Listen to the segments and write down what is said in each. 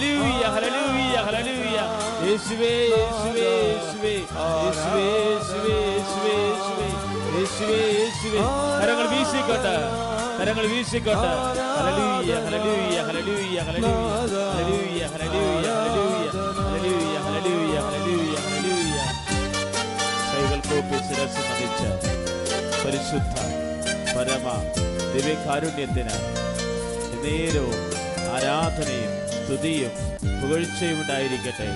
Hallelujah hallelujah hallelujah യേശുവേ യേശുവേ യേശുവേ യേശുവേ യേശുവേ യേശുവേ യേശുവേ യേശുവേ കരങ്ങൾ വീശിക്കോട്ടെ. കരങ്ങൾ വീശിക്കോട്ടെ. Hallelujah hallelujah hallelujah hallelujah hallelujah hallelujah hallelujah hallelujah hallelujah hallelujah കൈകൾ കൂപ്പി ശിരസ് നമിച്ച പരിശുദ്ധ പരമ ദിവ്യകാരുണ്യത്തിന് നേരവും ആരാധനയും സ്തുതിയും പുകഴ്ചയും ഉണ്ടായിരിക്കട്ടെ.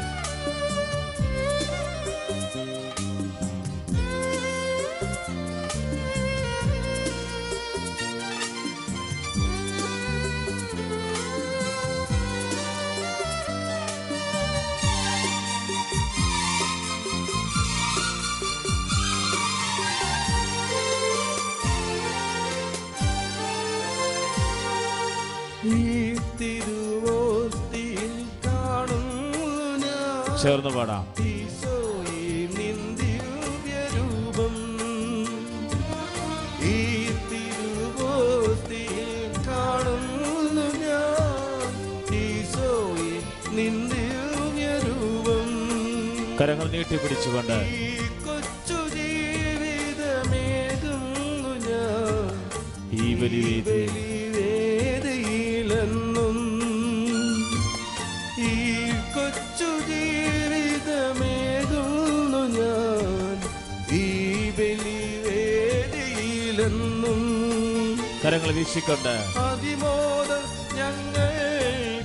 അതിമോദം ഞങ്ങൾ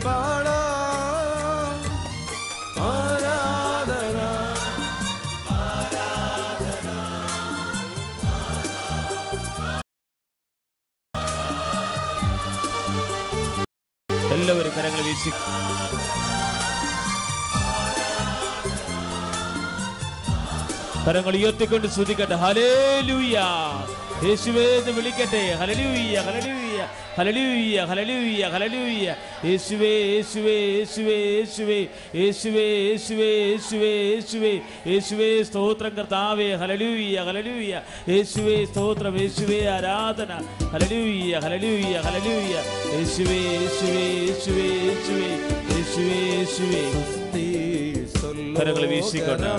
പാടാ. ആരാധന. എല്ലാവരും കരങ്ങൾ വീശി. കരങ്ങൾ ഉയർത്തിക്കൊണ്ട് ശ്രദ്ധിക്കട്ടെ ഹലേ യേശുവേ എന്ന് വിളിക്കട്ടെ. ഹലലൂയ്യ ഹലലൂയ ഹലലൂയ ഹലലൂയ ഹലലൂയ യേശുവേ യേശുവേ യേശുവേ യേശുവേ യേശുവേ യേശുവേ യേശുവേ യേശുവേ യേശുവേ സ്തോത്രം കർത്താവേ. ഹലലൂയ ഹലലൂയ യേശുവേ സ്തോത്രം. യേശുവേ ആരാധന. ഹലലൂയ ഹലലൂയ ഹലലൂയ യേശുവേ യേശുവേ യേശുവേ യേശുവേ യേശുവേ യേശുവേ കരങ്ങൾ വീശിക്കൊണ്ട്.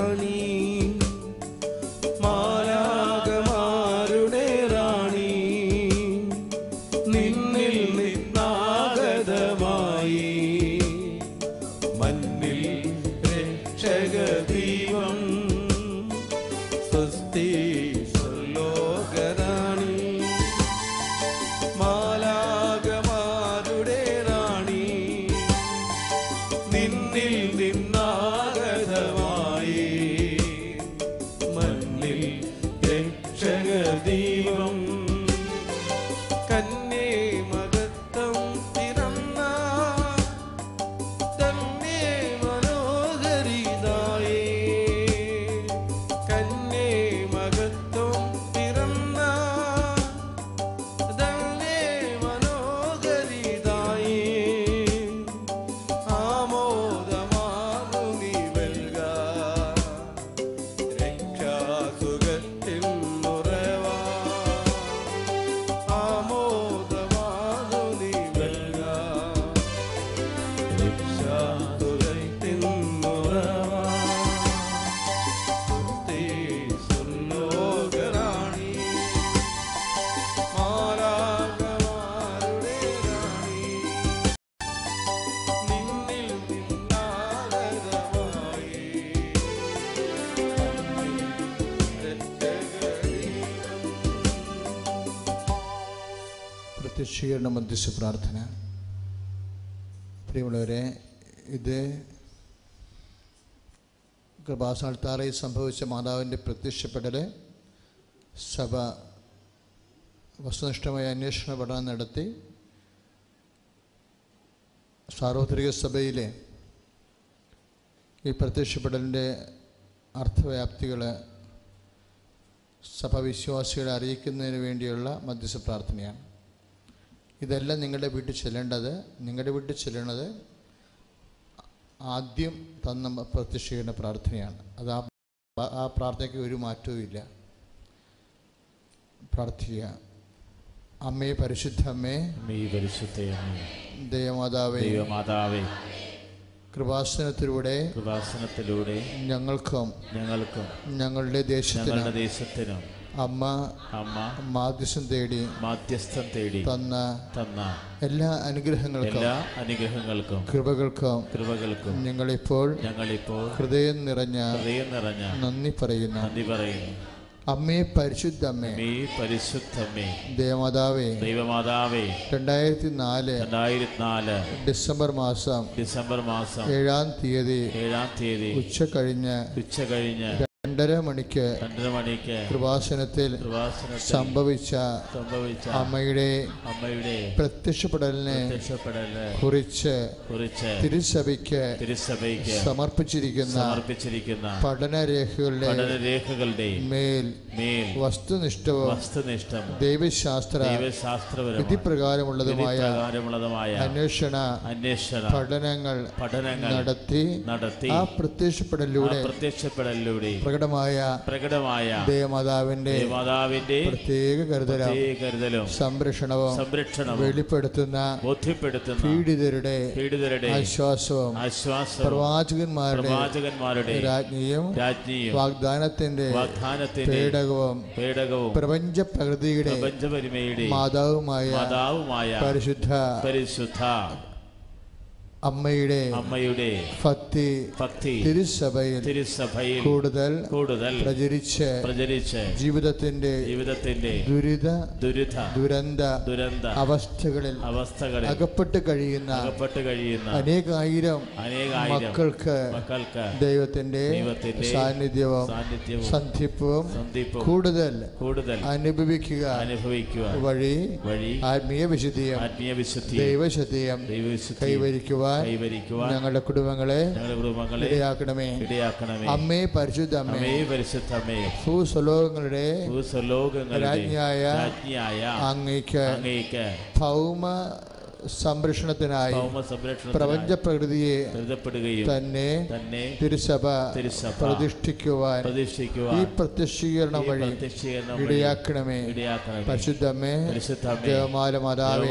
മധ്യസ്ഥ പ്രാർത്ഥന. പ്രിയമുള്ളവരെ ഇത് കൃപാസാൽത്താറയിൽ സംഭവിച്ച മാതാവിന്റെ പ്രത്യക്ഷപ്പെടൽ സഭ വസ്തുനിഷ്ഠമായ അന്വേഷണ പഠനം നടത്തി സാർവത്രിക സഭയിലെ ഈ പ്രത്യക്ഷപ്പെടലിന്റെ അർത്ഥവ്യാപ്തികൾ സഭവിശ്വാസികളെ അറിയിക്കുന്നതിന് വേണ്ടിയുള്ള മധ്യസ്ഥ പ്രാർത്ഥനയാണ്. ഇതെല്ലാം നിങ്ങളുടെ വീട്ടിൽ ചെല്ലേണ്ടത് നിങ്ങളുടെ വീട്ടിൽ ചെല്ലണത് ആദ്യം തന്ന പ്രത്യക്ഷീകരണ പ്രാർത്ഥനയാണ്. അത് ആ ആ പ്രാർത്ഥനയ്ക്ക് ഒരു മാറ്റവും ഇല്ല. പ്രാർത്ഥിക്കുക. അമ്മേ പരിശുദ്ധ അമ്മേ പരിശുദ്ധ അമ്മേ, ദേവമാതാവേ ദൈവമാതാവേ കൃപാസനത്തിലൂടെ കൃപാസനത്തിലൂടെ ഞങ്ങൾക്കും ഞങ്ങൾക്കും ഞങ്ങളുടെ ദേശത്തിനും ഞങ്ങളുടെ ദേശത്തിനും അമ്മ അമ്മ മാധ്യസം തേടി മാധ്യസ്ഥം തേടി തന്ന തന്ന എല്ലാ അനുഗ്രഹങ്ങൾക്കും എല്ലാ അനുഗ്രഹങ്ങൾക്കും കൃപകൾക്കും കൃപകൾക്കും ഞങ്ങളിപ്പോൾ ഞങ്ങളിപ്പോൾ ഹൃദയം നിറഞ്ഞ ഹൃദയം നിറഞ്ഞ നന്ദി പറയുന്നു. നന്ദി പറയുന്നു. അമ്മേ പരിശുദ്ധ അമ്മേ മേ പരിശുദ്ധമേ ദേവമാതാവേ ദൈവമാതാവേ രണ്ടായിരത്തി നാല് രണ്ടായിരത്തി നാല് ഡിസംബർ മാസം ഡിസംബർ മാസം ഏഴാം തീയതി ഏഴാം തീയതി ഉച്ച കഴിഞ്ഞ് ഉച്ച കഴിഞ്ഞ് രണ്ടര മണിക്ക് രണ്ടര മണിക്ക് കൃപാസനത്തിൽ സംഭവിച്ച സംഭവിച്ച അമ്മയുടെ അമ്മയുടെ പ്രത്യക്ഷപ്പെടലിനെ പ്രത്യക്ഷപ്പെടൽ കുറിച്ച് കുറിച്ച് തിരുസഭയ്ക്ക് തിരുസഭയ്ക്ക് സമർപ്പിച്ചിരിക്കുന്ന സമർപ്പിച്ചിരിക്കുന്ന പഠനരേഖകളുടെ പഠനരേഖകളുടെ മേൽ മേൽ വസ്തുനിഷ്ഠവും വസ്തുനിഷ്ഠം ദൈവശാസ്ത്ര ദൈവശാസ്ത്രപരമായ വിധിപ്രകാരമുള്ളതുമായ പ്രകാരമുള്ളതുമായ അന്വേഷണ അന്വേഷണ പഠനങ്ങൾ പഠനങ്ങൾ നടത്തി നടത്തി ആ ആ പ്രത്യക്ഷപ്പെടലിലൂടെ പ്രത്യക്ഷപ്പെടലിലൂടെ പ്രകടമായ പ്രകടമായ ദേവമാതാവിന്റെ ദേവമാതാവിന്റെ പ്രത്യേക കരുതലും കരുതലും സംരക്ഷണവും സംരക്ഷണവും വെളിപ്പെടുത്തുന്ന ബോധ്യപ്പെടുത്തുന്ന പീഡിതരുടെ പീഡിതരുടെ ആശ്വാസവും ആശ്വാസവും പ്രവാചകന്മാരുടെ പ്രവാചകന്മാരുടെ രാജ്ഞിയും രാജ്ഞിയും വാഗ്ദാനത്തിന്റെ വാഗ്ദാനത്തിന്റെ പേടകവും പേടകവും പ്രപഞ്ച പ്രകൃതിയുടെ പ്രപഞ്ചപരിമയുടെ മാതാവുമായ മാതാവുമായ പരിശുദ്ധ പരിശുദ്ധ അമ്മയുടെ അമ്മയുടെ ഭക്തി ഭക്തി തിരുസഭയിൽ തിരുസഭയിൽ കൂടുതൽ കൂടുതൽ പ്രചരിച്ച് പ്രചരിച്ച് ജീവിതത്തിന്റെ ജീവിതത്തിന്റെ ദുരിത ദുരിത ദുരന്ത ദുരന്ത അവസ്ഥകളിൽ അവസ്ഥകളിൽ അകപ്പെട്ട് കഴിയുന്ന അകപ്പെട്ട് കഴിയുന്ന അനേകായിരം അനേകായിരം മക്കൾക്ക് മക്കൾക്ക് ദൈവത്തിന്റെ സാന്നിധ്യവും സാന്നിധ്യവും സന്ധിപ്പവും സന്ധിപ്പും കൂടുതൽ കൂടുതൽ അനുഭവിക്കുക അനുഭവിക്കുക വഴി വഴി ആത്മീയ വിശുദ്ധിയും ആത്മീയ വിശുദ്ധി ദൈവശുദ്ധിയും ദൈവവിശുദ്ധി കൈവരിക്കുവാൻ കൈവരിക്കുവാൻ ഞങ്ങളുടെ കുടുംബങ്ങളെ ഞങ്ങളുടെ കുടുംബങ്ങളെ ഇടയാക്കണമേ. ഇടയാക്കണമേ. അമ്മേ പരിശുദ്ധ അമ്മേ. അമ്മേ പരിശുദ്ധമേ. ഭൂസ്വലോകങ്ങളുടെ ഭൂസ്വലോകങ്ങളുടെ രാജ്ഞിയായ അങ്ങേക്ക് ഭൗമ സംരക്ഷണത്തിനായി പ്രപഞ്ച പ്രകൃതിയെ തന്നെ തിരുസഭ പ്രതിഷ്ഠിക്കുവാൻ ഈ പ്രത്യക്ഷീകരണം വഴി ഇടയാക്കണമേ. പരിശുദ്ധമേ ദേവമാല മാതാവേ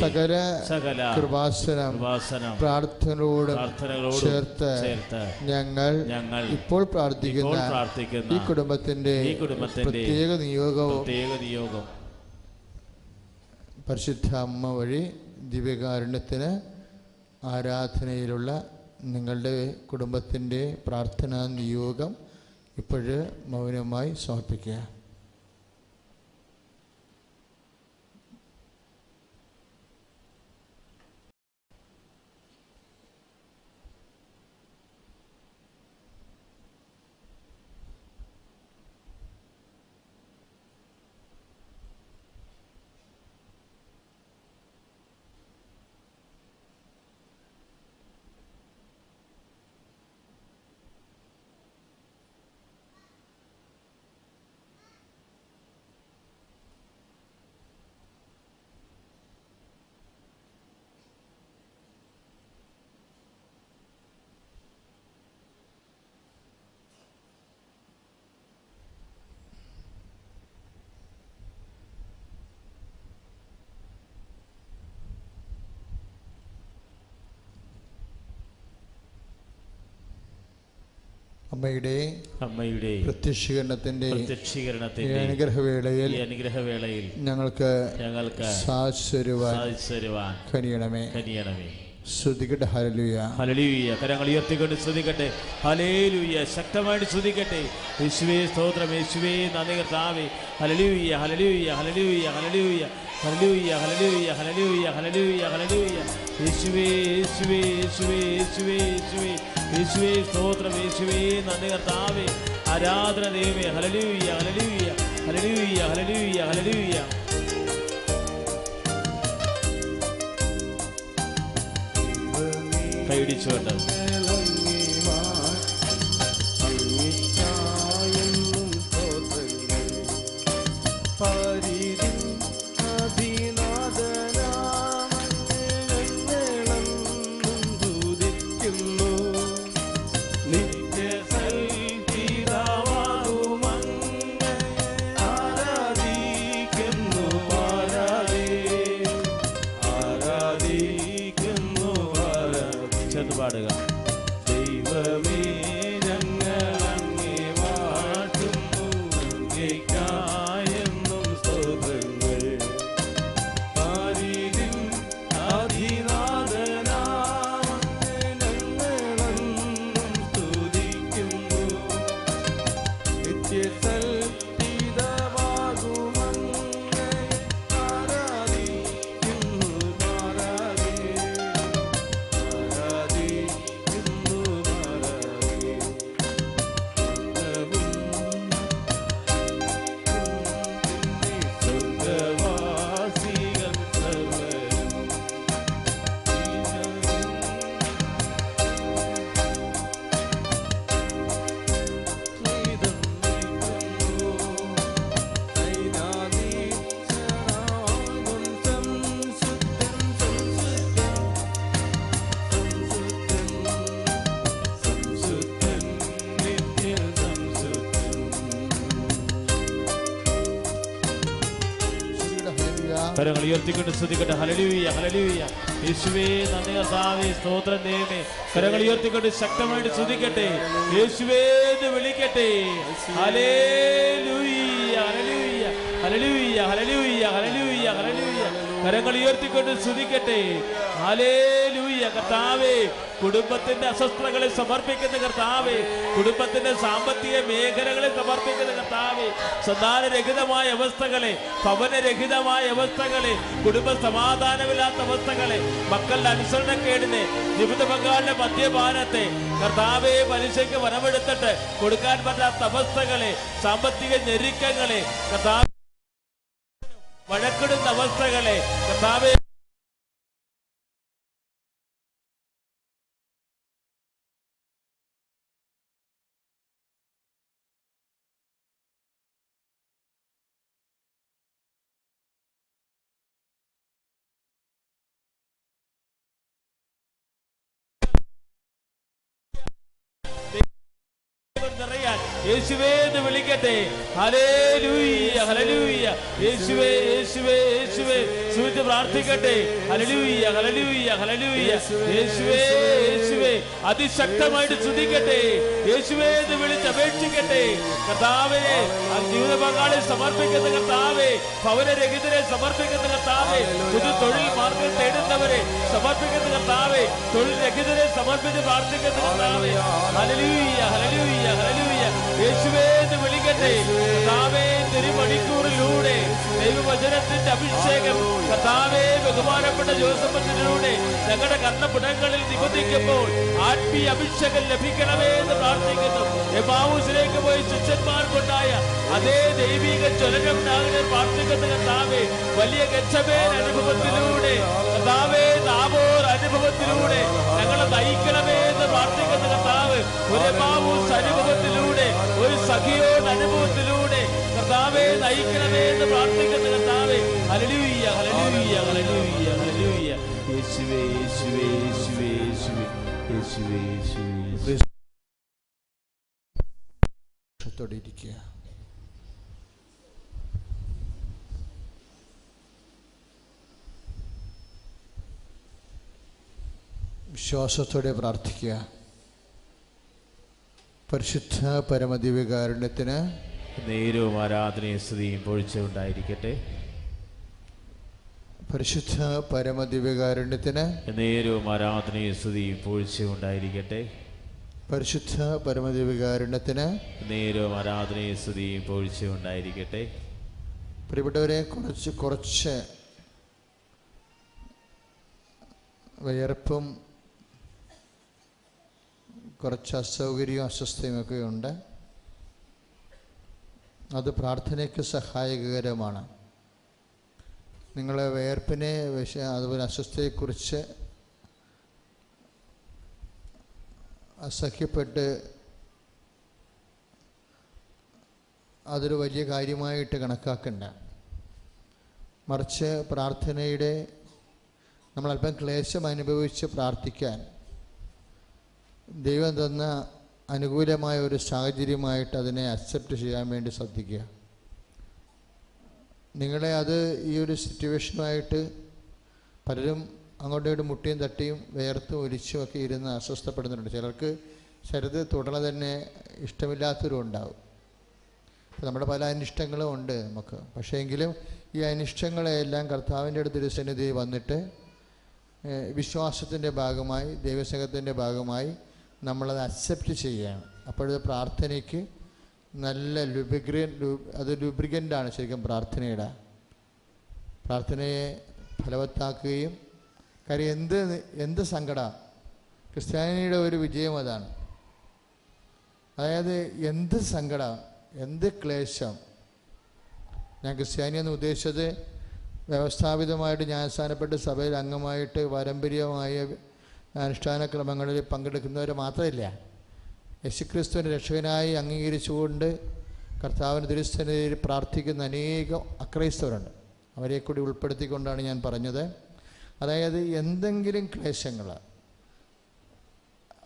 സകല കൃപാസനം പ്രാർത്ഥനയോട് ചേർത്ത് ഞങ്ങൾ ഇപ്പോൾ പ്രാർത്ഥിക്കുന്ന ഈ കുടുംബത്തിന്റെ പ്രത്യേക നിയോഗവും പരിശുദ്ധ അമ്മ വഴി ദിവ്യകാരുണ്യത്തിന് ആരാധനയിലുള്ള നിങ്ങളുടെ കുടുംബത്തിന്റെ പ്രാർത്ഥനാ നിയോഗം ഇപ്പോഴ് മൗനമായി സമർപ്പിക്കുക. അമ്മയുടെ അമ്മയുടെ പ്രത്യക്ഷീകരണത്തിന്റെ പ്രത്യക്ഷീകരണത്തിന്റെ അനുഗ്രഹവേളയിൽ അനുഗ്രഹവേളയിൽ ഞങ്ങൾക്ക് ഞങ്ങൾക്ക് സാശ്വരുവാൻ സാധിച്ചു തരുവാൻ കനിയണമേ. കനിയണമേ. ശ്രുതികട്ടെ ഹലലുയ ഹലലൂയ കരങ്ങൾ ഉയർത്തിക്കൊണ്ട് ശ്രുതിക്കട്ടെ ഹലേലൂയ ശക്തമായിട്ട് ശ്രുതിക്കട്ടെ യേശുവേ സ്തോത്രം. യേശുവേ നന്ദി കർത്താവേ. ഹലലൂയ hallelujah hallelujah hallelujah hallelujah hallelujah hallelujah hallelujah ഹലലൂയ യേശുവേ യേശുവേ യേശുവേ യേശുവേ യേശുവേ. യേശുവേ സ്തോത്രം യേശുവേ നന്ദി കർത്താവേ ആരാധന ദൈവമേ hallelujah hallelujah hallelujah hallelujah hallelujah കൈയിടിച്ചു വേണ്ടത് ഉയർത്തിക്കൊണ്ട് സ്തുതിക്കട്ടെ. ഹലലൂയ ഹലലൂയ യേശുവേ നന്ദി കർത്താവേ സ്തോത്രം ദൈവമേ. കരങ്ങൾ ഉയർത്തിക്കൊണ്ട് ശക്തമായിട്ട് സ്തുതിക്കട്ടെ. യേശുവേ എന്ന് വിളിക്കട്ടെ. Hallelujah hallelujah hallelujah hallelujah hallelujah കരങ്ങൾ ഉയർത്തിക്കൊണ്ട് സ്തുതിക്കട്ടെ. കർത്താവേ കുടുംബത്തിന്റെ അസ്വസ്ഥതകളെ സമർപ്പിക്കുന്ന കർത്താവേ കുടുംബത്തിന്റെ സാമ്പത്തിക മേഖലകളെ സമർപ്പിക്കുന്ന കർത്താവേ സന്താനരഹിതമായ അവസ്ഥകളെ ഭവനരഹിതമായ അവസ്ഥകളെ കുടുംബ സമാധാനമില്ലാത്ത അവസ്ഥകളെ മക്കളുടെ അനുസരണക്കേടിനെ ജീവിത പങ്കാളിന്റെ മദ്യപാനത്തെ കർത്താവേ പലിശയ്ക്ക് വരമെടുത്തിട്ട് കൊടുക്കാൻ പറ്റാത്ത അവസ്ഥകളെ സാമ്പത്തിക ഞെരുക്കങ്ങളെ കർത്താവ് വഴക്കിടുന്ന അവസ്ഥകളെ കർത്താവെ യേശുവേ എന്ന് വിളിക്കട്ടെ. ഹല്ലേലൂയ ഹല്ലേലൂയ യേശുവേ യേശുവേ യേശുവേ. സൂചിച്ച് പ്രാർത്ഥിക്കട്ടെ. ഹല്ലേലൂയ ഹല്ലേലൂയ ഹല്ലേലൂയ യേശുവേ യേശുവേ. അതിശക്തമായിട്ട് സ്തുതിക്കട്ടെ. യേശുവേ എന്ന് വിളിച്ച് അപേക്ഷിക്കട്ടെ. കർത്താവേ ജീവിത പങ്കാളി സമർപ്പിക്കുന്ന കർത്താവേ ഭവനരഹിതരെ സമർപ്പിക്കുന്ന കർത്താവേ പുതു തൊഴിൽ മാർഗം തേടുന്നവരെ സമർപ്പിക്കുന്ന കർത്താവേ തൊഴിൽ രഹിതരെ സമർപ്പിച്ച് പ്രാർത്ഥിക്കുന്ന കർത്താവേ. ഹലലൂയ്യ ഹലലൂയ്യ ഹല്ലേലൂയ യേശുവേ എന്ന് വിളിക്കട്ടെ. കർത്താവേ തിരുമണിക്കൂറിലൂടെ ദൈവവചനത്തിന്റെ അഭിഷേകം കർത്താവേ ബഹുമാനപ്പെട്ട ജോസഫത്തിലൂടെ ഞങ്ങളുടെ കർണപുടങ്ങളിൽ നിബന്ധിക്കുമ്പോൾ ആത്മീയ അഭിഷേകം ലഭിക്കണമേ എന്ന് പ്രാർത്ഥിക്കുന്നു. എമാവൂസിലേക്ക് പോയി ശിഷ്യന്മാർക്കുണ്ടായ അതേ ദൈവിക ജ്വലനം നാഗനെ പ്രാർത്ഥിക്കുന്ന കർത്താവേ. വലിയ ഗച്ഛമേൻ അനുഭവത്തിലൂടെ കർത്താവേ താപോർ അനുഭവത്തിലൂടെ ഞങ്ങളെ നയിക്കണമേ എന്ന് പ്രാർത്ഥിക്കുന്ന കർത്താവ്. ഒരു എമാവൂസ് അനുഭവത്തിലൂടെ ഒരു സഖിയോട് അനുഭവത്തിലൂടെ കർത്താവെ നയിക്കണമേ എന്ന് പ്രാർത്ഥിക്കുന്ന കർത്താവെ. ഹല്ലേലൂയ ഹല്ലേലൂയ ഹല്ലേലൂയ ഹല്ലേലൂയ യേശുവേ യേശുവേ യേശുവേ യേശുവേ. യേശുവേ യേശുവേ ഇരിക്കുക. വിശ്വാസത്തോടെ പ്രാർത്ഥിക്കുക. പരിശുദ്ധ പരമദിവ്യകാരുണ്യത്തിന് നേരവും ആരാധനയും സ്തുതിയും പൊഴിച്ചുണ്ടായിരിക്കട്ടെ പരിശുദ്ധ പരമദിവ്യകാരുണ്യത്തിന് നേരവും ആരാധനയും സ്തുതിയും പൊഴിച്ചുണ്ടായിരിക്കട്ടെ പരിശുദ്ധ പരമദിവ്യകാരുണ്യത്തിന് നേരവും ആരാധനയും സ്തുതിയും പൊഴിച്ചുണ്ടായിരിക്കട്ടെ പ്രിയപ്പെട്ടവരെ കുറച്ച് കുറച്ച് വിയർപ്പും കുറച്ച് അസൗകര്യവും അസ്വസ്ഥയും ഒക്കെ ഉണ്ട്. അത് പ്രാർത്ഥനയ്ക്ക് സഹായകരമാണ്. നിങ്ങളെ വേർപ്പിനെ അതുപോലെ അസ്വസ്ഥയെക്കുറിച്ച് അസഹ്യപ്പെട്ട് അതൊരു വലിയ കാര്യമായിട്ട് കണക്കാക്കണ്ട. മറിച്ച് പ്രാർത്ഥനയുടെ നമ്മൾ അല്പം ക്ലേശം അനുഭവിച്ച് പ്രാർത്ഥിക്കാൻ ദൈവം തന്ന അനുകൂലമായ ഒരു സാഹചര്യമായിട്ട് അതിനെ അക്സെപ്റ്റ് ചെയ്യാൻ വേണ്ടി ശ്രദ്ധിക്കുക. നിങ്ങളെ അത് ഈ ഒരു സിറ്റുവേഷനുമായിട്ട് പലരും അങ്ങോട്ടും ഇങ്ങോട്ടും മുട്ടിയും തട്ടിയും വേർത്തും ഒലിച്ചും ഒക്കെ ഇരുന്ന് അസ്വസ്ഥപ്പെടുന്നുണ്ട്. ചിലർക്ക് ചിലത് തുടർന്ന് തന്നെ ഇഷ്ടമില്ലാത്തവരും ഉണ്ടാവും. നമ്മുടെ പല അനിഷ്ടങ്ങളും ഉണ്ട് നമുക്ക്. പക്ഷേ എങ്കിലും ഈ അനിഷ്ടങ്ങളെയെല്ലാം കർത്താവിന്റെ അടുത്ത് തിരുസന്നിധി വന്നിട്ട് വിശ്വാസത്തിന്റെ ഭാഗമായി ദൈവസംഘത്തിന്റെ ഭാഗമായി നമ്മളത് അക്സെപ്റ്റ് ചെയ്യുകയാണ്. അപ്പോഴത് പ്രാർത്ഥനയ്ക്ക് നല്ല ലുബ്രിഗ്രൻ അത് ലുബ്രിഗന്റാണ് ശരിക്കും പ്രാർത്ഥനയുടെ. പ്രാർത്ഥനയെ ഫലവത്താക്കുകയും കാര്യം എന്ത് എന്ത് സങ്കട? ക്രിസ്ത്യാനിയുടെ ഒരു വിജയം അതാണ്. അതായത് എന്ത് സങ്കട? എന്ത് ക്ലേശം? ഞാൻ ക്രിസ്ത്യാനി എന്ന് ഉദ്ദേശിച്ചത് വ്യവസ്ഥാപിതമായിട്ട് ഞാൻ സ്ഥാനപ്പെട്ട് സഭയിൽ അംഗമായിട്ട് പാരമ്പര്യമായ അനുഷ്ഠാന ക്രമങ്ങളിൽ മാത്രമില്ല. യേശുക്രിസ്തുവിനെ രക്ഷകനായി അംഗീകരിച്ചുകൊണ്ട് കർത്താവിന് തിരുസ്ഥനിൽ പ്രാർത്ഥിക്കുന്ന അനേകം അക്രൈസ്തവരുണ്ട്. അവരെ കൂടി ഉൾപ്പെടുത്തിക്കൊണ്ടാണ് ഞാൻ പറഞ്ഞത്. അതായത് എന്തെങ്കിലും ക്ലേശങ്ങൾ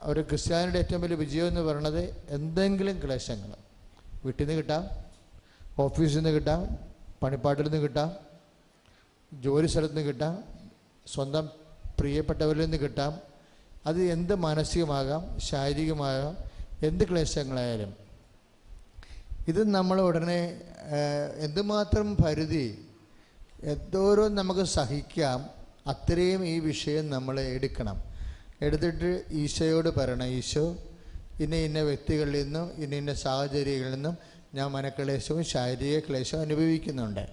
ഒരു ക്രിസ്ത്യാനിയുടെ ഏറ്റവും വലിയ വിജയം എന്ന് പറയുന്നത് എന്തെങ്കിലും ക്ലേശങ്ങൾ. വീട്ടിൽ നിന്ന് കിട്ടാം ഓഫീസിൽ നിന്ന് കിട്ടാം പണിപ്പാട്ടിൽ നിന്ന് കിട്ടാം ജോലി സ്ഥലത്ത് നിന്ന് കിട്ടാം സ്വന്തം പ്രിയപ്പെട്ടവരിൽ നിന്ന് കിട്ടാം അത് എന്ത് മാനസികമാകാം ശാരീരികമാകാം എന്ത് ക്ലേശങ്ങളായാലും. ഇത് നമ്മൾ ഉടനെ എന്തുമാത്രം പരിധി എന്തോരം നമുക്ക് സഹിക്കാം അത്രയും ഈ വിഷയം നമ്മൾ എടുക്കണം. എടുത്തിട്ട് ഈശോയോട് പറയണം ഈശോ ഇന്ന ഇന്ന വ്യക്തികളിൽ നിന്നും ഇന്ന ഇന്ന സാഹചര്യങ്ങളിൽ നിന്നും ഞാൻ മനക്ലേശവും ശാരീരിക ക്ലേശവും അനുഭവിക്കുന്നുണ്ട്.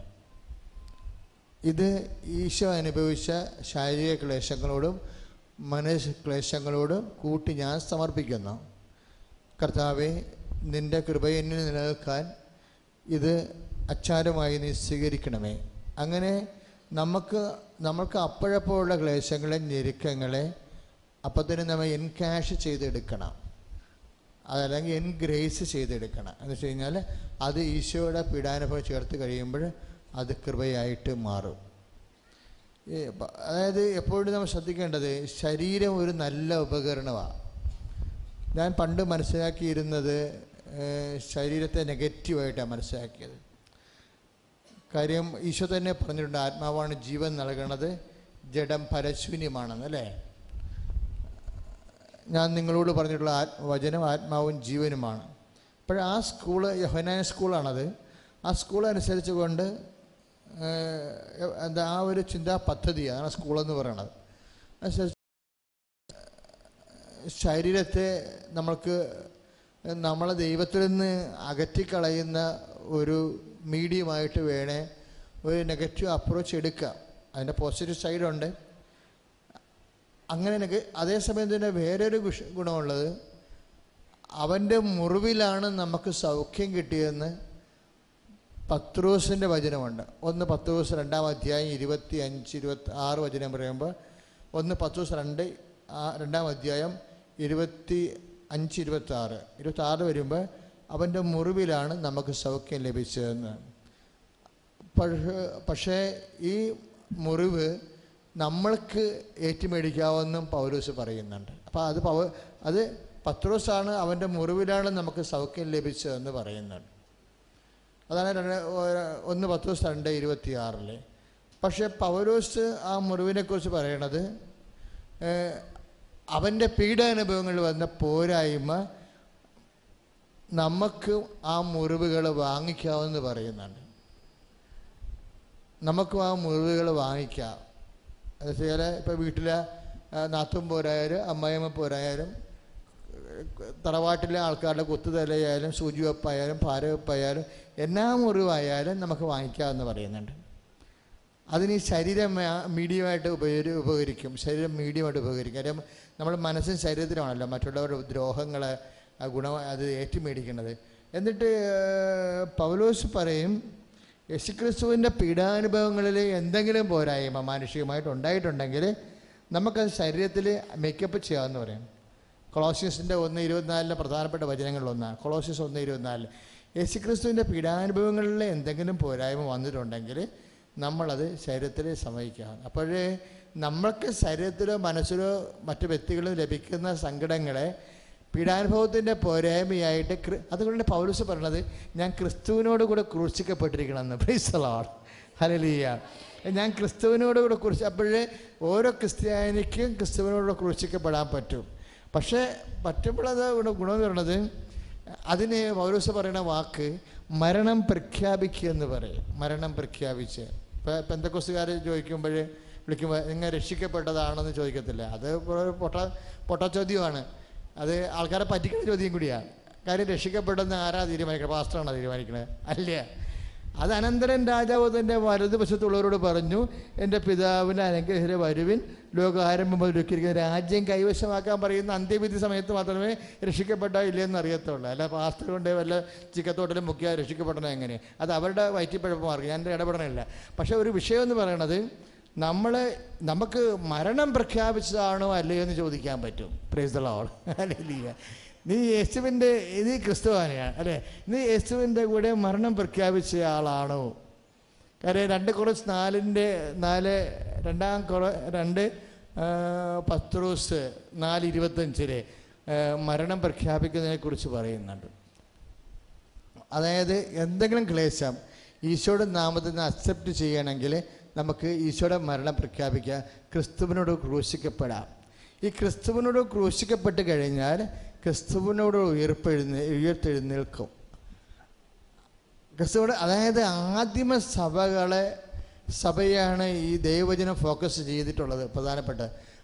ഇത് ഈശോ അനുഭവിച്ച ശാരീരിക ക്ലേശങ്ങളോടും മനസ് ക്ലേശങ്ങളോട് കൂട്ടി ഞാൻ സമർപ്പിക്കുന്നു. കർത്താവെ നിന്റെ കൃപയെന്നിൽ നിലനിൽക്കാൻ ഇത് അച്ചാരമായി നീ സ്വീകരിക്കണമേ. അങ്ങനെ നമുക്ക് നമുക്ക് അപ്പോഴപ്പോഴുള്ള ക്ലേശങ്ങളെ ഞെരുക്കങ്ങളെ അപ്പം തന്നെ നമ്മൾ എൻകാഷ് ചെയ്തെടുക്കണം. അതല്ലെങ്കിൽ എൻ ഗ്രേസ് ചെയ്തെടുക്കണം. എന്ന് വെച്ച് കഴിഞ്ഞാൽ അത് ഈശോയുടെ പീഡാനുഭവം ചേർത്ത് കഴിയുമ്പോൾ അത് കൃപയായിട്ട് മാറും. അതായത് എപ്പോഴും നമ്മൾ ശ്രദ്ധിക്കേണ്ടത് ശരീരം ഒരു നല്ല ഉപകരണമാണ്. ഞാൻ പണ്ട് മനസ്സിലാക്കിയിരുന്നത് ശരീരത്തെ നെഗറ്റീവായിട്ടാണ് മനസ്സിലാക്കിയത്. കാര്യം ഈശോ തന്നെ പറഞ്ഞിട്ടുണ്ട് ആത്മാവാണ് ജീവൻ നൽകണത് ജഡം പരശൂന്യമാണെന്ന് അല്ലേ? ഞാൻ നിങ്ങളോട് പറഞ്ഞിട്ടുള്ള വചനം ആത്മാവും ജീവനുമാണ്. അപ്പോൾ ആ സ്കൂൾ യഹനായ സ്കൂളാണത്. ആ സ്കൂൾ അനുസരിച്ച് കൊണ്ട് എന്താ ആ ഒരു ചിന്താ പദ്ധതിയാണ് സ്കൂളെന്ന് പറയണത്. ശരീരത്തെ നമ്മൾക്ക് നമ്മളെ ദൈവത്തിൽ നിന്ന് അകറ്റിക്കളയുന്ന ഒരു മീഡിയമായിട്ട് വേണേ ഒരു നെഗറ്റീവ് അപ്രോച്ച് എടുക്കാം. അതിന്റെ പോസിറ്റീവ് സൈഡുണ്ട്. അങ്ങനെ നെഗ അതേസമയം തന്നെ വേറൊരു ഗുണമുള്ളത് അവന്റെ മുറിവിലാണ് നമുക്ക് സൗഖ്യം കിട്ടിയതെന്ന് പത്രോസിന്റെ വചനമുണ്ട്. ഒന്ന് പത്രോസ് രണ്ടാം അധ്യായം ഇരുപത്തി അഞ്ച് ഇരുപത്തി ആറ് വചനം പറയുമ്പോൾ ഒന്ന് പത്രോസ് രണ്ട് രണ്ടാം അധ്യായം ഇരുപത്തി അഞ്ച് ഇരുപത്തി ആറ് ഇരുപത്തി ആറ് വരുമ്പോൾ അവന്റെ മുറിവിലാണ് നമുക്ക് സൗഖ്യം ലഭിച്ചതെന്ന്. പക്ഷേ പക്ഷേ ഈ മുറിവ് നമ്മൾക്ക് ഏറ്റുമേടിക്കാമെന്നും പൗലോസ് പറയുന്നുണ്ട്. അപ്പോൾ അത് പൗ അത് പത്രോസാണ് അവന്റെ മുറിവിലാണ് നമുക്ക് സൗഖ്യം ലഭിച്ചതെന്ന് പറയുന്നുണ്ട്. അതാണ് രണ്ട് ഒന്ന് പത്ത് ദിവസം രണ്ട് ഇരുപത്തി ആറിൽ പക്ഷേ പൗലോസ് ആ മുറിവിനെക്കുറിച്ച് പറയണത് അവന്റെ പീഡാനുഭവങ്ങളിൽ വന്ന പോരായ്മ നമുക്ക് ആ മുറിവുകൾ വാങ്ങിക്കാമെന്ന് പറയുന്നുണ്ട്. നമുക്കും ആ മുറിവുകൾ വാങ്ങിക്കാം. എന്ന് വെച്ചാൽ ഇപ്പോൾ വീട്ടിലെ നാത്തും പോരായാലും അമ്മായിമ്മ പോരായാലും തറവാട്ടിലെ ആൾക്കാരുടെ കുത്തുതലയായാലും സൂചിവെപ്പായാലും ഭാരവെപ്പായാലും എന്നാ മുറിവായാലും നമുക്ക് വാങ്ങിക്കാമെന്ന് പറയുന്നുണ്ട്. അതിന് ഈ ശരീരം മീഡിയമായിട്ട് ഉപകരി ഉപകരിക്കും. ശരീരം മീഡിയമായിട്ട് ഉപകരിക്കും. കാര്യം നമ്മൾ മനസ്സും ശരീരത്തിലാണല്ലോ മറ്റുള്ളവരുടെ ദ്രോഹങ്ങളെ ഗുണ അത് ഏറ്റുമേടിക്കുന്നത്. എന്നിട്ട് പൗലോസ് പറയും യേശുക്രിസ്തുവിന്റെ പീഡാനുഭവങ്ങളിൽ എന്തെങ്കിലും പോരായ്മ മാനുഷികമായിട്ട് ഉണ്ടായിട്ടുണ്ടെങ്കിൽ നമുക്കത് ശരീരത്തിൽ മേക്കപ്പ് ചെയ്യാമെന്ന് പറയും. കൊളോഷ്യസിന്റെ ഒന്ന് ഇരുപത്തിനാലിലെ പ്രധാനപ്പെട്ട വചനങ്ങളിലൊന്നാണ്. കൊളോഷ്യസ് ഒന്ന് ഇരുപത്തിനാലിൽ യേശുക്രിസ്തുവിന്റെ പീഡാനുഭവങ്ങളിൽ എന്തെങ്കിലും പോരായ്മ വന്നിട്ടുണ്ടെങ്കിൽ നമ്മളത് ശരീരത്തിൽ സമയിക്കുക അപ്പോഴേ നമ്മൾക്ക് ശരീരത്തിലോ മനസ്സിലോ മറ്റു വ്യക്തികളിലും ലഭിക്കുന്ന സങ്കടങ്ങളെ പീഡാനുഭവത്തിന്റെ പോരായ്മയായിട്ട് അതുകൊണ്ട് പൗലൂസ് പറഞ്ഞത് ഞാൻ ക്രിസ്തുവിനോട് കൂടെ ക്രൂശിക്കപ്പെട്ടിരിക്കണമെന്ന്. പ്രീസലോട് ഹലലിയ ഞാൻ ക്രിസ്തുവിനോട് കൂടെ കുറിച്ച് അപ്പോഴേ ഓരോ ക്രിസ്ത്യാനിക്കും ക്രിസ്തുവിനോട് ക്രൂശിക്കപ്പെടാൻ പറ്റും. പക്ഷേ പറ്റുമ്പോഴത് ഇവിടെ എന്ന് പറയുന്നത് അതിന് പൗരസ പറയുന്ന വാക്ക് മരണം പ്രഖ്യാപിക്കുക എന്ന് പറയും. മരണം പ്രഖ്യാപിച്ച്. ഇപ്പം പെന്തക്കൊസുകാർ ചോദിക്കുമ്പോൾ വിളിക്കുമ്പോൾ നിങ്ങൾ രക്ഷിക്കപ്പെട്ടതാണെന്ന് ചോദിക്കത്തില്ല. അത് പൊട്ട പൊട്ട ചോദ്യമാണ് അത് ആൾക്കാരെ പറ്റിക്കുന്ന ചോദ്യം കൂടിയാണ് കാര്യം രക്ഷിക്കപ്പെട്ടെന്ന് ആരാ തീരുമാനിക്കുന്നത് പാസ്റ്ററാണോ തീരുമാനിക്കുന്നത് അല്ല അത് അനന്തരൻ രാജാവ് തന്റെ വലതുവശത്തുള്ളവരോട് പറഞ്ഞു എന്റെ പിതാവിനെ അനുഗ്രഹിത വരുവിൻ. ലോകാരംഭം ഒരുക്കിയിരിക്കുന്ന രാജ്യം കൈവശമാക്കാൻ പറയുന്ന അന്ത്യവിധി സമയത്ത് മാത്രമേ രക്ഷിക്കപ്പെട്ടോ ഇല്ലയെന്ന് അറിയത്തുള്ളൂ. അല്ല പാസ്റ്റർ കൊണ്ട് വല്ല ചിക്കത്തോട്ടിലും മുക്കിയാൽ രക്ഷിക്കപ്പെടണം എങ്ങനെ? അത് അവരുടെ വയറ്റിപ്പഴപ്പമാർക്ക് ഞാൻ ഇടപെടണമില്ല. പക്ഷേ ഒരു വിഷയം എന്ന് പറയണത് നമ്മൾ നമുക്ക് മരണം പ്രഖ്യാപിച്ചതാണോ അല്ലയോ എന്ന് ചോദിക്കാൻ പറ്റും. പ്രൈസ് ദ ലോർഡ് അല്ലേ നീ യേശുവിന്റെ നീ ക്രിസ്തുവാനെയാണ് അല്ലേ? നീ യേശുവിന്റെ കൂടെ മരണം പ്രഖ്യാപിച്ച ആളാണോ? കാര്യം രണ്ട് കുറച്ച് നാലിന്റെ നാല് രണ്ടാം കുറ രണ്ട് പത്രോസ് നാല് ഇരുപത്തഞ്ചിലെ മരണം പ്രഖ്യാപിക്കുന്നതിനെ കുറിച്ച് പറയുന്നുണ്ട്. അതായത് എന്തെങ്കിലും ക്ലേശം ഈശോയുടെ നാമത്തിൽ നിന്ന് അക്സെപ്റ്റ് ചെയ്യണമെങ്കിൽ നമുക്ക് ഈശോയുടെ മരണം പ്രഖ്യാപിക്കാം. ക്രിസ്തുവിനോട് ക്രൂശിക്കപ്പെടാം. ഈ ക്രിസ്തുവിനോട് ക്രൂശിക്കപ്പെട്ട് കഴിഞ്ഞാൽ ക്രിസ്തുവിനോട് ഉയർപ്പെഴുന്ന ഉയർത്തെഴുന്നേൽക്കും. ക്രിസ്തുവിടെ അതായത് ആദിമ സഭകളെ സഭയാണ് ഈ ദൈവവചനം ഫോക്കസ് ചെയ്തിട്ടുള്ളത് പ്രധാനപ്പെട്ട.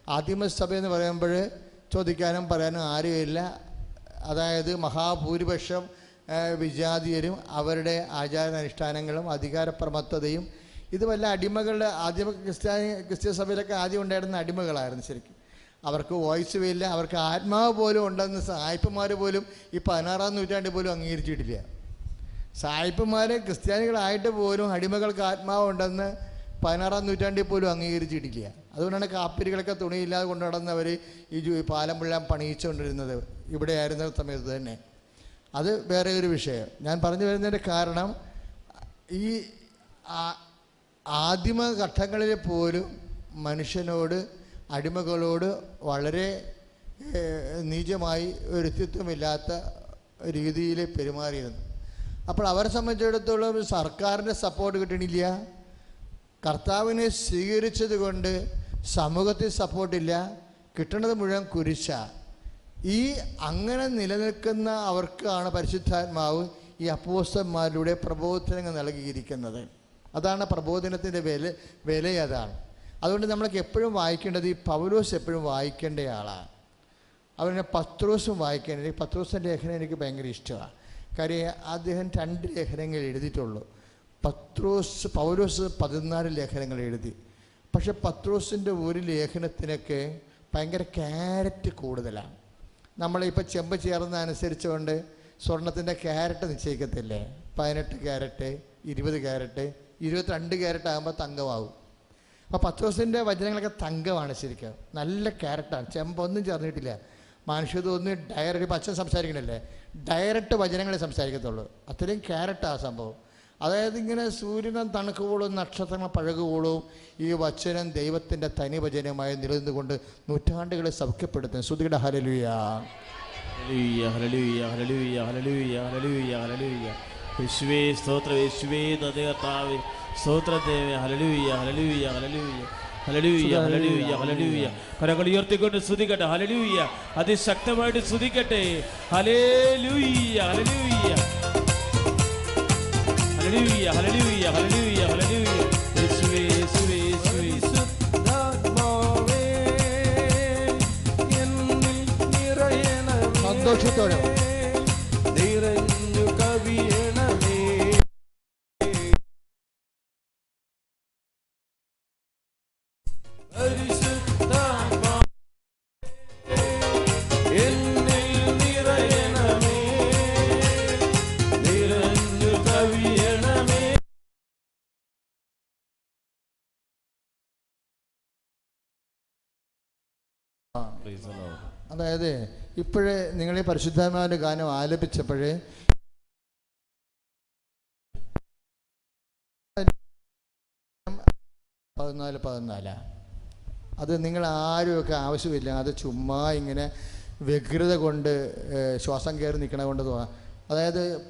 ആദിമ സഭ എന്ന് പറയുമ്പോൾ ചോദിക്കാനും പറയാനും ആരുമില്ല. അതായത് മഹാഭൂരിപക്ഷം വിജാതീയരും അവരുടെ ആചാരാനുഷ്ഠാനങ്ങളും അധികാരപ്രമത്തതയും ഇത് വല്ല അടിമകളുടെ ആദ്യ ക്രിസ്ത്യാനി ക്രിസ്ത്യ സഭയിലൊക്കെ ആദ്യം ഉണ്ടായിരുന്ന അടിമകളായിരുന്നു ശരിക്കും. അവർക്ക് വോയിസ് ഇല്ല അവർക്ക് ആത്മാവ് പോലും ഉണ്ടെന്ന് സായിപ്പന്മാർ പോലും ഈ പതിനാറാം നൂറ്റാണ്ടിൽ പോലും അംഗീകരിച്ചിട്ടില്ല. സായിപ്പന്മാർ ക്രിസ്ത്യാനികളായിട്ട് പോലും അടിമകൾക്ക് ആത്മാവ് ആത്മാവുണ്ടെന്ന് പതിനാറാം നൂറ്റാണ്ടിൽ പോലും അംഗീകരിച്ചിട്ടില്ല. അതുകൊണ്ടാണ് കാപ്പിരികളൊക്കെ തുണിയില്ലാതെ കൊണ്ടു നടന്നവർ ഈ പാലം മുഴുവൻ പണിയിച്ചുകൊണ്ടിരുന്നത്. ഇവിടെ ആയിരുന്ന സമയത്ത് തന്നെ. അത് വേറെ ഒരു വിഷയം. ഞാൻ പറഞ്ഞു വരുന്നതിന്റെ കാരണം ഈ ആദിമഘട്ടങ്ങളിൽ ആദിമ ഘട്ടങ്ങളിൽ പോലും മനുഷ്യനോട് അടിമകളോട് വളരെ നീചമായി ഒരു വ്യക്തിത്വമില്ലാത്ത രീതിയിൽ പെരുമാറിയിരുന്നു. അപ്പോൾ അവരെ സംബന്ധിച്ചിടത്തോളം സർക്കാരിന്റെ സപ്പോർട്ട് കിട്ടണില്ല. കർത്താവിനെ സ്വീകരിച്ചത് കൊണ്ട് സമൂഹത്തിൽ സപ്പോർട്ടില്ല കിട്ടണത് മുഴുവൻ കുരിശ. ഈ അങ്ങനെ നിലനിൽക്കുന്ന അവർക്കാണ് പരിശുദ്ധാത്മാവ് ഈ അപ്പോസ്തന്മാരിലൂടെ പ്രബോധനങ്ങൾ നൽകിയിരിക്കുന്നത്. അതാണ് പ്രബോധനത്തിന്റെ വില വില അതാണ് അതുകൊണ്ട് നമ്മൾക്ക് എപ്പോഴും വായിക്കേണ്ടത് ഈ പൗലോസ് എപ്പോഴും വായിക്കേണ്ട ആളാണ്. അതുപോലെ പത്രോസും വായിക്കേണ്ടത് ഈ പത്രോസിന്റെ ലേഖനം എനിക്ക് ഭയങ്കര ഇഷ്ടമാണ്. കാര്യം അദ്ദേഹം രണ്ട് ലേഖനങ്ങൾ എഴുതിയിട്ടുള്ളൂ. പത്രോസ് പൗലോസ് പതിനാല് ലേഖനങ്ങൾ എഴുതി. പക്ഷെ പത്രോസിന്റെ ഒരു ലേഖനത്തിനൊക്കെ ഭയങ്കര ക്യാരറ്റ് കൂടുതലാണ്. നമ്മളിപ്പോൾ ചെമ്പ് ചേർന്ന അനുസരിച്ചുകൊണ്ട് സ്വർണത്തിന്റെ ക്യാരറ്റ് നിശ്ചയിക്കത്തില്ലേ? പതിനെട്ട് ക്യാരറ്റ് ഇരുപത് ക്യാരറ്റ് ഇരുപത്തിരണ്ട് ക്യാരറ്റ് ആകുമ്പോൾ തങ്കമാവും. അപ്പോൾ പത്രോസിന്റെ വചനങ്ങളൊക്കെ തങ്കമാണ് ശരിക്കും. നല്ല ക്യാരക്ടറാണ് ചെമ്പൊന്നും ചേർന്നിട്ടില്ല. മനുഷ്യതൊന്നും ഡയറക്റ്റ് പച്ച സംസാരിക്കണല്ലേ? ഡയറക്റ്റ് വചനങ്ങളെ സംസാരിക്കത്തുള്ളൂ. അത്രയും ക്യാരറ്റാണ് സംഭവം. അതായത് ഇങ്ങനെ സൂര്യനും തണുക്കുമ്പോഴും നക്ഷത്രങ്ങൾ പഴകുമ്പോഴും ഈ വചനം ദൈവത്തിന്റെ തനി വചനമായി നിലനിന്നുകൊണ്ട് നൂറ്റാണ്ടുകളെ സൗഖ്യപ്പെടുത്തുന്നു. ശ്രുതിയുടെ ഹലലുയ. യേശുവേ സ്തോത്രം യേശുവേ നന്ദി കർത്താവേ ഹലലൂയ ഹലലൂയ ഹലലൂയ ഹലലൂയ ഹലലൂയ ഹലലൂയ കരകൾ ഉയർത്തിക്കൊണ്ട് സ്തുതിക്കട്ടെ ഹലലൂയ അതിശക്തമായിട്ട് സ്തുതിക്കട്ടെ. ഹലേലൂയ ഹലലൂയ ഹലലൂയ ഹലലൂയ ഹലലൂയ ഹലലൂയ യേശുവേ യേശുവേ യേശുവേ. എന്നിൽ നിറയണമേ. സന്തോഷത്തോടെ. അതായത് ഇപ്പോഴേ നിങ്ങൾ ഈ പരിശുദ്ധാത്മാവിന്റെ ഗാനം ആലപിച്ചപ്പോഴേ പതിനാല് പതിനാലാ. അത് നിങ്ങൾ ആരുമൊക്കെ ആവശ്യമില്ല. അത് ചുമ്മാ ഇങ്ങനെ വ്യഗ്രത കൊണ്ട് ശ്വാസം കയറി നിൽക്കണ കൊണ്ട് തോന്നാം. അതായത്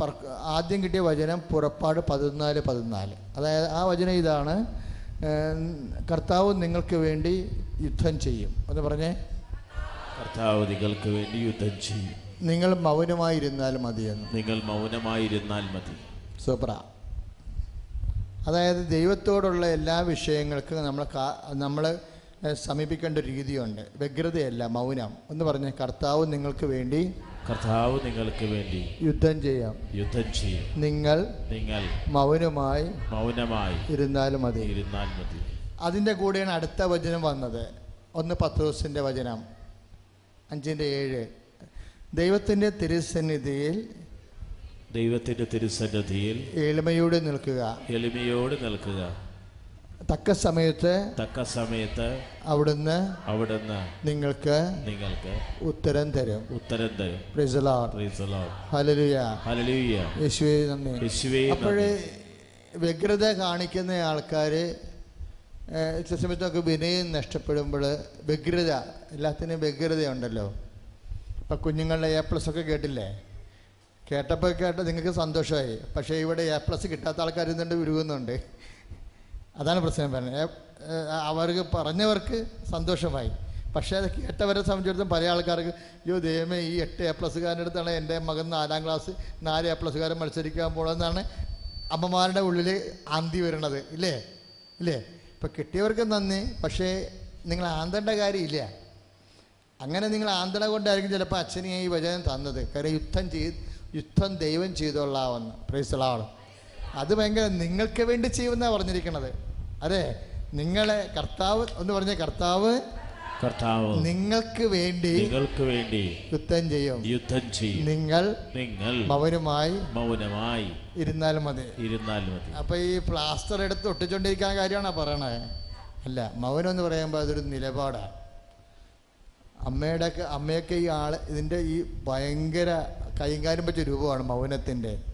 ആദ്യം കിട്ടിയ വചനം പുറപ്പാട് പതിനാല് പതിനാല്. അതായത് ആ വചനം ഇതാണ് കർത്താവ് നിങ്ങൾക്ക് വേണ്ടി യുദ്ധം ചെയ്യും. എന്ന് പറഞ്ഞേ. കർത്താവ് നിങ്ങൾക്ക് വേണ്ടി യുദ്ധം ചെയ്യും. നിങ്ങൾ മൗനമായിരുന്നാൽ മതിയെന്ന്. നിങ്ങൾ മൗനമായിരുന്നാൽ മതി. സൂപ്ര അതായത് ദൈവത്തോടുള്ള എല്ലാ വിഷയങ്ങൾക്കും നമ്മൾ നമ്മൾ സമീപിക്കേണ്ട ഒരു രീതിയുണ്ട്. വ്യഗ്രതയല്ല മൗനം എന്ന് പറഞ്ഞ കർത്താവ് നിങ്ങൾക്ക് വേണ്ടി കർത്താവ് നിങ്ങൾക്ക് വേണ്ടി യുദ്ധം ചെയ്യാം. യുദ്ധം ചെയ്യാം. നിങ്ങൾ നിങ്ങൾ മൗനമായി മൗനമായി ഇരുന്നാലും മതി. ഇരുന്നാൽ മതി. അതിന്റെ കൂടെയാണ് അടുത്ത വചനം വന്നത്. ഒന്ന് പത്ത് ദിവസത്തിന്റെ വചനം അഞ്ചിന്റെ ഏഴ്. ദൈവത്തിന്റെ തിരുസന്നിധിയിൽ ദൈവത്തിന്റെ തിരുസന്നിധിയിൽ എളിമയോടെ നിൽക്കുക. എളിമയോട് നിൽക്കുക. തക്ക സമയത്ത് തക്ക സമയത്ത് അവിടുന്ന് അവിടുന്ന് നിങ്ങൾക്ക് നിങ്ങൾക്ക് ഉത്തരം തരും. ഉത്തരം തരും. യേശുവേ നന്ദി. അപ്പോഴേ വ്യഗ്രത കാണിക്കുന്ന ആൾക്കാർ ചില സമയത്തൊക്കെ വിനയം നഷ്ടപ്പെടുമ്പോൾ വ്യഗ്രത എല്ലാത്തിനും വ്യഗ്രതയുണ്ടല്ലോ. ഇപ്പം കുഞ്ഞുങ്ങളുടെ എ പ്ലസ് ഒക്കെ കേട്ടില്ലേ? കേട്ടപ്പോൾ കേട്ട നിങ്ങൾക്ക് സന്തോഷമായി. പക്ഷേ ഇവിടെ എ പ്ലസ് കിട്ടാത്ത ആൾക്കാർ ഇന്നുണ്ട് ഉരുകുന്നുണ്ട് അതാണ് പ്രശ്നം പറഞ്ഞത് അവർക്ക് പറഞ്ഞവർക്ക് സന്തോഷമായി. പക്ഷേ അത് കേട്ടവരെ സംബന്ധിച്ചിടത്തോളം പല ആൾക്കാർക്ക് അയ്യോ ദൈവമേ ഈ എട്ട് എ പ്ലസ്സുകാരന്റെ അടുത്താണ് എന്റെ മകൻ നാലാം ക്ലാസ് നാല് എ പ്ലസ്സുകാരൻ മത്സരിക്കാൻ പോകണമെന്നാണ് അമ്മമാരുടെ ഉള്ളിൽ ആന്തി വരുന്നത് ഇല്ലേ? ഇല്ലേ? ഇപ്പം കിട്ടിയവർക്ക് നന്ദി പക്ഷേ നിങ്ങൾ ആന്തേണ്ട കാര്യമില്ല. അങ്ങനെ നിങ്ങൾ ആന്തണ കൊണ്ടായിരിക്കും ചിലപ്പോൾ അച്ഛനെ ഈ വചനം തന്നത്. കാര്യം യുദ്ധം ചെയ്ത് യുദ്ധം ദൈവം ചെയ്തോളാമെന്ന് പ്രൈസളാണ് അത് ഭയങ്കര നിങ്ങൾക്ക് വേണ്ടി ചെയ്യുമെന്നാ പറഞ്ഞിരിക്കണത്. അതെ നിങ്ങളെ കർത്താവ് എന്ന് പറഞ്ഞ കർത്താവ് കർത്താവ് നിങ്ങൾക്ക് വേണ്ടി നിങ്ങൾക്ക് വേണ്ടി യുദ്ധം ചെയ്യും. യുദ്ധം ചെയ്യും. നിങ്ങൾ നിങ്ങൾ മൗനമായി മൗനമായി ഇരുന്നാൽ മതി. ഇരുന്നാൽ മതി. അപ്പൊ ഈ പ്ലാസ്റ്റർ എടുത്ത് ഒട്ടിച്ചോണ്ടിരിക്കുന്ന കാര്യമാണോ പറയണേ? അല്ല മൗനം എന്ന് പറയുമ്പോൾ അതൊരു നിലപാടാണ് അമ്മയുടെ അമ്മയൊക്കെ ഈ ആൾ ഇതിന്റെ ഈ ഭയങ്കര കൈകാര്യം പറ്റിയ രൂപമാണ് മൗനത്തിന്റെ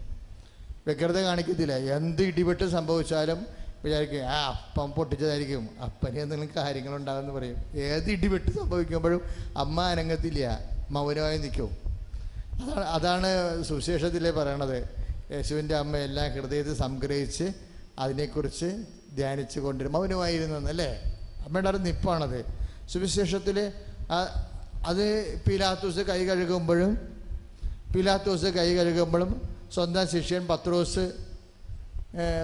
വ്യഗ്രത കാണിക്കത്തില്ല. എന്ത് ഇടിപെട്ട് സംഭവിച്ചാലും വിചാരിക്കും ആ അപ്പം പൊട്ടിച്ചതായിരിക്കും. അപ്പനെ എന്തെങ്കിലും കാര്യങ്ങളുണ്ടാകുമെന്ന് പറയും. ഏത് ഇടിപെട്ട് സംഭവിക്കുമ്പോഴും അമ്മ അനങ്ങത്തില്ല. മൗനമായി നിൽക്കും. അതാണ് അതാണ് സുവിശേഷത്തിലെ പറയണത്. യേശുവിന്റെ അമ്മ എല്ലാം ഹൃദയത്തിൽ സംഗ്രഹിച്ച് അതിനെക്കുറിച്ച് ധ്യാനിച്ച് കൊണ്ടിരും മൗനമായിരുന്നല്ലേ അമ്മയുടെ ഒരു നിപ്പാണത്. സുവിശേഷത്തിൽ അത് പീലാത്തോസ് കൈ കഴുകുമ്പോഴും പീലാത്തോസ് കൈ കഴുകുമ്പോഴും സ്വന്തം ശിഷ്യൻ പത്രോസ്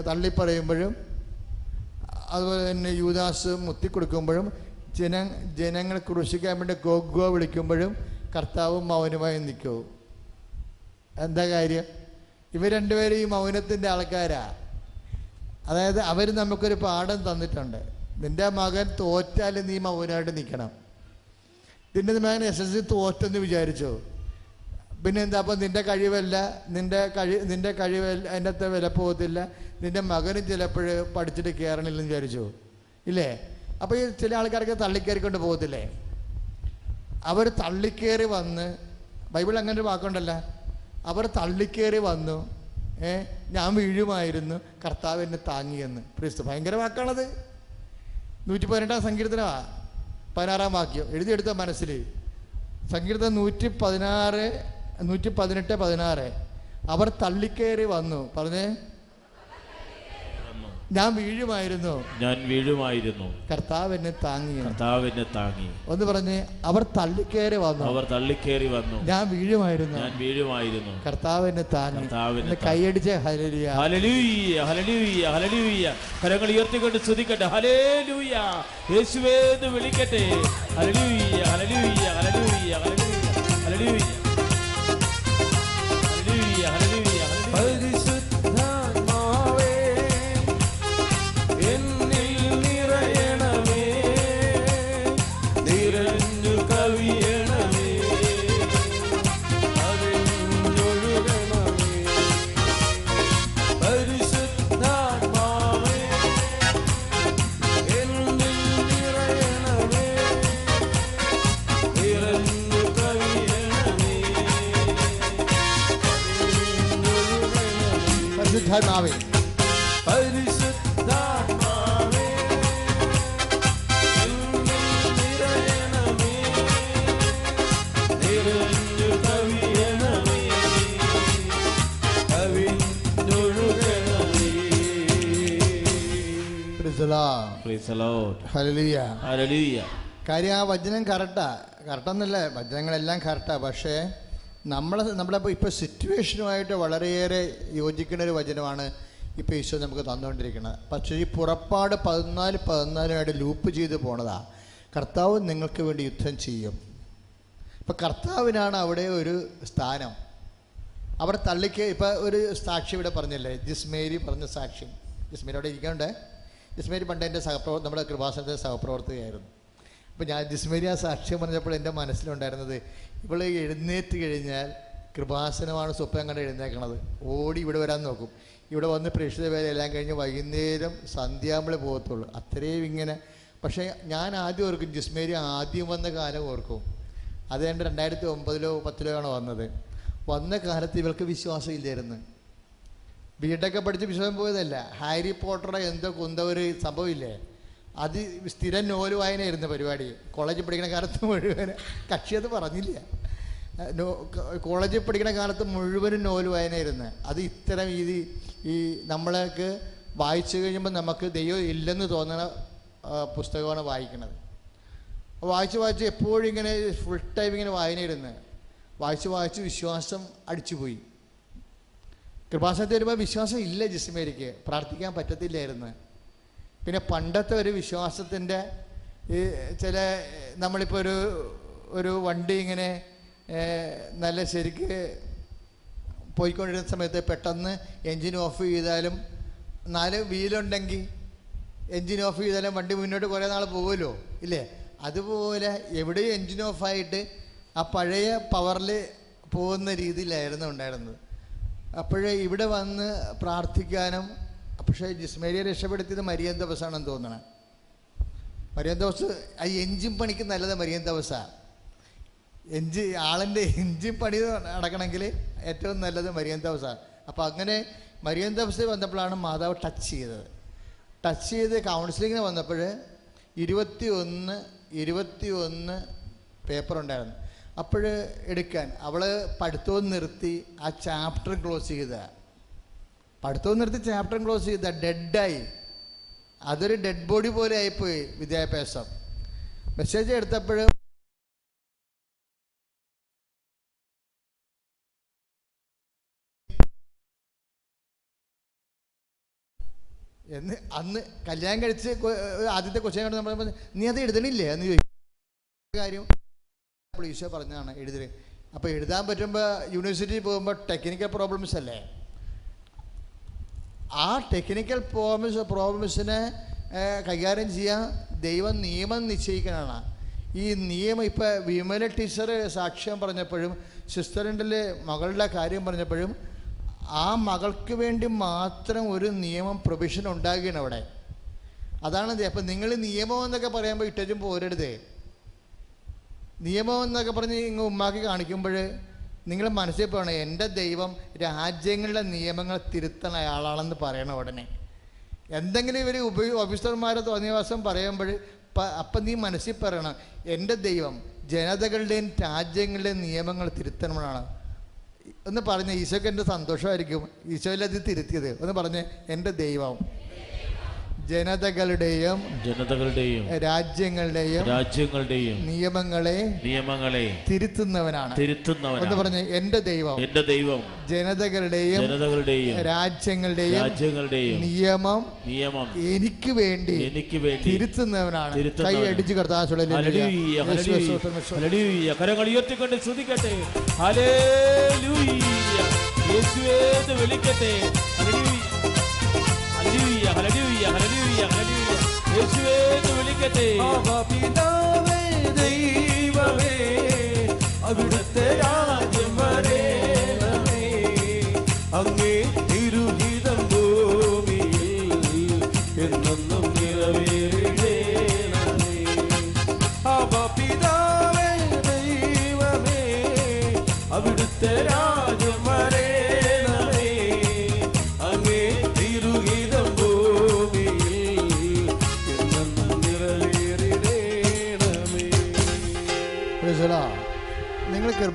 തള്ളിപ്പറയുമ്പോഴും അതുപോലെ തന്നെ യൂദാസ് മുത്തിക്കൊടുക്കുമ്പോഴും ജന ജനങ്ങൾ ക്രൂശിക്കാൻ വേണ്ടി ഗോഗോ വിളിക്കുമ്പോഴും കർത്താവും മൗനമായി നിൽക്കൂ. എന്താ കാര്യം? ഇവർ രണ്ടുപേരും ഈ മൗനത്തിന്റെ ആൾക്കാരാ. അതായത് അവർ നമുക്കൊരു പാഠം തന്നിട്ടുണ്ട്. നിന്റെ മകൻ തോറ്റാൽ നീ മൗനമായിട്ട് നിൽക്കണം. നിന്റെ മകൻ എസ് എസ് സി തോറ്റെന്ന് വിചാരിച്ചോ? പിന്നെ എന്താ അപ്പം നിന്റെ കഴിവല്ല നിന്റെ കഴി നിന്റെ കഴിവ് അതിനകത്തെ വില പോകത്തില്ല. നിന്റെ മകനും ചിലപ്പോൾ പഠിച്ചിട്ട് കയറണില്ലെന്ന് വിചാരിച്ചു. ഇല്ലേ? അപ്പോൾ ഈ ചില ആൾക്കാർക്ക് തള്ളിക്കയറിക്കൊണ്ട് പോകത്തില്ലേ? അവർ തള്ളിക്കയറി വന്ന് ബൈബിൾ അങ്ങനെ ഒരു വാക്കുണ്ടല്ല. അവർ തള്ളിക്കയറി വന്നു ഏ ഞാൻ വീഴുമായിരുന്നു കർത്താവ് എന്നെ താങ്ങിയെന്ന്. ക്രിസ്തു ഭയങ്കര വാക്കാണത്. നൂറ്റി പതിനെട്ടാം സങ്കീർത്തനമാ. പതിനാറാം വാക്യം. എഴുതിയെടുത്ത മനസ്സിൽ. സങ്കീർത്തനം നൂറ്റി പതിനാറ് നൂറ്റി പതിനെട്ട് പതിനാറ്. അവർ തള്ളിക്കേറി വന്നു. പറഞ്ഞേ? ഞാൻ വീഴുമായിരുന്നു. ഞാൻ വീഴുമായിരുന്നു. കർത്താവിനെ താങ്ങി. കർത്താവിനെ താങ്ങി. ഒന്ന് പറഞ്ഞ് അവർ തള്ളിക്കേറി വന്നു. അവർ തള്ളിക്കേറി വന്നു. ഞാൻ വീഴുമായിരുന്നു. ഞാൻ വീഴുമായിരുന്നു. കർത്താവിനെ താങ്ങി. കർത്താവിനെ കൈയടിച്ച് ഹല്ലേലൂയ. Hallelujah hallelujah hallelujah. കരങ്ങൾ ഉയർത്തിക്കൊണ്ട് സ്തുതിക്കട്ടെ. ഹലേലൂയ യേശുവേ എന്ന് വിളിക്കട്ടെ. Hallelujah hallelujah hallelujah hallelujah hallelujah. Hallelujah. കാര്യം ആ വചനം കറക്റ്റാ കറക്റ്റെന്നല്ല വചനങ്ങളെല്ലാം കറക്റ്റാ പക്ഷേ നമ്മൾ നമ്മളെ ഇപ്പോൾ സിറ്റുവേഷനുമായിട്ട് വളരെയേറെ യോജിക്കുന്ന ഒരു വചനമാണ് ഇപ്പോൾ ഈശോ നമുക്ക് തന്നുകൊണ്ടിരിക്കുന്നത്. പക്ഷേ ഈ പുറപ്പാട് പതിനാല് പതിനാലുമായിട്ട് ലൂപ്പ് ചെയ്ത് പോണതാ. കർത്താവ് നിങ്ങൾക്ക് വേണ്ടി യുദ്ധം ചെയ്യും. ഇപ്പം കർത്താവിനാണ് അവിടെ ഒരു സ്ഥാനം. അവിടെ തള്ളിക്ക് ഇപ്പം ഒരു സാക്ഷി ഇവിടെ പറഞ്ഞില്ലേ? ജിസ്മേരി പറഞ്ഞ സാക്ഷി. ജിസ്മേരി അവിടെ ഇരിക്കണ്ടേ ജിസ്മേരി പണ്ട് എന്റെ സഹപ്രവർ നമ്മുടെ കൃപാസനത്തിന്റെ സഹപ്രവർത്തകയായിരുന്നു. അപ്പോൾ ഞാൻ ജിസ്മേരി ആ സാക്ഷ്യം പറഞ്ഞപ്പോൾ എന്റെ മനസ്സിലുണ്ടായിരുന്നത് ഇവൾ എഴുന്നേറ്റ് കഴിഞ്ഞാൽ കൃപാസനമാണ് സ്വപ്നം കണ്ട് എഴുന്നേക്കണത്. ഓടി ഇവിടെ വരാൻ നോക്കും. ഇവിടെ വന്ന് പ്രേക്ഷിത വേല എല്ലാം കഴിഞ്ഞ് വൈകുന്നേരം സന്ധ്യാമ്പളെ പോകത്തുള്ളൂ. അത്രയും ഇങ്ങനെ. പക്ഷേ ഞാൻ ആദ്യം ഓർക്കും ജിസ്മേരി ആദ്യം വന്ന കാലം ഓർക്കും. അത് എന്റെ രണ്ടായിരത്തി ഒമ്പതിലോ പത്തിലോ ആണ് വന്നത്. വന്ന കാലത്ത് ഇവർക്ക് വിശ്വാസം ഇല്ലായിരുന്നു. ബിടെക്ക് പഠിച്ച് വിശ്വാസം പോയതല്ല. ഹാരി പോട്ടറുടെ എന്തോ കുന്ത ഒരു സംഭവമില്ലേ അത് സ്ഥിരം നോൽ വായനയായിരുന്നു പരിപാടി. കോളേജിൽ പഠിക്കുന്ന കാലത്ത് മുഴുവൻ കക്ഷി അത് പറഞ്ഞില്ല കോളേജിൽ പഠിക്കുന്ന കാലത്ത് മുഴുവനും നോൽ വായനയായിരുന്നു. അത് ഇത്തരം ഇത് ഈ നമ്മളൊക്കെ വായിച്ചു കഴിയുമ്പോൾ നമുക്ക് ദൈവം ഇല്ലെന്ന് തോന്നുന്ന പുസ്തകമാണ് വായിക്കുന്നത് വായിച്ച് വായിച്ച് എപ്പോഴും ഇങ്ങനെ ഫുൾ ടൈം ഇങ്ങനെ വായനയിരുന്ന് വായിച്ച് വായിച്ച് വിശ്വാസം അടിച്ചുപോയി. കൃപാസനത്തിൽ വരുമ്പോൾ വിശ്വാസം ഇല്ല ജിസ്മേരിക്ക് പ്രാർത്ഥിക്കാൻ പറ്റത്തില്ലായിരുന്നു. പിന്നെ പണ്ടത്തെ ഒരു വിശ്വാസത്തിന്റെ ഈ ചില നമ്മളിപ്പോൾ ഒരു ഒരു വണ്ടി ഇങ്ങനെ നല്ല ശരിക്ക് പോയിക്കൊണ്ടിരുന്ന സമയത്ത് പെട്ടെന്ന് എൻജിൻ ഓഫ് ചെയ്താലും നാല് വീലുണ്ടെങ്കിൽ എൻജിൻ ഓഫ് ചെയ്താലും വണ്ടി മുന്നോട്ട് കുറേ നാൾ പോകുമല്ലോ ഇല്ലേ? അതുപോലെ എവിടെയും എൻജിൻ ഓഫായിട്ട് ആ പഴയ പവറിൽ പോകുന്ന രീതിയിലായിരുന്നു ഉണ്ടായിരുന്നത്. അപ്പോഴേ ഇവിടെ വന്ന് പ്രാർത്ഥിക്കാനും പക്ഷേ ജിസ്മേലിയെ രക്ഷപ്പെടുത്തിയത് മരിയൻ ദിവസമാണെന്ന് തോന്നണം. മരിയൻ ദിവസ് ആ എഞ്ചിൻ പണിക്ക് നല്ലത് മരിയൻ ദിവസമാണ് എഞ്ചി ആളിന്റെ എഞ്ചിൻ പണി നടക്കണമെങ്കിൽ ഏറ്റവും നല്ലത് മരിയൻ ദിവസമാണ് അപ്പോൾ അങ്ങനെ മരിയൻ ദിവസം വന്നപ്പോഴാണ് മാതാവ് ടച്ച് ചെയ്തത്. ടച്ച് ചെയ്ത് കൗൺസിലിങ്ങിന് വന്നപ്പോൾ ഇരുപത്തി ഒന്ന് ഇരുപത്തി ഒന്ന് പേപ്പർ ഉണ്ടായിരുന്നു. അപ്പോൾ എടുക്കാൻ അവൾ പഠിത്തവും നിർത്തി ആ ചാപ്റ്റർ ക്ലോസ് ചെയ്ത പഠിത്തവും നിർത്തി ചാപ്റ്റർ ക്ലോസ് ചെയ്ത ഡെഡായി അതൊരു ഡെഡ് ബോഡി പോലെ ആയിപ്പോയി വിദ്യാഭ്യാസം. മെസ്സേജ് എടുത്തപ്പോൾ എന്ന് അന്ന് കല്യാണം കഴിച്ച് ആദ്യത്തെ കൊച്ചിനെ കണ്ട് നമ്മൾ നീ അത് എഴുതണില്ലേ? എന്ന് ചോദിക്കും കാര്യം ഈശോ പറഞ്ഞതാണ് എഴുതി അപ്പോൾ എഴുതാൻ പറ്റുമ്പോൾ യൂണിവേഴ്സിറ്റി പോകുമ്പോൾ ടെക്നിക്കൽ പ്രോബ്ലംസ് അല്ലേ? ആ ടെക്നിക്കൽ പ്രോബ്ലംസ് പ്രോബ്ലംസിനെ കൈകാര്യം ചെയ്യാൻ ദൈവം നിയമം നിശ്ചയിക്കാനാണ് ഈ നിയമം ഇപ്പോൾ വിമല ടീച്ചർ സാക്ഷ്യം പറഞ്ഞപ്പോഴും സിസ്റ്ററിന്റെ മകളുടെ കാര്യം പറഞ്ഞപ്പോഴും ആ മകൾക്ക് വേണ്ടി മാത്രം ഒരു നിയമം പ്രൊവിഷൻ ഉണ്ടാകുകയാണ് അവിടെ. അതാണ്. അപ്പം നിങ്ങൾ നിയമം എന്നൊക്കെ പറയുമ്പോൾ ഇട്ടും പോരരുതേ. നിയമം എന്നൊക്കെ പറഞ്ഞ് ഇങ്ങ് ഉമ്മാക്കി കാണിക്കുമ്പോൾ നിങ്ങൾ മനസ്സിൽ പോകണം എന്റെ ദൈവം രാജ്യങ്ങളുടെ നിയമങ്ങൾ തിരുത്തണ അയാളാണെന്ന് പറയണം ഉടനെ. എന്തെങ്കിലും ഇവർ ഉപ ഓഫീസർമാരെ തോന്നിയവാസം പറയുമ്പോൾ അപ്പം നീ മനസ്സിൽ പറയണം എന്റെ ദൈവം ജനതകളുടെയും രാജ്യങ്ങളുടെയും നിയമങ്ങൾ തിരുത്തണമെന്നാണ്. ഒന്ന് പറഞ്ഞ ഈശോക്ക് എന്റെ സന്തോഷമായിരിക്കും. ഈശോയിലത് തിരുത്തിയത്. ഒന്ന് പറഞ്ഞ് എന്റെ ദൈവം. ജനതകളുടെയും ജനതകളുടെയും രാജ്യങ്ങളുടെയും രാജ്യങ്ങളുടെയും നിയമങ്ങളെ നിയമങ്ങളെ തിരുത്തുന്നവനാണ്. തിരുത്തുന്നവൻ എന്ന് പറഞ്ഞ് എന്റെ ദൈവം എന്റെ ദൈവം ജനതകളുടെയും ജനതകളുടെയും രാജ്യങ്ങളുടെയും രാജ്യങ്ങളുടെയും നിയമം നിയമം എനിക്ക് വേണ്ടി എനിക്ക് വേണ്ടി തിരുത്തുന്നവനാണ്. കൈ അടിച്ചു. കരങ്ങൾ ഉയർത്തിക്കൊണ്ട് ഹല്ലേലൂയ. യേശുവേ വിളിക്കട്ടെ. Hallelujah. Hallelujah, hallelujah, hallelujah, hallelujah. യേശുവേ എന്ന് വിളിക്കട്ടെ പിതാവേ ദൈവമേ അവിടുത്തെ രാജ്യം വരേണമേ അങ്ങേ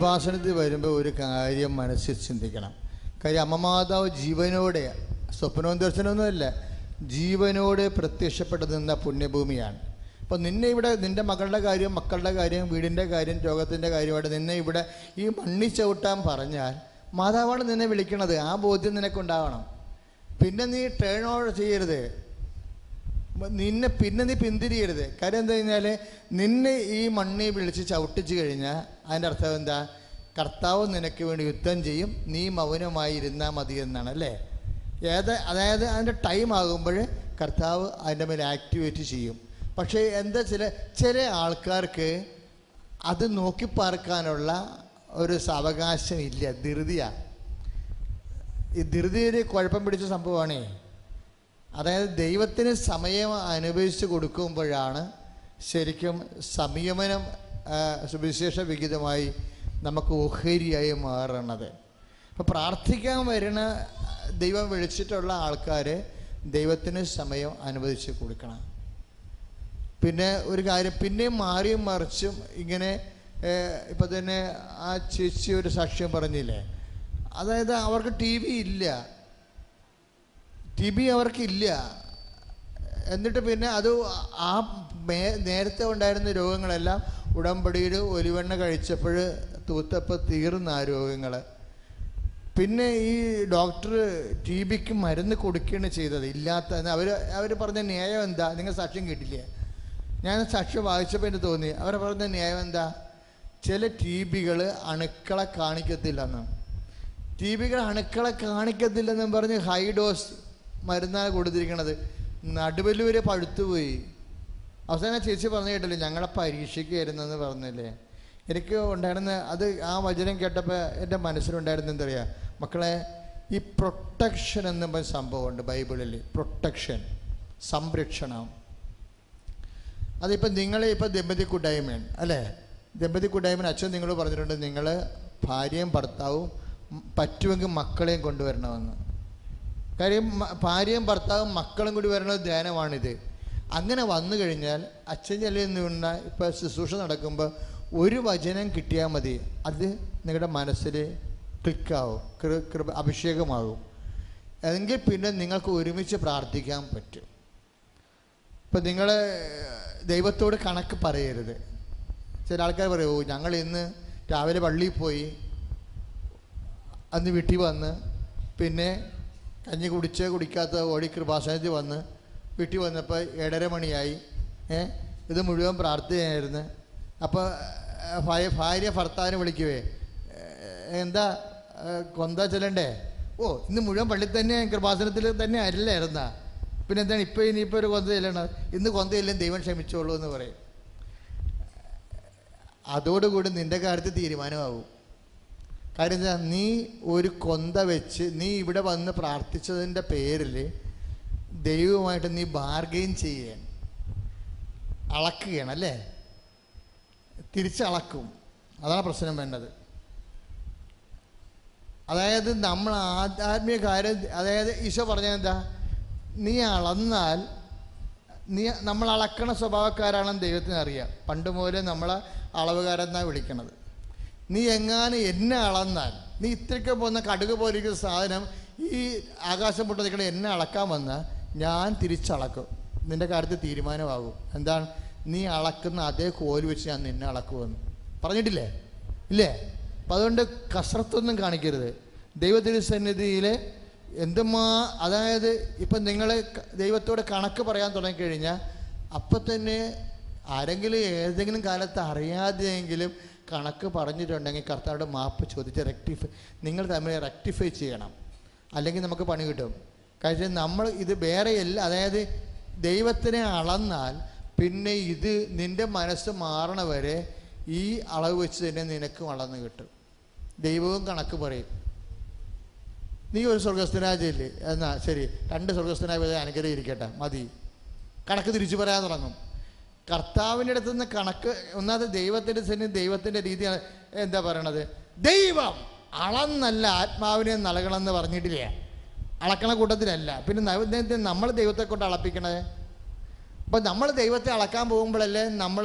കൃപാസനത്തിൽ വരുമ്പോൾ ഒരു കാര്യം മനസ്സിൽ ചിന്തിക്കണം. കാര്യം അമ്മമാതാവ് ജീവനോടെ സ്വപ്നവും ദർശനമൊന്നുമല്ല ജീവനോടെ പ്രത്യക്ഷപ്പെട്ടു നിന്ന പുണ്യഭൂമിയാണ്. അപ്പോൾ നിന്നെ ഇവിടെ നിന്റെ മകളുടെ കാര്യം മക്കളുടെ കാര്യം വീടിന്റെ കാര്യം രോഗത്തിന്റെ കാര്യമായിട്ട് നിന്നെ ഇവിടെ ഈ മണ്ണി ചവിട്ടാൻ പറഞ്ഞാൽ മാതാവാണ് നിന്നെ വിളിക്കണത്. ആ ബോധ്യം നിനക്കുണ്ടാവണം. പിന്നെ നീ ടേൺ ഓവർ ചെയ്യരുത്. നിന്നെ പിന്നെ നീ പിന്തിരിയരുത്. കാര്യം എന്താ കഴിഞ്ഞാൽ നിന്നെ ഈ മണ്ണി വിളിച്ച് ചവിട്ടിച്ചു കഴിഞ്ഞാൽ അതിന്റെ അർത്ഥം എന്താ? കർത്താവ് നിനക്ക് വേണ്ടി യുദ്ധം ചെയ്യും. നീ മൗനമായി ഇരുന്നാൽ മതി എന്നാണ് അല്ലേ? ഏത് അതായത് അതിന്റെ ടൈം ആകുമ്പോൾ കർത്താവ് അതിന്റെ മേലെ ആക്ടിവേറ്റ് ചെയ്യും. പക്ഷേ എന്താ ചില ചില ആൾക്കാർക്ക് അത് നോക്കി പാർക്കാനുള്ള ഒരു ഇല്ല ധൃതിയാണ് ഈ ധൃതി ഒരു കുഴപ്പം പിടിച്ച സംഭവമാണേ. അതായത് ദൈവത്തിന് സമയം അനുഭവിച്ചു കൊടുക്കുമ്പോഴാണ് ശരിക്കും സംയമനം സുവിശേഷ വിഹിതമായി നമുക്ക് ഓഹരിയായി മാറണത്. അപ്പോൾ പ്രാർത്ഥിക്കാൻ വരുന്ന ദൈവം വിളിച്ചിട്ടുള്ള ആൾക്കാർ ദൈവത്തിന് സമയം അനുവദിച്ച് കൊടുക്കണം. പിന്നെ ഒരു കാര്യം പിന്നെയും മാറിയും മറിച്ചും ഇങ്ങനെ ഇപ്പം തന്നെ ആ ചേച്ചി ഒരു സാക്ഷ്യം പറഞ്ഞില്ലേ? അതായത് അവർക്ക് ടി വി ഇല്ല. ടി ബി അവർക്കില്ല. എന്നിട്ട് പിന്നെ അത് ആ മേ നേരത്തെ ഉണ്ടായിരുന്ന രോഗങ്ങളെല്ലാം ഉടമ്പടിയിൽ ഒലിവെണ്ണ കഴിച്ചപ്പോൾ തൂത്തപ്പോൾ തീർന്ന ആ രോഗങ്ങൾ പിന്നെ ഈ ഡോക്ടർ ടി ബിക്ക് മരുന്ന് കൊടുക്കുകയാണ് ചെയ്തത്. ഇല്ലാത്ത അവർ അവർ പറഞ്ഞ ന്യായം എന്താ? നിങ്ങൾ സാക്ഷ്യം കേട്ടില്ലേ? ഞാൻ സാക്ഷ്യം വായിച്ചപ്പോൾ എനിക്ക് തോന്നി. അവർ പറഞ്ഞ ന്യായം എന്താ? ചില ടി ബികൾ അണുക്കളെ കാണിക്കത്തില്ലെന്ന്. ടി ബികൾ അണുക്കളെ കാണിക്കത്തില്ലെന്നും പറഞ്ഞ് ഹൈ ഡോസ് മരുന്നാണ് കൊടുത്തിരിക്കണത്. നടുവിൽ വരെ പഴുത്തുപോയി. അവസാനം ചേച്ചി പറഞ്ഞു കേട്ടില്ലേ ഞങ്ങളെ പരീക്ഷിക്കുകയായിരുന്നെന്ന് പറഞ്ഞില്ലേ? എനിക്ക് ഉണ്ടായിരുന്ന അത് ആ വചനം കേട്ടപ്പോൾ എന്റെ മനസ്സിലുണ്ടായിരുന്ന എന്താ പറയുക മക്കളെ ഈ പ്രൊട്ടക്ഷൻ എന്ന സംഭവമുണ്ട് ബൈബിളിൽ പ്രൊട്ടക്ഷൻ സംരക്ഷണം. അതിപ്പോൾ നിങ്ങളെ ഇപ്പോൾ ദമ്പതി കൂട്ടായ്മയാണ് അല്ലേ? ദമ്പതി കൂട്ടായ്മ അച്ഛൻ നിങ്ങൾ പറഞ്ഞിട്ടുണ്ട് നിങ്ങൾ ഭാര്യയും ഭർത്താവും പറ്റുമെങ്കിൽ മക്കളെയും കൊണ്ടുവരണമെന്ന്. കാര്യം ഭാര്യയും ഭർത്താവും മക്കളും കൂടി വരുന്ന ധ്യാനമാണിത്. അങ്ങനെ വന്നു കഴിഞ്ഞാൽ അച്ഛൻ ചെല്ലിൽ നിന്ന് ഇപ്പോൾ ശുശ്രൂഷ നടക്കുമ്പോൾ ഒരു വചനം കിട്ടിയാൽ മതി. അത് നിങ്ങളുടെ മനസ്സിൽ ക്ലിക്കാവും കൃ കൃപ അഭിഷേകമാകും. എങ്കിൽ പിന്നെ നിങ്ങൾക്ക് ഒരുമിച്ച് പ്രാർത്ഥിക്കാൻ പറ്റും. ഇപ്പം നിങ്ങൾ ദൈവത്തോട് കണക്ക് പറയരുത്. ചില ആൾക്കാർ പറയും ഞങ്ങൾ ഇന്ന് രാവിലെ പള്ളിയിൽ പോയി അന്ന് വീട്ടിൽ വന്ന് പിന്നെ കഞ്ഞി കുടിച്ച് കുടിക്കാത്ത ഓടി കൃപാസനത്തിൽ വന്ന് വീട്ടിൽ വന്നപ്പോൾ ഏഴര മണിയായി. ഇത് മുഴുവൻ പ്രാർത്ഥനയായിരുന്നു. അപ്പോൾ ഭാര്യ ഭാര്യ ഭർത്താവിനെ വിളിക്കുവേ. എന്താ കൊന്ത ചെല്ലണ്ടേ? ഓ ഇന്ന് മുഴുവൻ പള്ളി തന്നെ കൃപാസനത്തിൽ തന്നെ അല്ലായിരുന്ന പിന്നെ എന്താണ് ഇപ്പോൾ ഇനിയിപ്പോൾ ഒരു കൊന്ത ചെല്ലണം? ഇന്ന് കൊന്ത ചെല്ലും ദൈവം ക്ഷമിച്ചോളൂ എന്ന് പറയും. അതോടുകൂടി നിന്റെ കാര്യത്തിൽ തീരുമാനമാവും. കാര്യം നീ ഒരു കൊന്ത വെച്ച് നീ ഇവിടെ വന്ന് പ്രാർത്ഥിച്ചതിന്റെ പേരിൽ ദൈവവുമായിട്ട് നീ ബാർഗെയിൻ ചെയ്യുകയാണ് അളക്കുകയാണ് അല്ലേ? തിരിച്ചളക്കും. അതാണ് പ്രശ്നം വേണ്ടത്. അതായത് നമ്മൾ ആധ്യാത്മിക കാര്യം അതായത് ഈശോ പറഞ്ഞത് എന്താ? നീ അളന്നാൽ നീ നമ്മൾ അളക്കണ സ്വഭാവക്കാരാണെന്ന് ദൈവത്തിന് അറിയാം. പണ്ട് മുതലേ നമ്മളെ അളവുകാരെന്നാണ് വിളിക്കണത്. നീ എങ്ങാനും എന്നെ അളന്നാൽ നീ ഇത്രയ്ക്ക് പോകുന്ന കടുക് പോലിരിക്കുന്ന സാധനം ഈ ആകാശം പൊട്ട് നിൽക്കണ എന്നെ അളക്കാൻ വന്നാൽ ഞാൻ തിരിച്ചളക്കും. നിന്റെ കാര്യത്തിൽ തീരുമാനമാകും. എന്താണ്? നീ അളക്കുന്ന അതേ കോൽ വെച്ച് ഞാൻ നിന്നെ അളക്കുമെന്ന്. പറഞ്ഞിട്ടില്ലേ? ഇല്ലേ? അപ്പം അതുകൊണ്ട് കസർത്തൊന്നും കാണിക്കരുത്. ദൈവതിരുസന്നിധിയിൽ എന്തുമാ അതായത് ഇപ്പം നിങ്ങൾ ദൈവത്തോട് കണക്ക് പറയാൻ തുടങ്ങിക്കഴിഞ്ഞാൽ അപ്പം തന്നെ ആരെങ്കിലും ഏതെങ്കിലും കാലത്ത് അറിയാതെയെങ്കിലും കണക്ക് പറഞ്ഞിട്ടുണ്ടെങ്കിൽ കർത്താവോട് മാപ്പ് ചോദിച്ച് റെക്ടിഫൈ നിങ്ങൾ തമ്മിൽ റെക്ടിഫൈ ചെയ്യണം. അല്ലെങ്കിൽ നമുക്ക് പണി കിട്ടും. കാര്യം നമ്മൾ ഇത് വേറെ എല്ലാ അതായത് ദൈവത്തിനെ അളന്നാൽ പിന്നെ ഇത് നിന്റെ മനസ്സ് മാറണ വരെ ഈ അളവ് വെച്ച് തന്നെ നിനക്കും അളന്ന് കിട്ടും. ദൈവവും കണക്ക് പറയും. നീ ഒരു സ്വർഗസ്ഥനാജയില്ലേ എന്നാ ശരി രണ്ട് സ്വർഗസ്ഥനായ അനുഗ്രഹം ഇരിക്കട്ടെ മതി. കണക്ക് തിരിച്ചു പറയാൻ തുടങ്ങും. കർത്താവിന്റെ അടുത്ത് നിന്ന് കണക്ക് ഒന്നാമത് ദൈവത്തിന്റെ സന്നി ദൈവത്തിന്റെ രീതി എന്താ പറയണത്? ദൈവം അളന്നല്ല ആത്മാവിനെ നൽകണമെന്ന് പറഞ്ഞിട്ടില്ല. അളക്കണ കൂട്ടത്തിലല്ല. പിന്നെ നമ്മൾ ദൈവത്തെ കൊണ്ട് അളപ്പിക്കണത്? അപ്പം നമ്മൾ ദൈവത്തെ അളക്കാൻ പോകുമ്പോഴല്ലേ നമ്മൾ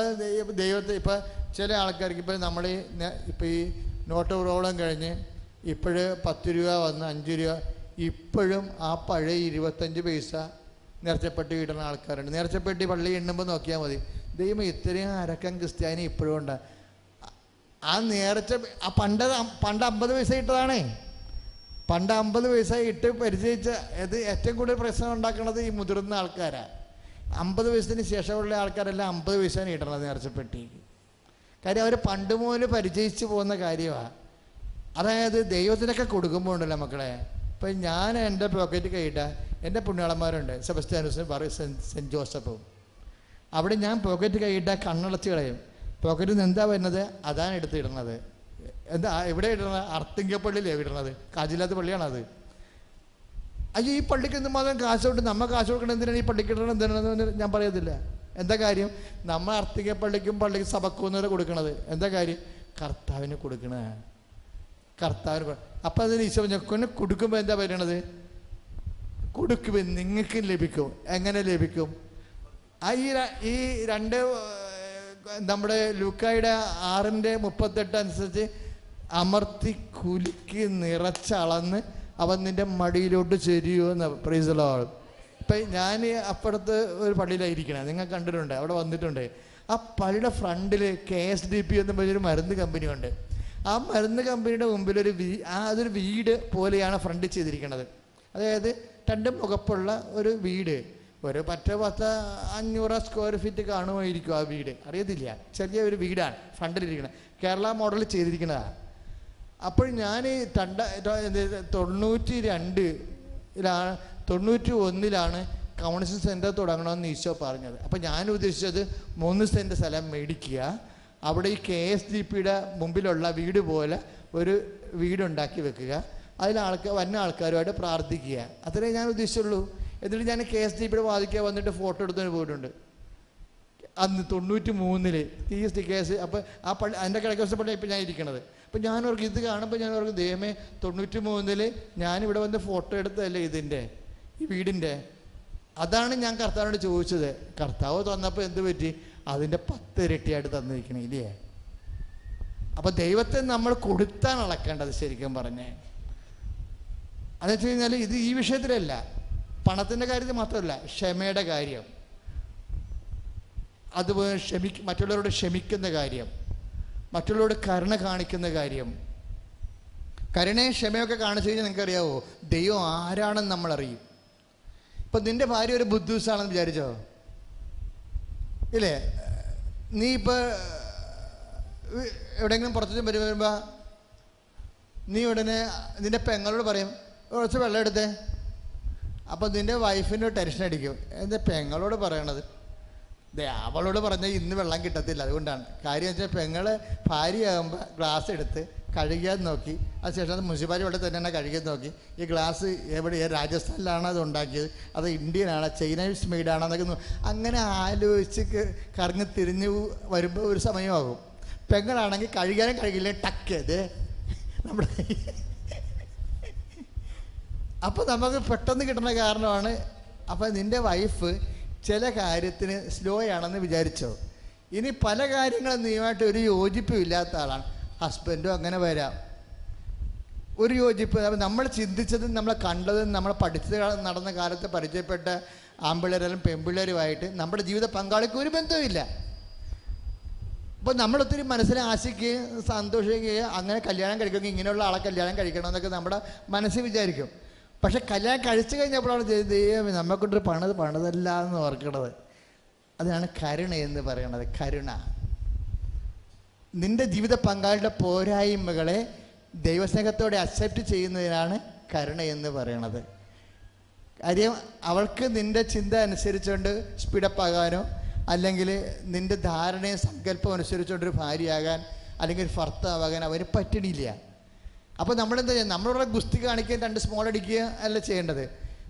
ദൈവത്തെ ഇപ്പം ചില ആൾക്കാർക്ക് ഇപ്പം നമ്മൾ ഈ ന- ഇപ്പം ഈ നോട്ട് പ്രോബ്ലം കഴിഞ്ഞ് ഇപ്പോഴ് പത്ത് രൂപ വന്ന് അഞ്ച് രൂപ ഇപ്പോഴും ആ പഴയ ഇരുപത്തഞ്ച് പൈസ നേർച്ചപ്പെട്ടി ഇടുന്ന ആൾക്കാരുണ്ട്. നേർച്ചപ്പെട്ടി പള്ളി എണ്ണുമ്പോൾ നോക്കിയാൽ മതി. ദൈവം ഇത്രയും അരക്കം ക്രിസ്ത്യാനി ഇപ്പോഴും ഉണ്ട്. ആ നേർച്ച ആ പണ്ട് പണ്ട് അമ്പത് പൈസ ഇട്ടതാണേ. പണ്ട് അമ്പത് പൈസ ഇട്ട് പരിചയിച്ച ഇത് ഏറ്റവും കൂടുതൽ പ്രശ്നം ഉണ്ടാക്കുന്നത് ഈ മുതിർന്ന ആൾക്കാരാണ് അമ്പത് വയസ്സിന് ശേഷമുള്ള ആൾക്കാരെല്ലാം അമ്പത് വയസ്സാണ് ഇടണത് നേർച്ചപ്പെട്ടിക്ക്. കാര്യം അവർ പണ്ട് മുതൽ പരിചയിച്ചു പോകുന്ന കാര്യമാണ് അതായത് ദൈവത്തിനൊക്കെ കൊടുക്കുമ്പോൾ ഉണ്ടല്ലോ മക്കളെ. ഇപ്പം ഞാൻ എന്റെ പോക്കറ്റ് കൈയിട്ട എന്റെ പുണ്യാളന്മാരുണ്ട്. സെബസ്ത്യാനൂസും പറയും സെന്റ് ജോസഫും. അവിടെ ഞാൻ പോക്കറ്റ് കൈയിട്ട കണ്ണടച്ച് കളയും. പോക്കറ്റിൽ നിന്ന് എന്താ വരുന്നത്? അതാണ് എടുത്തിടുന്നത്. എന്താ എവിടെ ഇടുന്നത്? അർത്തിങ്കപ്പള്ളിയിലേ ഇടുന്നത്. കാജില്ലാത്ത പള്ളിയാണത്. അയ്യോ ഈ പള്ളിക്ക് എന്ത് മാത്രം കാശ് കൊണ്ട് നമ്മൾ കാശ് കൊടുക്കണം എന്തിനാണ് ഈ പള്ളിക്ക് ഇടണം എന്തിനാണെന്ന് ഞാൻ പറയത്തില്ല. എന്താ കാര്യം? നമ്മൾ അർത്തിക പള്ളിക്കും പള്ളിക്ക് സഭക്കൂന്നവരെ കൊടുക്കണത്. എന്താ കാര്യം? കർത്താവിന് കൊടുക്കണേ കർത്താവിന് അപ്പം അതിന് ഈശോ ഞെക്കൊന്നെ കൊടുക്കുമ്പോൾ എന്താ പറയണത്? കൊടുക്കുമ്പോൾ നിങ്ങൾക്ക് ലഭിക്കും. എങ്ങനെ ലഭിക്കും? ആ ഈ ഈ രണ്ട് നമ്മുടെ ലൂക്കായുടെ ആറിന്റെ മുപ്പത്തെട്ട് അനുസരിച്ച് അമർത്തി കുലുക്കി നിറച്ചളന്ന് അവൻ നിന്റെ മടിയിലോട്ട് ചെരിയോ എന്ന് ആൾ ഇപ്പം ഞാൻ അപ്പുറത്ത് ഒരു പള്ളിയിലായിരിക്കണേ നിങ്ങൾ കണ്ടിട്ടുണ്ട് അവിടെ വന്നിട്ടുണ്ട്. ആ പള്ളിയുടെ ഫ്രണ്ടിൽ കെ എസ് ഡി പി എന്ന് പറഞ്ഞൊരു മരുന്ന് ആ മരുന്ന് കമ്പനിയുടെ മുമ്പിൽ ഒരു വീ ആ അതൊരു വീട് പോലെയാണ് ഫ്രണ്ട് ചെയ്തിരിക്കുന്നത് അതായത് രണ്ട് മുഖപ്പുള്ള ഒരു വീട്. ഒരു പത്ത് പത്ത് അഞ്ഞൂറ് സ്ക്വയർ ഫീറ്റ് കാണുമായിരിക്കും ആ വീട്. അറിയത്തില്ല. ചെറിയ ഒരു വീടാണ് ഫ്രണ്ടിലിരിക്കുന്നത് കേരള മോഡൽ ചെയ്തിരിക്കുന്നതാണ് അപ്പോൾ ഞാൻ തണ്ട തൊണ്ണൂറ്റി രണ്ടിലാണ് തൊണ്ണൂറ്റി ഒന്നിലാണ് കൗൺസിൽ സെന്റർ തുടങ്ങണമെന്ന് ഈശോ പറഞ്ഞത്. അപ്പോൾ ഞാൻ ഉദ്ദേശിച്ചത് മൂന്ന് സെന്റ് സ്ഥലം മേടിക്കുക. അവിടെ ഈ കെ എസ് ജി പിയുടെ മുമ്പിലുള്ള വീട് പോലെ ഒരു വീടുണ്ടാക്കി വെക്കുക. അതിൽ ആൾക്കാർ വന്ന ആൾക്കാരുമായിട്ട് പ്രാർത്ഥിക്കുക. അത്രേ ഞാൻ ഉദ്ദേശിച്ചുള്ളൂ. എന്നിട്ട് ഞാൻ കെ എസ് ജി പിയുടെ വാദിക്കാൻ വന്നിട്ട് ഫോട്ടോ എടുത്തുകൊണ്ട് പോയിട്ടുണ്ട്. അന്ന് തൊണ്ണൂറ്റി മൂന്നിൽ ഈ എസ് ടി കേസ് അപ്പോൾ ആ പള്ളി അതിന്റെ കിഴക്കോസ പള്ളി ഇപ്പം ഞാൻ ഇരിക്കണത്. അപ്പം ഞാൻ ഓർക്ക് ഇത് കാണുമ്പോൾ ഞാൻ ഓർക്ക് ദൈവമേ തൊണ്ണൂറ്റി മൂന്നിൽ ഞാനിവിടെ വന്ന് ഫോട്ടോ എടുത്തതല്ലേ ഇതിന്റെ ഈ വീടിന്റെ? അതാണ് ഞാൻ കർത്താവിനോട് ചോദിച്ചത്. കർത്താവ് തന്നപ്പോൾ എന്ത് പറ്റി? അതിന്റെ പത്ത് ഇരട്ടിയായിട്ട് തന്നിരിക്കണം ഇല്ലേ? അപ്പം ദൈവത്തെ നമ്മൾ കൊടുത്താണ് അളക്കേണ്ടത് ശരിക്കും പറഞ്ഞേ. അതെന്ന് വെച്ച് കഴിഞ്ഞാൽ ഇത് ഈ വിഷയത്തിലല്ല. പണത്തിന്റെ കാര്യത്തിൽ മാത്രമല്ല ക്ഷമയുടെ കാര്യം. അതുപോലെ ക്ഷമി മറ്റുള്ളവരോട് ക്ഷമിക്കുന്ന കാര്യം. മറ്റുള്ളവരോട് കരുണ കാണിക്കുന്ന കാര്യം. കരുണയും ക്ഷമയൊക്കെ കാണിച്ചു കഴിഞ്ഞാൽ നിങ്ങൾക്ക് അറിയാവോ ദൈവം ആരാണെന്ന് നമ്മളറിയും. ഇപ്പം നിന്റെ ഭാര്യ ഒരു ബുദ്ധൂസാണെന്ന് വിചാരിച്ചോ? ഇല്ലേ? നീ ഇപ്പോൾ എവിടെയെങ്കിലും പുറത്തു വരും വരുമ്പോൾ നീ ഉടനെ നിന്റെ പെങ്ങളോട് പറയും കുറച്ച് വെള്ളം എടുത്തേ. അപ്പോൾ നിന്റെ വൈഫിന് ടെൻഷൻ അടിക്കും. എന്താ പെങ്ങളോട് പറയണത്? ദേ അവളോട് പറഞ്ഞാൽ ഇന്ന് വെള്ളം കിട്ടത്തില്ല. അതുകൊണ്ടാണ്. കാര്യം വെച്ചാൽ പെങ്ങൾ ഭാര്യയാകുമ്പോൾ ഗ്ലാസ് എടുത്ത് കഴുകിയാൽ നോക്കി. അതിനുശേഷം അത് മുനിസിപ്പാലിറ്റി വെള്ളം തന്നെ കഴുകിയാൽ നോക്കി. ഈ ഗ്ലാസ് എവിടെ രാജസ്ഥാനിലാണോ അത് ഉണ്ടാക്കിയത്? അത് ഇന്ത്യനാണ് ചൈനീസ് മെയ്ഡാണോ എന്നൊക്കെ അങ്ങനെ ആലോചിച്ച് കറങ്ങ് തിരിഞ്ഞ് വരുമ്പോൾ ഒരു സമയമാകും. പെങ്ങളാണെങ്കിൽ കഴുകാനും കഴുകില്ല ടക്ക്. ഇത് നമ്മുടെ അപ്പോൾ നമുക്ക് പെട്ടെന്ന് കിട്ടുന്ന കാരണമാണ് അപ്പോൾ നിന്റെ വൈഫ് ചില കാര്യത്തിന് സ്ലോ ആണെന്ന് വിചാരിച്ചോ. ഇനി പല കാര്യങ്ങളും നീയുമായിട്ട് ഒരു യോജിപ്പും ഇല്ലാത്ത ആളാണ്. ഹസ്ബൻഡും അങ്ങനെ വരാം. ഒരു യോജിപ്പ് നമ്മൾ ചിന്തിച്ചതും നമ്മൾ കണ്ടതും നമ്മൾ പഠിച്ചത് നടന്ന കാലത്ത് പരിചയപ്പെട്ട ആമ്പിള്ളേരും പെൺപിള്ളേരുമായിട്ട് നമ്മുടെ ജീവിത പങ്കാളിക്ക് ഒരു ബന്ധവുമില്ല. അപ്പോൾ നമ്മളൊത്തിരി മനസ്സിനെ ആശിക്കുകയും സന്തോഷിക്കുകയും അങ്ങനെ കല്യാണം കഴിക്കുമെങ്കിൽ ഇങ്ങനെയുള്ള ആളെ കല്യാണം കഴിക്കണം എന്നൊക്കെ നമ്മുടെ മനസ്സിൽ വിചാരിക്കും. പക്ഷെ കല്യാണം കഴിച്ചു കഴിഞ്ഞപ്പോഴാണ് ദൈവം നമ്മക്കൊണ്ടൊരു പണിത് പണിതല്ല എന്ന് ഓർക്കണത് അതിനാണ് കരുണ എന്ന് പറയണത് കരുണ. നിന്റെ ജീവിത പങ്കാളിയുടെ പോരായ്മകളെ ദൈവസ്നേഹത്തോടെ അക്സെപ്റ്റ് ചെയ്യുന്നതിനാണ് കരുണ എന്ന് പറയണത്. കാര്യം അവൾക്ക് നിന്റെ ചിന്ത അനുസരിച്ചുകൊണ്ട് സ്പീഡപ്പ് ആകാനോ അല്ലെങ്കിൽ നിന്റെ ധാരണയും സങ്കല്പം അനുസരിച്ചുകൊണ്ടൊരു ഭാര്യയാകാൻ അല്ലെങ്കിൽ ഒരു ഭർത്താവാകാൻ അവന് പറ്റണില്ല. അപ്പോൾ നമ്മളെന്താ ചെയ്യുക? നമ്മളുടെ ഗുസ്തി കാണിക്കാൻ രണ്ട് സ്മോൾ അടിക്കുക അല്ല ചെയ്യേണ്ടത്.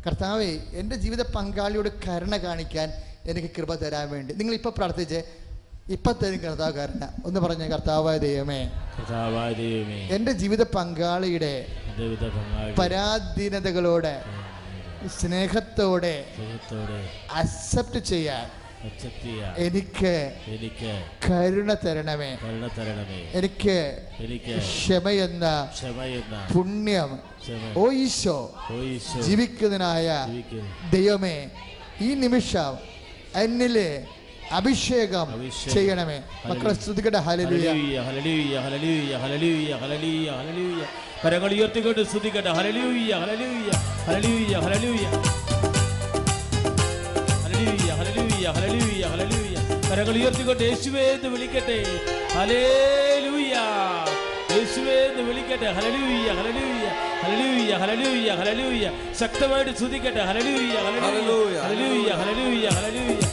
കർത്താവേ എന്റെ ജീവിത പങ്കാളിയോട് കരുണ കാണിക്കാൻ എനിക്ക് കൃപ തരാൻ വേണ്ടി. നിങ്ങൾ ഇപ്പോൾ പ്രാർത്ഥിച്ച് ഇപ്പം തരും ഒന്ന് പറഞ്ഞ കർത്താവായ ദൈവമേ കർത്താവായ ദൈവമേ എന്റെ ജീവിത പങ്കാളിയുടെ പരാധീനതകളോടെ സ്നേഹത്തോടെ അക്സെപ്റ്റ് ചെയ്യാൻ എനിക്ക് എനിക്ക് കരുണ തരണമേ. കരുണ തരണമേ. എനിക്ക് എനിക്ക് ക്ഷമയെന്ന ക്ഷമയെന്ന പുണ്യം. ഓയിശോ ഓ ഈശോ ജീവിക്കുന്നതിനായ ജീവിക്കുന്നു. ദൈവമേ ഈ നിമിഷം എന്നിലെ അഭിഷേകം. ചെയ്യണമേ മക്കളെ സ്തുതിക്കട്ടെ ഹലലൂയ ഹലലൂയ ഹലലൂയ ഹലലൂയ ഹലലൂയ ഹലലൂയ. കരങ്ങൾ ഉയർത്തിക്കൊണ്ട് സ്തുതിക്കട്ടെ ഹലലൂയ hallelujah hallelujah hallelujah hallelujah hallelujah hallelujah ഹലലൂയ കരങ്ങൾ ഉയർത്തിക്കൊണ്ട് യേശുവേ എന്ന് വിളിക്കട്ടെ ഹലേലൂയ യേശുവേ എന്ന് വിളിക്കട്ടെ ഹലലൂയ ഹലലൂയ ഹലലൂയ ഹലലൂയ ഹലലൂയ ശക്തമായിട്ട് സ്തുതിക്കട്ടെ ഹലലൂയ ഹലലൂയ ഹലലൂയ ഹലലൂയ യേശുവേ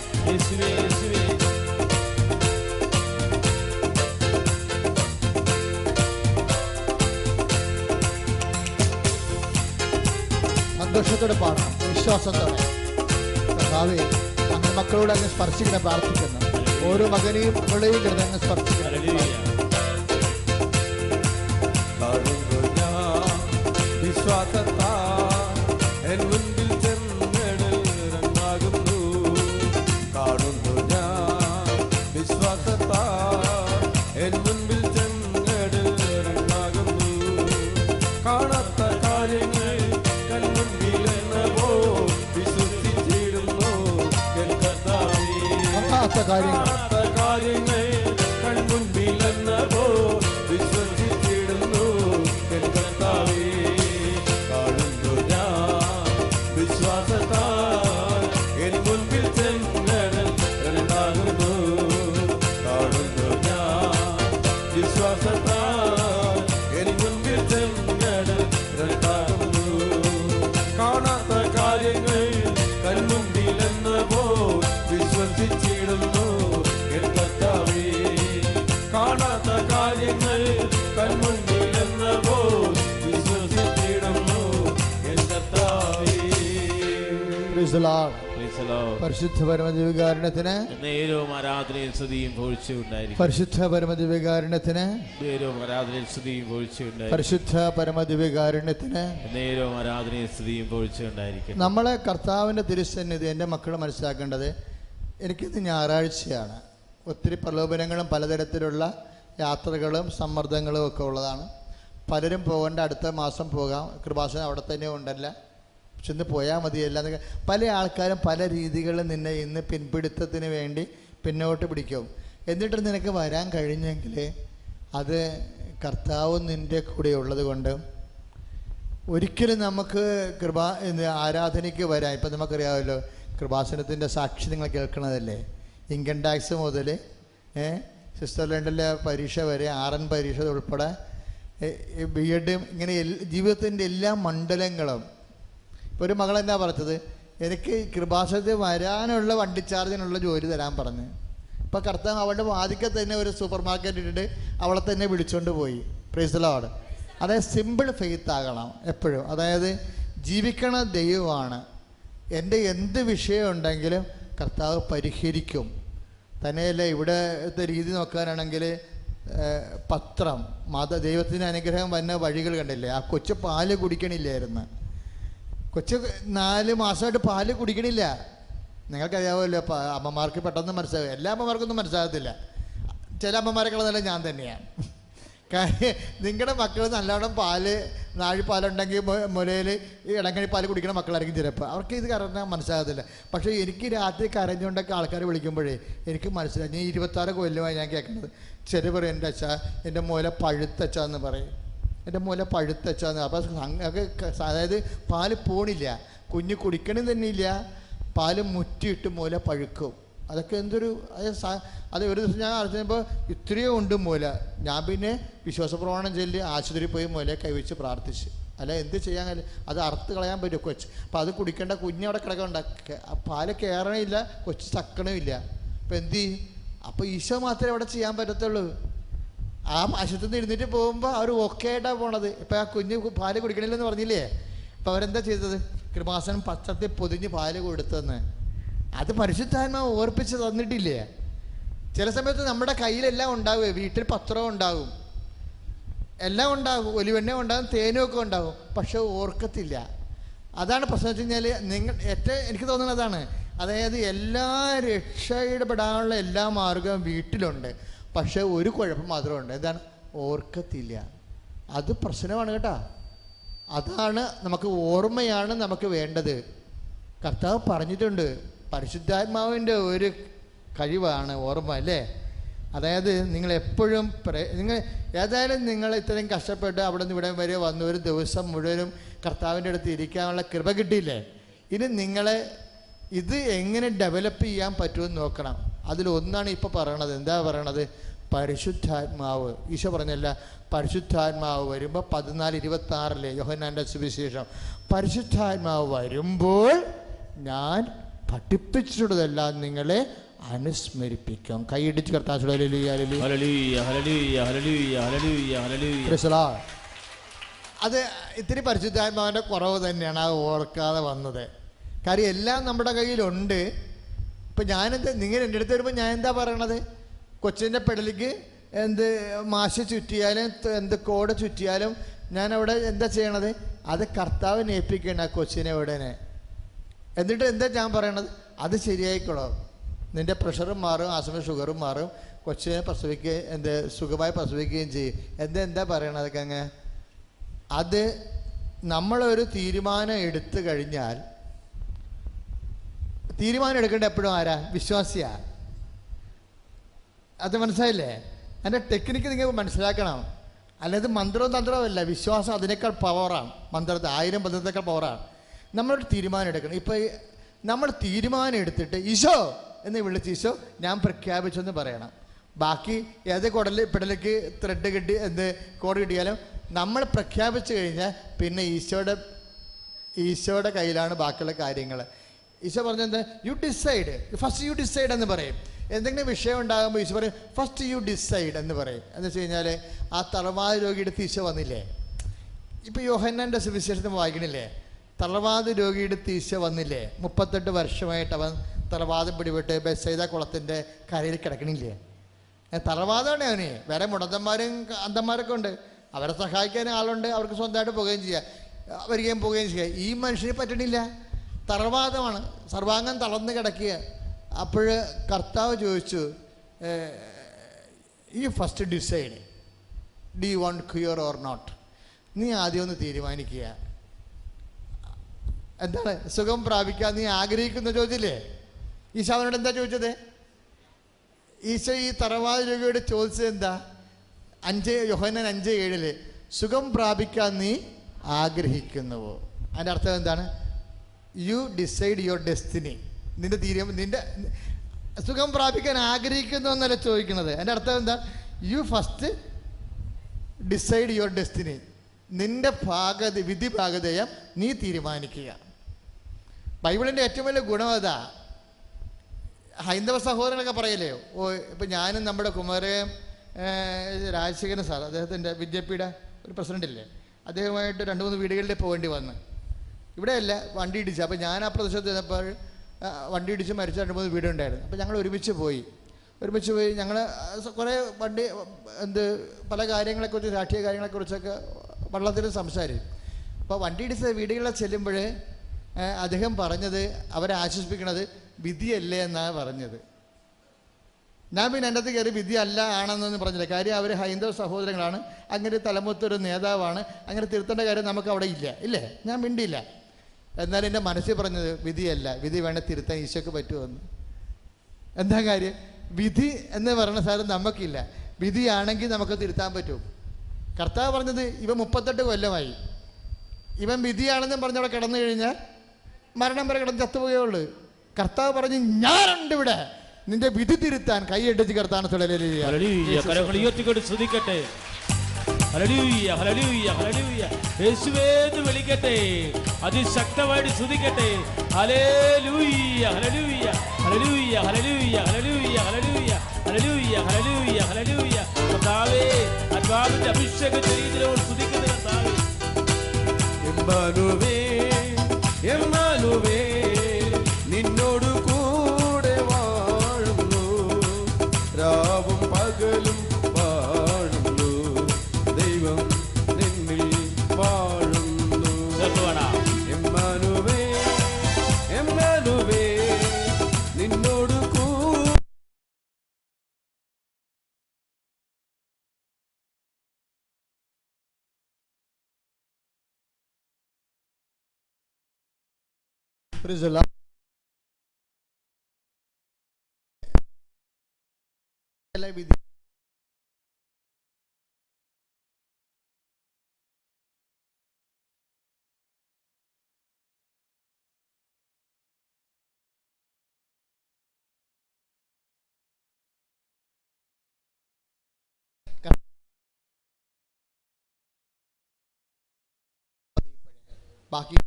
സന്തോഷത്തോടെ പാടണം വിശ്വാസത്തോടെ. കർത്താവെ അങ്ങ് മക്കളോട് അങ്ങ് സ്പർശിക്കണം പ്രാർത്ഥിക്കുന്നു. ഓരോ മകനെയും മകളെയും കിടന്ന് അങ്ങ് സ്പർശിക്കണം. ഹല്ലേലൂയ. പാപകാര്യങ്ങൾ പാപകാര്യങ്ങൾ കൺമുൻപിലെന്ന പോ വിശ്വസി പരിശുദ്ധ പരമദിവികാരണത്തിന് നേരവും ആരാധനയിൽ സ്തുതിയും പരിശുദ്ധ പരമദിവികാരണത്തിന് നേരവും ആരാധനയിൽ സ്തുതിയും പരിശുദ്ധ പരമദിവികാരണത്തിന് നേരവും ആരാധനയിൽ സ്തുതിയും നമ്മളെ കർത്താവിന്റെ തിരുസന്നിധി എന്റെ മക്കൾ മനസ്സിലാക്കേണ്ടത് എനിക്കിത് ഞായറാഴ്ചയാണ്. ഒത്തിരി പ്രലോഭനങ്ങളും പലതരത്തിലുള്ള യാത്രകളും സമ്മർദ്ദങ്ങളും ഒക്കെ ഉള്ളതാണ്. പലരും പോകേണ്ട അടുത്ത മാസം പോകാം. കൃപാസനം അവിടെ തന്നെ ഉണ്ടല്ല ചെന്ന് പോയാൽ മതിയല്ല പല ആൾക്കാരും പല രീതികളിൽ നിന്നെ ഇന്ന് പിൻപിടുത്തത്തിന് വേണ്ടി പിന്നോട്ട് പിടിക്കും. എന്നിട്ട് നിനക്ക് വരാൻ കഴിഞ്ഞെങ്കിൽ അത് കർത്താവ് നിന്റെ കൂടെ ഉള്ളത് കൊണ്ട് ഒരിക്കലും നമുക്ക് കൃപാ ആരാധനയ്ക്ക് വരാം. ഇപ്പം നമുക്കറിയാമല്ലോ കൃപാസനത്തിന്റെ സാക്ഷി നിങ്ങൾ കേൾക്കണതല്ലേ? ഇൻകം ടാക്സ് മുതൽ സ്വിറ്റ്സർലൻഡിലെ പരീക്ഷ വരെ ആർ എൻ പരീക്ഷ ഉൾപ്പെടെ ബി എഡും ഇങ്ങനെ ജീവിതത്തിന്റെ എല്ലാ മണ്ഡലങ്ങളും ഇപ്പോൾ ഒരു മകൾ എന്താ പറഞ്ഞത്? എനിക്ക് കൃപാസനത്തിൽ വരാനുള്ള വണ്ടി ചാർജിനുള്ള ജോലി തരാൻ പറഞ്ഞു. ഇപ്പോൾ കർത്താവ് അവളുടെ വാതിക്കൽ തന്നെ ഒരു സൂപ്പർ മാർക്കറ്റ് ഇട്ടിട്ട് അവളെ തന്നെ വിളിച്ചുകൊണ്ട് പോയി. പ്രൈസ് ലോഡ് അതായത് സിമ്പിൾ ഫെയ്ത്ത് ആകണം എപ്പോഴും. അതായത് ജീവിക്കണ ദൈവമാണ്. എന്റെ എന്ത് വിഷയം ഉണ്ടെങ്കിലും കർത്താവ് പരിഹരിക്കും. തന്നെയല്ല ഇവിടുത്തെ രീതി നോക്കാനാണെങ്കിൽ പത്രം മത ദൈവത്തിന് അനുഗ്രഹം വന്ന വഴികൾ കണ്ടില്ലേ? ആ കൊച്ചു പാൽ കുടിക്കണില്ലായിരുന്നു. കൊച്ചു നാല് മാസമായിട്ട് പാൽ കുടിക്കണില്ല. നിങ്ങൾക്കറിയാവല്ലോ പ- അമ്മമാർക്ക് പെട്ടെന്ന് മനസ്സിലാവും. എല്ലാ അമ്മമാർക്കൊന്നും മനസ്സിലാകത്തില്ല. ചില അമ്മമാരൊക്കെ നല്ല ഞാൻ തന്നെയാണ്. നിങ്ങളുടെ മക്കൾ നല്ലവണ്ണം പാൽ നാഴിപ്പാലുണ്ടെങ്കിൽ മുലയിൽ ഈ പാൽ കുടിക്കുന്ന മക്കളായിരിക്കും ചിലപ്പോൾ. അവർക്ക് ഇത് കാരണം മനസ്സിലാകത്തില്ല. പക്ഷേ എനിക്ക് രാത്രി കരഞ്ഞുകൊണ്ടൊക്കെ ആൾക്കാർ വിളിക്കുമ്പോഴേ എനിക്ക് മനസ്സിലായി. ഞാൻ ഇരുപത്താറ് കൊല്ലമായി ഞാൻ കേൾക്കുന്നത്. ചെറിയ പറയും എന്റെ അച്ഛ എന്റെ മുല പഴുത്തച്ചാന്ന് പറയും. എന്റെ മുല പഴുത്തച്ചാന്ന് അങ്ങനെ അതായത് പാൽ പോണില്ല. കുഞ്ഞ് കുടിക്കണം തന്നെ ഇല്ല പാൽ മുറ്റിയിട്ട് മുല പഴുക്കും. അതൊക്കെ എന്തൊരു അത് അത് ഒരു ദിവസം ഞാൻ അറിഞ്ഞപ്പോൾ ഇത്രയും ഉണ്ട് മൂല. ഞാൻ പിന്നെ വിശ്വാസപ്രമാണം ചൊല്ലി ആശുപത്രിയിൽ പോയി മൂല കൈവച്ച് പ്രാർത്ഥിച്ച്. അല്ല എന്ത് ചെയ്യാൻ അത് അറുത്ത് കളയാൻ പറ്റും കൊച്ച്. അപ്പം അത് കുടിക്കേണ്ട കുഞ്ഞ് അവിടെ കിടക്കണ്ട. പാൽ കയറണില്ല കൊച്ച് ചക്കണമില്ല. അപ്പം എന്ത് ചെയ്യും? അപ്പോൾ ഈശോ മാത്രമേ അവിടെ ചെയ്യാൻ പറ്റത്തുള്ളൂ. ആ ആശുപത്രിയിൽ നിന്ന് എഴുന്നേറ്റ് പോകുമ്പോൾ അവർ ഒക്കെ ആയിട്ടാണ് പോണത്. ഇപ്പം ആ കുഞ്ഞ് പാൽ കുടിക്കണില്ലെന്ന് പറഞ്ഞില്ലേ? അപ്പം അവരെന്താ ചെയ്തത്? കൃപാസനം പത്രത്തിൽ പൊതിഞ്ഞ് പാൽ കൊടുത്തെന്ന്. അത് പരിശുദ്ധാത്മാവ് ഓർപ്പിച്ച് തന്നിട്ടില്ലേ? ചില സമയത്ത് നമ്മുടെ കയ്യിലെല്ലാം ഉണ്ടാവുക വീട്ടിൽ പത്രവും ഉണ്ടാകും എല്ലാം ഉണ്ടാകും ഒലിവെണ്ണ ഉണ്ടാകും തേനും ഒക്കെ ഉണ്ടാകും പക്ഷെ ഓർക്കത്തില്ല. അതാണ് പ്രശ്നം വെച്ച് കഴിഞ്ഞാൽ നിങ്ങൾ ഏറ്റവും എനിക്ക് തോന്നുന്നത് അതാണ്. അതായത് എല്ലാ രക്ഷയിടപെടാനുള്ള എല്ലാ മാർഗവും വീട്ടിലുണ്ട്. പക്ഷെ ഒരു കുഴപ്പം മാത്രമേ മാത്രമുണ്ട്. എന്താണ്? ഓർക്കത്തില്ല. അത് പ്രശ്നമാണ് കേട്ടോ. അതാണ് നമുക്ക് ഓർമ്മയാണ് നമുക്ക് വേണ്ടത്. കർത്താവ് പറഞ്ഞിട്ടുണ്ട് പരിശുദ്ധാത്മാവിന്റെ ഒരു കഴിവാണ് ഓർമ്മ അല്ലേ? അതായത് നിങ്ങൾ എപ്പോഴും നിങ്ങൾ ഏതായാലും നിങ്ങൾ ഇത്രയും കഷ്ടപ്പെട്ട് അവിടെ നിന്ന് ഇവിടെ വരെ വന്ന് ഒരു ദിവസം മുഴുവനും കർത്താവിന്റെ അടുത്ത് ഇരിക്കാനുള്ള കൃപ കിട്ടിയില്ലേ? ഇനി നിങ്ങളെ ഇത് എങ്ങനെ ഡെവലപ്പ് ചെയ്യാൻ പറ്റുമെന്ന് നോക്കണം. അതിലൊന്നാണ് ഇപ്പോൾ പറയണത്. എന്താ പറയണത്? പരിശുദ്ധാത്മാവ്. ഈശോ പറഞ്ഞല്ല പരിശുദ്ധാത്മാവ് വരുമ്പോൾ പതിനാല് ഇരുപത്തി ആറിലെ യോഹനാന്റെ സുവിശേഷം. പരിശുദ്ധാത്മാവ് വരുമ്പോൾ ഞാൻ പഠിപ്പിച്ചിട്ടുള്ളതെല്ലാം നിങ്ങളെ അനുസ്മരിപ്പിക്കാം. കൈയിടിച്ച് ഹല്ലേലൂയ അത് ഇത്തിരി പരിശുദ്ധാത്മാവിന്റെ കുറവ് തന്നെയാണ് അത് ഓർക്കാതെ വന്നത്. കാര്യം എല്ലാം നമ്മുടെ കയ്യിലുണ്ട്. ഇപ്പം ഞാനെന്താ നിങ്ങൾ എന്റെ അടുത്ത് വരുമ്പോൾ ഞാൻ എന്താ പറയണത്? കൊച്ചിന്റെ പെടലിക്ക് എന്ത് മാശ ചുറ്റിയാലും എന്ത് കോട ചുറ്റിയാലും ഞാൻ അവിടെ എന്താ ചെയ്യണത്? അത് കർത്താവിനെ ഏൽപ്പിക്കണം ആ കൊച്ചിനെ ഉടനെ എന്നിട്ട് എന്താ ഞാൻ പറയണത്? അത് ശരിയായിക്കോളോ. നിന്റെ പ്രഷറും മാറും ആ സമയം ഷുഗറും മാറും. കൊച്ചിനെ പ്രസവിക്കുകയും എന്ത് സുഖമായി പ്രസവിക്കുകയും ചെയ്യും. എന്താ എന്താ പറയണതൊക്കെ അങ്ങ്? അത് നമ്മളൊരു തീരുമാനം എടുത്തു കഴിഞ്ഞാൽ തീരുമാനം എടുക്കേണ്ട എപ്പോഴും ആരാ? വിശ്വാസിയാ. അത് മനസ്സിലായില്ലേ? അതിന്റെ ടെക്നിക്ക് നിങ്ങൾ മനസ്സിലാക്കണം. അല്ലാതെ മന്ത്രവും തന്ത്രവും അല്ല. വിശ്വാസം അതിനേക്കാൾ പവറാണ് മന്ത്രത്തെ ആയിരം മന്ത്രത്തേക്കാൾ പവറാണ് നമ്മളൊരു തീരുമാനം എടുക്കണം. ഇപ്പോൾ നമ്മൾ തീരുമാനം എടുത്തിട്ട് ഈശോ എന്ന് വിളിച്ച് ഈശോ ഞാൻ പ്രഖ്യാപിച്ചെന്ന് പറയണം. ബാക്കി ഏത് കുടൽ പിടലേക്ക് ത്രെഡ് കിട്ടി എന്ത് കോഡ് കിട്ടിയാലും നമ്മൾ പ്രഖ്യാപിച്ചു കഴിഞ്ഞാൽ പിന്നെ ഈശോയുടെ ഈശോയുടെ കയ്യിലാണ് ബാക്കിയുള്ള കാര്യങ്ങൾ ഈശോ പറഞ്ഞത് you decide first you decide എന്ന് പറയും. എന്തെങ്കിലും വിഷയം ഉണ്ടാകുമ്പോൾ ഈശോ പറയും ഫസ്റ്റ് യു ഡിസൈഡ് എന്ന് പറയും. എന്ന് വെച്ച് കഴിഞ്ഞാൽ ആ തളവാദ രോഗിയുടെ ഈശോ വന്നില്ലേ? ഇപ്പോൾ യോഹന്നാന്റെ സുവിശേഷത്തിൽ വായിക്കണില്ലേ? തളവാദ രോഗിയുടെ ഈശോ വന്നില്ലേ? മുപ്പത്തെട്ട് വർഷമായിട്ട് അവൻ തളവാദം പിടിപെട്ട് ബെസൈദ കുളത്തിന്റെ കരയിൽ കിടക്കണില്ലേ? തളവാദമാണ് അവന്. വേറെ മുടന്തന്മാരും അന്തന്മാരൊക്കെ ഉണ്ട്. അവരെ സഹായിക്കാൻ ആളുണ്ട്. അവർക്ക് സ്വന്തമായിട്ട് പോകുകയും ചെയ്യാം. വരികയും പോവുകയും ചെയ്യുക ഈ മനുഷ്യന് പറ്റണില്ല. തളവാദമാണ് സർവാംഗം തളർന്ന് കിടക്കുക. അപ്പോൾ കർത്താവ് ചോദിച്ചു ഈ first decide the won't cure or not നീ ആദ്യം ഒന്ന് തീരുമാനിക്കുക. എന്താണ്? സുഖം പ്രാപിക്കാൻ നീ ആഗ്രഹിക്കുന്ന ചോദിച്ചില്ലേ അവനോട് എന്താ ചോദിച്ചത്? ഈശോ ഈ തറവാദ രോഗിയോട് ചോദിച്ചത് എന്താ? അഞ്ച് യോഹനൻ അഞ്ച് ഏഴിൽ സുഖം പ്രാപിക്കാൻ നീ ആഗ്രഹിക്കുന്നുവോ? അതിന്റെ അർത്ഥം എന്താണ്? യു ഡിസൈഡ് യുവർ ഡെസ്റ്റിനി നിന്റെ തീരുമാനം നിന്റെ സുഖം പ്രാപിക്കാൻ ആഗ്രഹിക്കുന്നു എന്നല്ല ചോദിക്കുന്നത്. എന്റെ അർത്ഥം എന്താ? You first decide your destiny നിന്റെ ഭാഗത വിധി ഭാഗതയം നീ തീരുമാനിക്കുക. ബൈബിളിന്റെ ഏറ്റവും വലിയ ഗുണം അതാ. ഹൈന്ദവ സഹോദരനൊക്കെ പറയല്ലേ ഓ ഇപ്പം ഞാനും നമ്മുടെ കുമാരയും രാജശേഖരൻ സാർ അദ്ദേഹത്തിന്റെ വിദ്യാപീഠ ഒരു പ്രസിഡന്റ് ഇല്ലേ? അദ്ദേഹമായിട്ട് രണ്ട് മൂന്ന് വീടുകളിൽ പോകേണ്ടി വന്ന്. ഇവിടെയല്ല വണ്ടി ഇടിച്ച്. അപ്പോൾ ഞാൻ ആ പ്രദേശത്ത് ചെന്നപ്പോൾ വണ്ടി ഇടിച്ച് മരിച്ച രണ്ട് മൂന്ന് വീടുണ്ടായിരുന്നു. അപ്പോൾ ഞങ്ങൾ ഒരുമിച്ച് പോയി. ഒരുമിച്ച് പോയി ഞങ്ങൾ കുറേ വണ്ടി എന്ത് പല കാര്യങ്ങളെക്കുറിച്ച് രാഷ്ട്രീയ കാര്യങ്ങളെക്കുറിച്ചൊക്കെ വള്ളത്തിൽ സംസാരിക്കും അപ്പോൾ വണ്ടി ഇടിച്ച വീടുകളിൽ ചെല്ലുമ്പോൾ അദ്ദേഹം പറഞ്ഞത് അവരെ ആശ്വസിപ്പിക്കണത് വിധിയല്ലേ എന്നാണ് പറഞ്ഞത്. ഞാൻ പിന്നെ എന്റെ അകത്ത് കയറി വിധി അല്ല ആണെന്നൊന്നും പറഞ്ഞില്ല. കാര്യം അവർ ഹൈന്ദവ സഹോദരങ്ങളാണ്. അങ്ങനെ തലമുത്തൊരു നേതാവാണ്. അങ്ങനെ തിരുത്തേണ്ട കാര്യം നമുക്ക് അവിടെ ഇല്ല. ഇല്ലേ? ഞാൻ മിണ്ടിയില്ല. എന്നാൽ എന്റെ മനസ്സിൽ പറഞ്ഞത് വിധിയല്ല. വിധി വേണേ തിരുത്താൻ ഈശോക്ക് പറ്റുമെന്ന്. എന്താ കാര്യം? വിധി എന്ന് പറയുന്ന സാധനം നമുക്കില്ല. വിധിയാണെങ്കിൽ നമുക്ക് തിരുത്താൻ പറ്റും. കർത്താവ് പറഞ്ഞത് ഇവ മുപ്പത്തെട്ട് കൊല്ലമായി. ഇവൻ വിധിയാണെന്നും പറഞ്ഞവിടെ കിടന്നു കഴിഞ്ഞാൽ മരണം വരെ കിടന്ന് ചത്തുപോയുള്ളൂ കർത്താവ് പറഞ്ഞ് ഞാനുണ്ട് ഇവിടെ. നിന്റെ വിധി തിരുത്താൻ കൈയടിച്ച് കർത്താൻ ഹല്ലേലൂയ. Hallelujah hallelujah hallelujah. യേശുവേ വിളിക്കട്ടെ. അതിശക്തമായിട്ട് സ്തുതിക്കട്ടെ. ശരീരത്തിലോട് സ്തുതിക്കുന്ന കർത്താവേ. എമ്മാനുവേ എമ്മാനുവേ. बाकी बाकी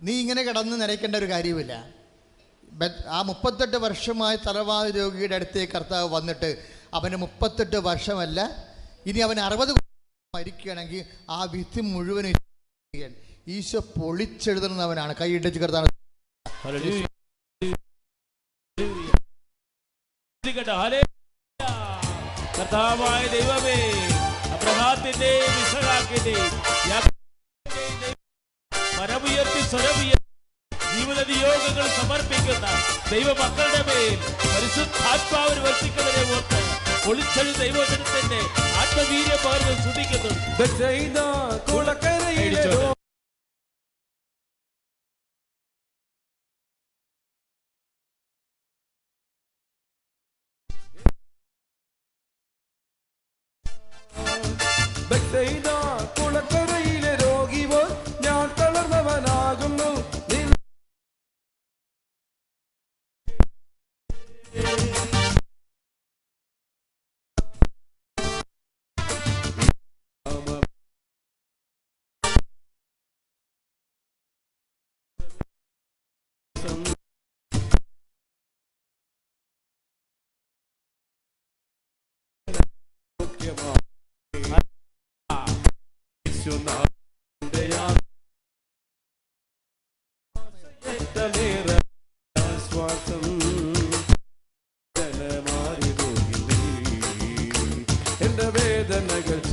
നീ ഇങ്ങനെ കിടന്ന് നിരയ്ക്കേണ്ട ഒരു കാര്യമില്ല ആ മുപ്പത്തെട്ട് വർഷമായി തലവാദ രോഗിയുടെ അടുത്തേക്ക് കർത്താവ് വന്നിട്ട് അവന് മുപ്പത്തെട്ട് വർഷമല്ല ഇനി അവൻ അറുപത് മരിക്കുകയാണെങ്കിൽ ആ വിധി മുഴുവനും ചെയ്യാൻ ഈശോ പൊളിച്ചെഴുതുന്നവനാണ് കൈയിട്ട് കർത്താവ്. കർത്താവായ ദൈവമേ അബ്രഹാത്തിന്റെയും ഇസഹാക്കിന്റെയും പരമുയർത്തി സ്വരമുയർത്തി ജീവിത നിയോഗങ്ങൾ സമർപ്പിക്കുന്ന ദൈവമക്കളുടെ മേൽ പരിശുദ്ധാത്മാവിന് വർത്തിക്കുന്നതിനെ ഓർത്ത് ഒളിച്ചത് ദൈവജനത്തിന്റെ ആത്മവീര്യം പകർന്ന് സ്തുതിക്കുന്നു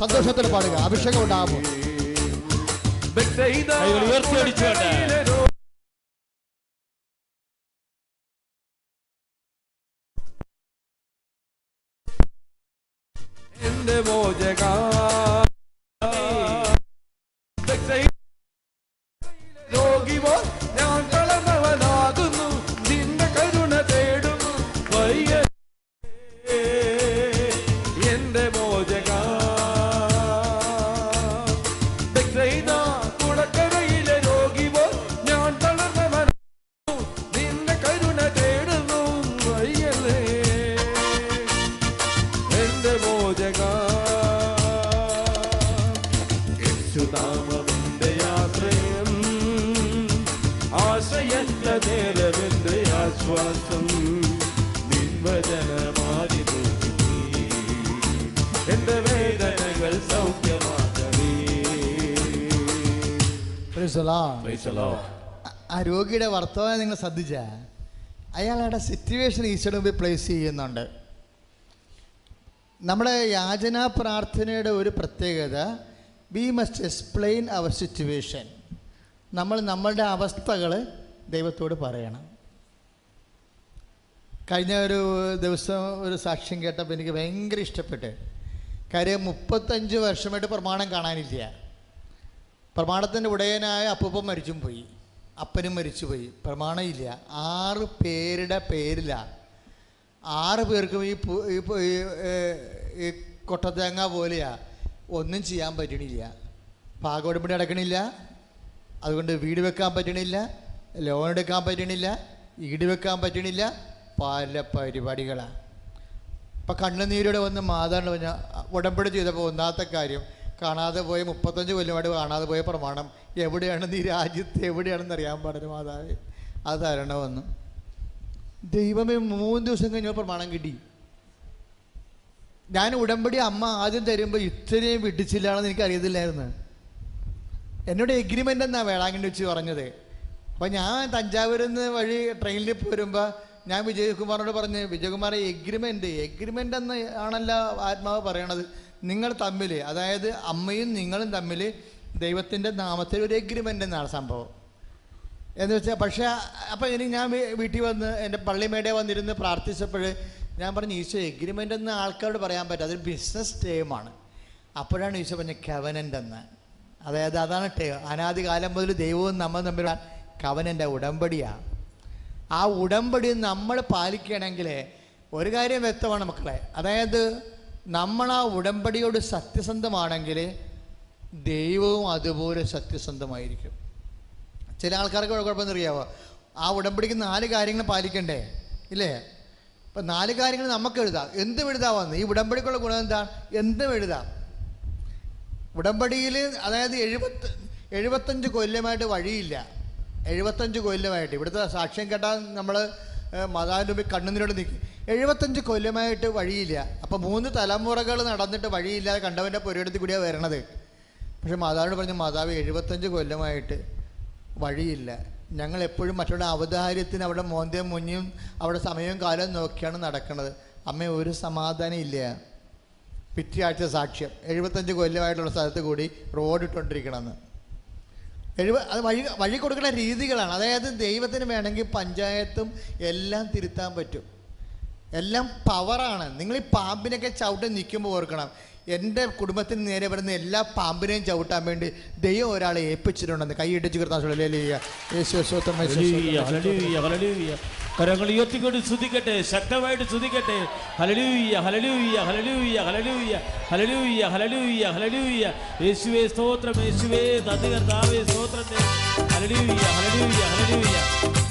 സന്തോഷത്തിൽ പാടുക. അഭിഷേകം ഉണ്ടാകുമ്പോൾ ബെത്സയിദ വർത്തമാനം നിങ്ങൾ ശ്രദ്ധിച്ച. അയാളുടെ സിറ്റുവേഷൻ ഈശോയുടെ മുമ്പിൽ പ്ലേസ് ചെയ്യുന്നുണ്ട്. നമ്മുടെ യാചനാ പ്രാർത്ഥനയുടെ ഒരു പ്രത്യേകത we must explain our situation നമ്മൾ നമ്മളുടെ അവസ്ഥകൾ ദൈവത്തോട് പറയണം. കഴിഞ്ഞ ഒരു ദിവസം ഒരു സാക്ഷ്യം കേട്ടപ്പോൾ എനിക്ക് ഭയങ്കര ഇഷ്ടപ്പെട്ട്. കാര്യം മുപ്പത്തഞ്ച് വർഷമായിട്ട് പ്രമാണം കാണാനില്ല. പ്രമാണത്തിന്റെ ഉടയനായ അപ്പൂപ്പം മരിച്ചും പോയി. അപ്പനും മരിച്ചുപോയി. പ്രമാണമില്ല. ആറ് പേരുടെ പേരിലാണ് ആറ് പേർക്കും ഈ ഈ കൊട്ടത്തേങ്ങ പോലെയാ. ഒന്നും ചെയ്യാൻ പറ്റണില്ല. പാകോടുപടി അടക്കണില്ല അതുകൊണ്ട് വീട് വെക്കാൻ പറ്റണില്ല. ലോൺ എടുക്കാൻ പറ്റണില്ല. ഈട് വെക്കാൻ പറ്റണില്ല. പല പരിപാടികളാണ് ഇപ്പം കണ്ണുനീരോടെ വന്ന് മാതാണ്ട് പറഞ്ഞാൽ ഉടമ്പടി ചെയ്തപ്പോൾ ഒന്നാമത്തെ കാര്യം കാണാതെ പോയ മുപ്പത്തഞ്ച് കൊല്ലമായിട്ട് കാണാതെ പോയ പ്രമാണം എവിടെയാണ് നീ രാജ്യത്ത് എവിടെയാണെന്ന് അറിയാൻ പാടില്ല മാതാവ്. അത് തരണമെന്ന് ദൈവമേ മൂന്ന് ദിവസം കഴിഞ്ഞപ്പോൾ പ്രമാണം കിട്ടി. ഞാൻ ഉടമ്പടി അമ്മ ആദ്യം തരുമ്പോൾ ഇത്രയും വിട്ടിച്ചില്ലാണെന്ന് എനിക്ക് അറിയത്തില്ലായിരുന്നു. എന്നോട് എഗ്രിമെന്റ് എന്നാണ് വേളാങ്കണ്ണി വെച്ച് പറഞ്ഞത്? അപ്പോൾ ഞാൻ തഞ്ചാവൂരിൽ നിന്ന് വഴി ട്രെയിനിൽ പോരുമ്പോൾ ഞാൻ വിജയകുമാറിനോട് പറഞ്ഞ് വിജയകുമാറെ എഗ്രിമെന്റ് എഗ്രിമെന്റ് എന്ന് ആണല്ലോ ആത്മാവ് പറയണത്. നിങ്ങൾ തമ്മിൽ അതായത് അമ്മയും നിങ്ങളും തമ്മിൽ ദൈവത്തിന്റെ നാമത്തിൽ ഒരു എഗ്രിമെന്റ് എന്നാണ് സംഭവം. എന്ന് വെച്ചാൽ പക്ഷേ അപ്പം ഇനി ഞാൻ വീട്ടിൽ വന്ന് എന്റെ പള്ളിമേടെ വന്നിരുന്ന് പ്രാർത്ഥിച്ചപ്പോൾ ഞാൻ പറഞ്ഞു ഈശോ എഗ്രിമെന്റ് എന്ന് ആൾക്കാരോട് പറയാൻ പറ്റും അതൊരു ബിസിനസ് ടേമാണ് അപ്പോഴാണ് ഈശോ പറഞ്ഞ കവനന്റ് എന്ന്. അതായത് അതാണ് ടേ അനാദി കാലം മുതൽ ദൈവവും നമ്മൾ തമ്മിലുള്ള കവനന്റെ ഉടമ്പടിയാണ് ആ ഉടമ്പടി നമ്മൾ പാലിക്കണമെങ്കിൽ ഒരു കാര്യം വ്യക്തമാണ് മക്കളെ. അതായത് നമ്മൾ ആ ഉടമ്പടിയോട് സത്യസന്ധമാണെങ്കിൽ ദൈവവും അതുപോലെ സത്യസന്ധമായിരിക്കും. ചില ആൾക്കാർക്ക് കുഴപ്പമെന്ന് അറിയാവോ? ആ ഉടമ്പടിക്ക് നാല് കാര്യങ്ങൾ പാലിക്കണ്ടേ? ഇല്ലേ? ഇപ്പം നാല് കാര്യങ്ങൾ നമുക്ക് എഴുതാം. എന്തും എഴുതാമെന്ന് ഈ ഉടമ്പടിക്കുള്ള ഗുണം എന്താ? എന്തും എഴുതാം. ഉടമ്പടിയിൽ അതായത് എഴുപത്ത് എഴുപത്തഞ്ച് കൊല്ലമായിട്ട് വഴിയില്ല. എഴുപത്തഞ്ച് കൊല്ലമായിട്ട്. ഇവിടുത്തെ സാക്ഷ്യം കേട്ടാൽ നമ്മൾ മതാനുപി കണ്ണുനീരോട് നിൽക്കും എഴുപത്തഞ്ച് കൊല്ലമായിട്ട് വഴിയില്ല. അപ്പം മൂന്ന് തലമുറകൾ നടന്നിട്ട് വഴിയില്ലാതെ കണ്ടവന്റെ പുരയിടത്തിൽ കൂടിയാണ് വരണത്. പക്ഷെ മാതാവിനോട് പറഞ്ഞു മാതാവ് എഴുപത്തഞ്ച് കൊല്ലമായിട്ട് വഴിയില്ല. ഞങ്ങൾ എപ്പോഴും മറ്റുള്ള അവതാര്യത്തിന് അവിടെ മോന്തയും മുഞ്ഞും അവിടെ സമയവും കാലവും നോക്കിയാണ് നടക്കുന്നത് അമ്മ ഒരു സമാധാനം ഇല്ല. പിറ്റേ ആഴ്ച സാക്ഷ്യം. എഴുപത്തഞ്ച് കൊല്ലമായിട്ടുള്ള സ്ഥലത്ത് കൂടി റോഡ് ഇട്ടുകൊണ്ടിരിക്കണമെന്ന് എഴുപ അത് വഴി വഴി കൊടുക്കുന്ന രീതികളാണ്. അതായത് ദൈവത്തിന് വേണമെങ്കിൽ പഞ്ചായത്തും എല്ലാം തിരുത്താൻ പറ്റും. എല്ലാം പവറാണ് നിങ്ങൾ ഈ പാമ്പിനൊക്കെ ചവിട്ടി നിൽക്കുമ്പോൾ ഓർക്കണം. എന്റെ കുടുംബത്തിന് നേരെ വരുന്ന എല്ലാ പാമ്പിനെയും ചവിട്ടാൻ വേണ്ടി ദൈവം ഒരാളെ ഏൽപ്പിച്ചിട്ടുണ്ടെന്ന്. കൈയിട്ടിച്ച് ഹല്ലേലൂയ. കരങ്ങൾ ഉയർത്തിക്കൊണ്ട് ശ്രദ്ധിക്കട്ടെ ശക്തമായിട്ട് ശ്രദ്ധിക്കട്ടെ hallelujah hallelujah hallelujah hallelujah hallelujah hallelujah hallelujah യേശുവേ സ്തോത്രം യേശുവേ. നന്ദി കർത്താവേ സ്തോത്രത്തെ. ഹലലൂയ്യ ഹലലൂയ്യ ഹലലൂയ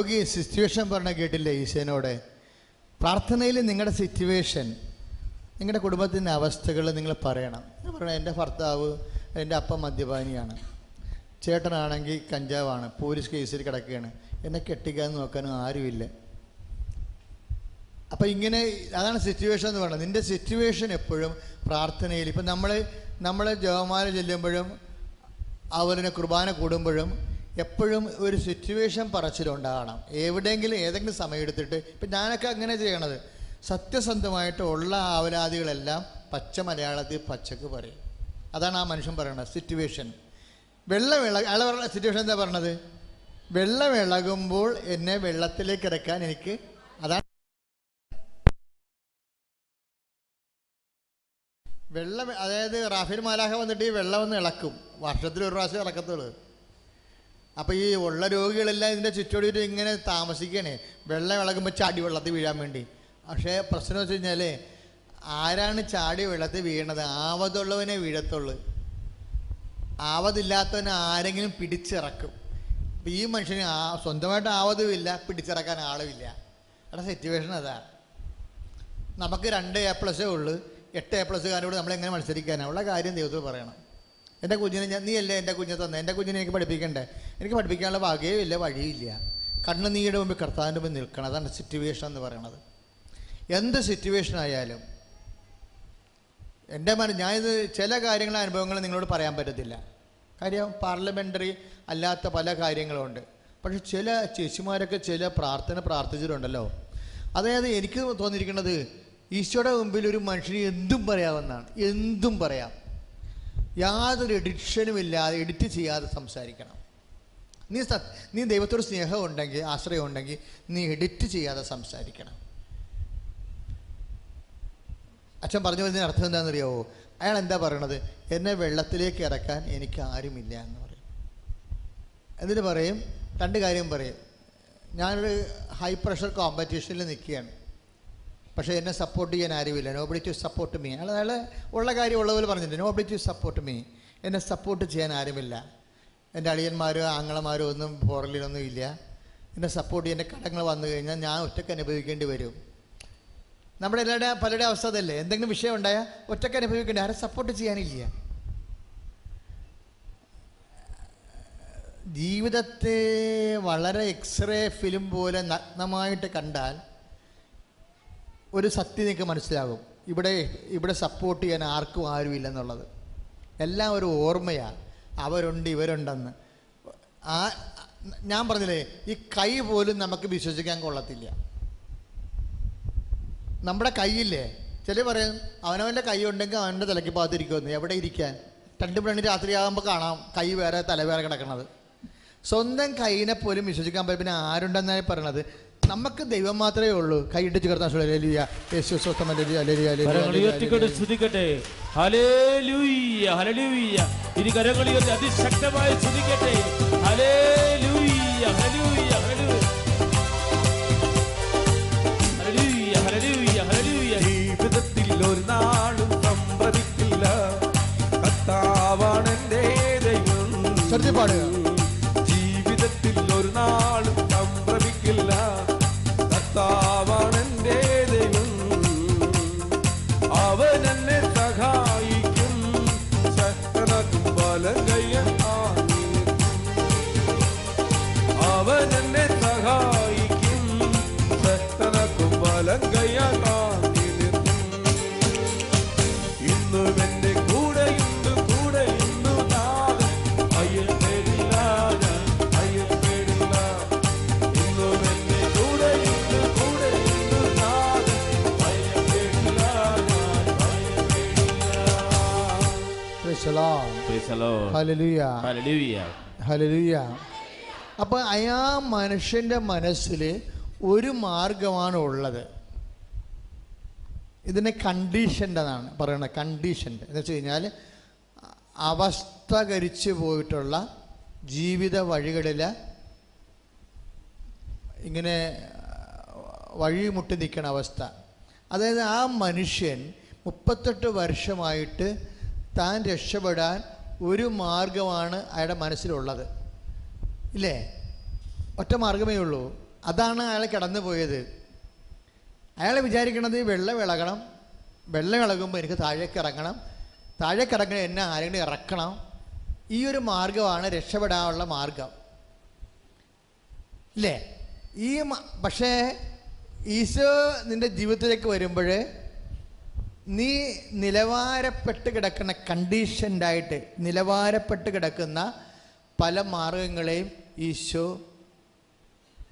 രോഗി സിറ്റുവേഷൻ പറഞ്ഞ കേട്ടില്ലേ ഈശോനോട്? പ്രാർത്ഥനയിൽ നിങ്ങളുടെ സിറ്റുവേഷൻ നിങ്ങളുടെ കുടുംബത്തിന്റെ അവസ്ഥകൾ നിങ്ങൾ പറയണം. പറയണം എന്റെ ഭർത്താവ് എന്റെ അപ്പ മദ്യപാനിയാണ്. ചേട്ടനാണെങ്കിൽ കഞ്ചാവാണ് പോലീസ് കേസിൽ കിടക്കുകയാണ്. എന്നെ കെട്ടിക്കാൻ നോക്കാനും ആരുമില്ല. അപ്പം ഇങ്ങനെ അതാണ് സിറ്റുവേഷൻ എന്ന് പറയുന്നത്. നിന്റെ സിറ്റുവേഷൻ എപ്പോഴും പ്രാർത്ഥനയിൽ. ഇപ്പം നമ്മൾ നമ്മൾ ജവമാല ചെല്ലുമ്പോഴും അതുപോലെ കുർബാന കൂടുമ്പോഴും എപ്പോഴും ഒരു സിറ്റുവേഷൻ പറച്ചിലുണ്ടാകണം. എവിടെയെങ്കിലും ഏതെങ്കിലും സമയം എടുത്തിട്ട് ഇപ്പം ഞാനൊക്കെ അങ്ങനെ ചെയ്യണത്. സത്യസന്ധമായിട്ട് ഉള്ള ആവലാദികളെല്ലാം പച്ച മലയാളത്തിൽ പച്ചക്ക് പറയും. അതാണ് ആ മനുഷ്യൻ പറയണത് സിറ്റുവേഷൻ വെള്ളം ഇള അയാൾ പറഞ്ഞ സിറ്റുവേഷൻ എന്താ പറഞ്ഞത്? വെള്ളം ഇളകുമ്പോൾ എന്നെ വെള്ളത്തിലേക്ക് ഇറക്കാൻ എനിക്ക് അതാണ് വെള്ളം അതായത് റാഫേൽ മാലാഹ വന്നിട്ട് ഈ വെള്ളം ഒന്ന് ഇളക്കും. വർഷത്തിൽ ഒരു പ്രാവശ്യം ഇളക്കത്തുള്ളൂ. അപ്പോൾ ഈ ഉള്ള രോഗികളെല്ലാം ഇതിന്റെ ചുറ്റോടി ഇങ്ങനെ താമസിക്കണേ. വെള്ളം ഇളകുമ്പോൾ ചാടി വെള്ളത്തിൽ വീഴാൻ വേണ്ടി. പക്ഷേ പ്രശ്നം വെച്ച് കഴിഞ്ഞാൽ ആരാണ് ചാടി വെള്ളത്തിൽ വീണത്? ആവതുള്ളവനെ വീഴത്തുള്ളൂ. ആവതില്ലാത്തവനെ ആരെങ്കിലും പിടിച്ചിറക്കും. ഇപ്പം ഈ മനുഷ്യന് ആ സ്വന്തമായിട്ട് ആവതുമില്ല പിടിച്ചിറക്കാൻ ആളുമില്ല. അവിടെ സിറ്റുവേഷൻ അതാണ് നമുക്ക് രണ്ട് എ പ്ലസ് ഉള്ളൂ. എട്ട് എ പ്ലസ്സുകാരോട് നമ്മളെങ്ങനെ മത്സരിക്കാനാണ് ഉള്ള കാര്യം ദൈവത്തോട് പറയണം. എന്റെ കുഞ്ഞിനെ ഞാൻ നീ അല്ലേ എന്റെ കുഞ്ഞിനെ തന്നെ? എന്റെ കുഞ്ഞിനെ എനിക്ക് പഠിപ്പിക്കണ്ടേ? എനിക്ക് പഠിപ്പിക്കാനുള്ള ഭാഗ്യവും ഇല്ല വഴിയില്ല. കണ്ണ് നീയുടെ മുമ്പിൽ കർത്താവിന്റെ മുമ്പിൽ നിൽക്കണം. അതാണ് സിറ്റുവേഷൻ എന്ന് പറയണത്. എന്ത് സിറ്റുവേഷൻ ആയാലും എന്റെ മന ഞാനിത് ചില കാര്യങ്ങൾ അനുഭവങ്ങൾ നിങ്ങളോട് പറയാൻ പറ്റത്തില്ല. കാര്യം പാർലമെന്ററി അല്ലാത്ത പല കാര്യങ്ങളുമുണ്ട് പക്ഷെ ചില ചേച്ചിമാരൊക്കെ ചില പ്രാർത്ഥന പ്രാർത്ഥിച്ചിട്ടുണ്ടല്ലോ. അതായത് എനിക്ക് തോന്നിയിരിക്കുന്നത് ഈശോയുടെ മുമ്പിൽ ഒരു മനുഷ്യന് എന്തും പറയാമെന്നാണ്. എന്തും പറയാം. യാതൊരു എഡിക്ഷനും ഇല്ലാതെ എഡിറ്റ് ചെയ്യാതെ സംസാരിക്കണം. നീ സത് നീ ദൈവത്തോട് സ്നേഹം ഉണ്ടെങ്കിൽ ആശ്രയം ഉണ്ടെങ്കിൽ നീ എഡിറ്റ് ചെയ്യാതെ സംസാരിക്കണം. അച്ഛൻ പറഞ്ഞു വരുന്നതിന് അർത്ഥം എന്താണെന്നറിയാവോ? അയാൾ എന്താ പറയണത്? എന്നെ വെള്ളത്തിലേക്ക് ഇറക്കാൻ എനിക്ക് ആരുമില്ല എന്ന് പറയും. എന്നിട്ട് പറയും രണ്ട് കാര്യം പറയും. ഞാനൊരു ഹൈ പ്രഷർ കോമ്പറ്റീഷനിൽ നിൽക്കുകയാണ്. പക്ഷേ എന്നെ സപ്പോർട്ട് ചെയ്യാൻ ആരുമില്ല. നോബഡി ടു സപ്പോർട്ട് മീ അയാൾ അയാൾ ഉള്ള കാര്യം ഉള്ള പോലെ പറഞ്ഞിട്ടുണ്ട്. നോബഡി ടു സപ്പോർട്ട് മീ എന്നെ സപ്പോർട്ട് ചെയ്യാൻ ആരുമില്ല. എന്റെ അളിയന്മാരോ ആങ്ങളമാരോ ഒന്നും ഫോറലിലൊന്നും ഇല്ല. എന്നെ സപ്പോർട്ട് ചെയ്യാൻ കടങ്ങൾ വന്നു കഴിഞ്ഞാൽ ഞാൻ ഒറ്റയ്ക്ക് അനുഭവിക്കേണ്ടി വരും. നമ്മുടെ എല്ലാവരുടെ പലരുടെ അവസ്ഥ അതല്ലേ? എന്തെങ്കിലും വിഷയം ഉണ്ടായാൽ ഒറ്റയ്ക്ക് അനുഭവിക്കേണ്ടി ആരെ സപ്പോർട്ട് ചെയ്യാനില്ല. ജീവിതത്തെ വളരെ എക്സ്റേ ഫിലിം പോലെ നഗ്നമായിട്ട് കണ്ടാൽ ഒരു സത്യം നിങ്ങൾക്ക് മനസ്സിലാകും. ഇവിടെ ഇവിടെ സപ്പോർട്ട് ചെയ്യാൻ ആർക്കും ആരും ഇല്ലെന്നുള്ളത് എല്ലാം ഒരു ഓർമ്മയാണ് അവരുണ്ട് ഇവരുണ്ടെന്ന്. ആ ഞാൻ പറഞ്ഞില്ലേ ഈ കൈ പോലും നമുക്ക് വിശ്വസിക്കാൻ കൊള്ളത്തില്ല. നമ്മുടെ കൈയില്ലേ? ചില പറയും അവനവന്റെ കൈ ഉണ്ടെങ്കിൽ അവന്റെ തലയ്ക്ക് ഭാഗത്തിരിക്കുമെന്ന് എവിടെ ഇരിക്കാൻ? രണ്ട് മണി രാത്രിയാകുമ്പോൾ കാണാം കൈ വേറെ തല വേറെ കിടക്കണത്. സ്വന്തം കൈയിനെ പോലും വിശ്വസിക്കാൻ പറ്റും പിന്നെ ആരുണ്ടെന്നാണ് പറയണത്? നമുക്ക് ദൈവം മാത്രമേ ഉള്ളൂ. കൈയിട്ട് ചേർത്താൻ യേശു സ്വസ്ഥം ഹല്ലേലൂയ, ഹല്ലേലൂയ, ഹല്ലേലൂയ, കരങ്ങൾ ഹല്ലേലൂയ, ഉയർത്തിക്കൊണ്ട് ഹല്ലേലൂയ. സ്തുതിക്കട്ടെ. ഹല്ലേലൂയ്യ ഹല്ലേലൂയ്യ ഇനി കരങ്ങൾ ഉയർത്തി അതിശക്തമായി സ്തുതിക്കട്ടെ. Hallelujah hallelujah hallelujah. Hallelujah hallelujah ജീവിതത്തിൽ ഒരു നാളും സംഭവിക്കില്ല. കർത്താവാണെന്റെ ദൈവം. ശ്രദ്ധ ഹലലുയ അപ്പം അയാ മനുഷ്യന്റെ മനസ്സിൽ ഒരു മാർഗമാണ് ഉള്ളത്. ഇതിനെ കണ്ടീഷന്റെ എന്നാണ് പറയുന്നത് കണ്ടീഷന്റെ എന്ന് വെച്ച് കഴിഞ്ഞാൽ അവസ്ഥകരിച്ച് പോയിട്ടുള്ള ജീവിത വഴികളിൽ ഇങ്ങനെ വഴിമുട്ടി നിൽക്കുന്ന അവസ്ഥ. അതായത് ആ മനുഷ്യൻ മുപ്പത്തെട്ട് വർഷമായിട്ട് താൻ രക്ഷപ്പെടാൻ ഒരു മാർഗമാണ് അയാളുടെ മനസ്സിലുള്ളത്. ഇല്ലേ? ഒറ്റ മാർഗമേ ഉള്ളൂ. അതാണ് അയാൾ കടന്നു പോയത് അയാൾ വിചാരിക്കണത് ഈ വെള്ളം ഇളകണം വെള്ളം ഇളകുമ്പോൾ എനിക്ക് താഴേക്ക് ഇറങ്ങണം. താഴേക്ക് ഇറങ്ങണം എന്നെ ആരെങ്കിലും ഇറക്കണം. ഈ ഒരു മാർഗമാണ് രക്ഷപ്പെടാനുള്ള മാർഗം. ഇല്ലേ? ഈ പക്ഷേ ഈശോ നിന്റെ ജീവിതത്തിലേക്ക് വരുമ്പോൾ നീ നിലവാരപ്പെട്ട് കിടക്കുന്ന കണ്ടീഷൻഡായിട്ട് നിലവാരപ്പെട്ട് കിടക്കുന്ന പല മാർഗങ്ങളെയും ഈശോ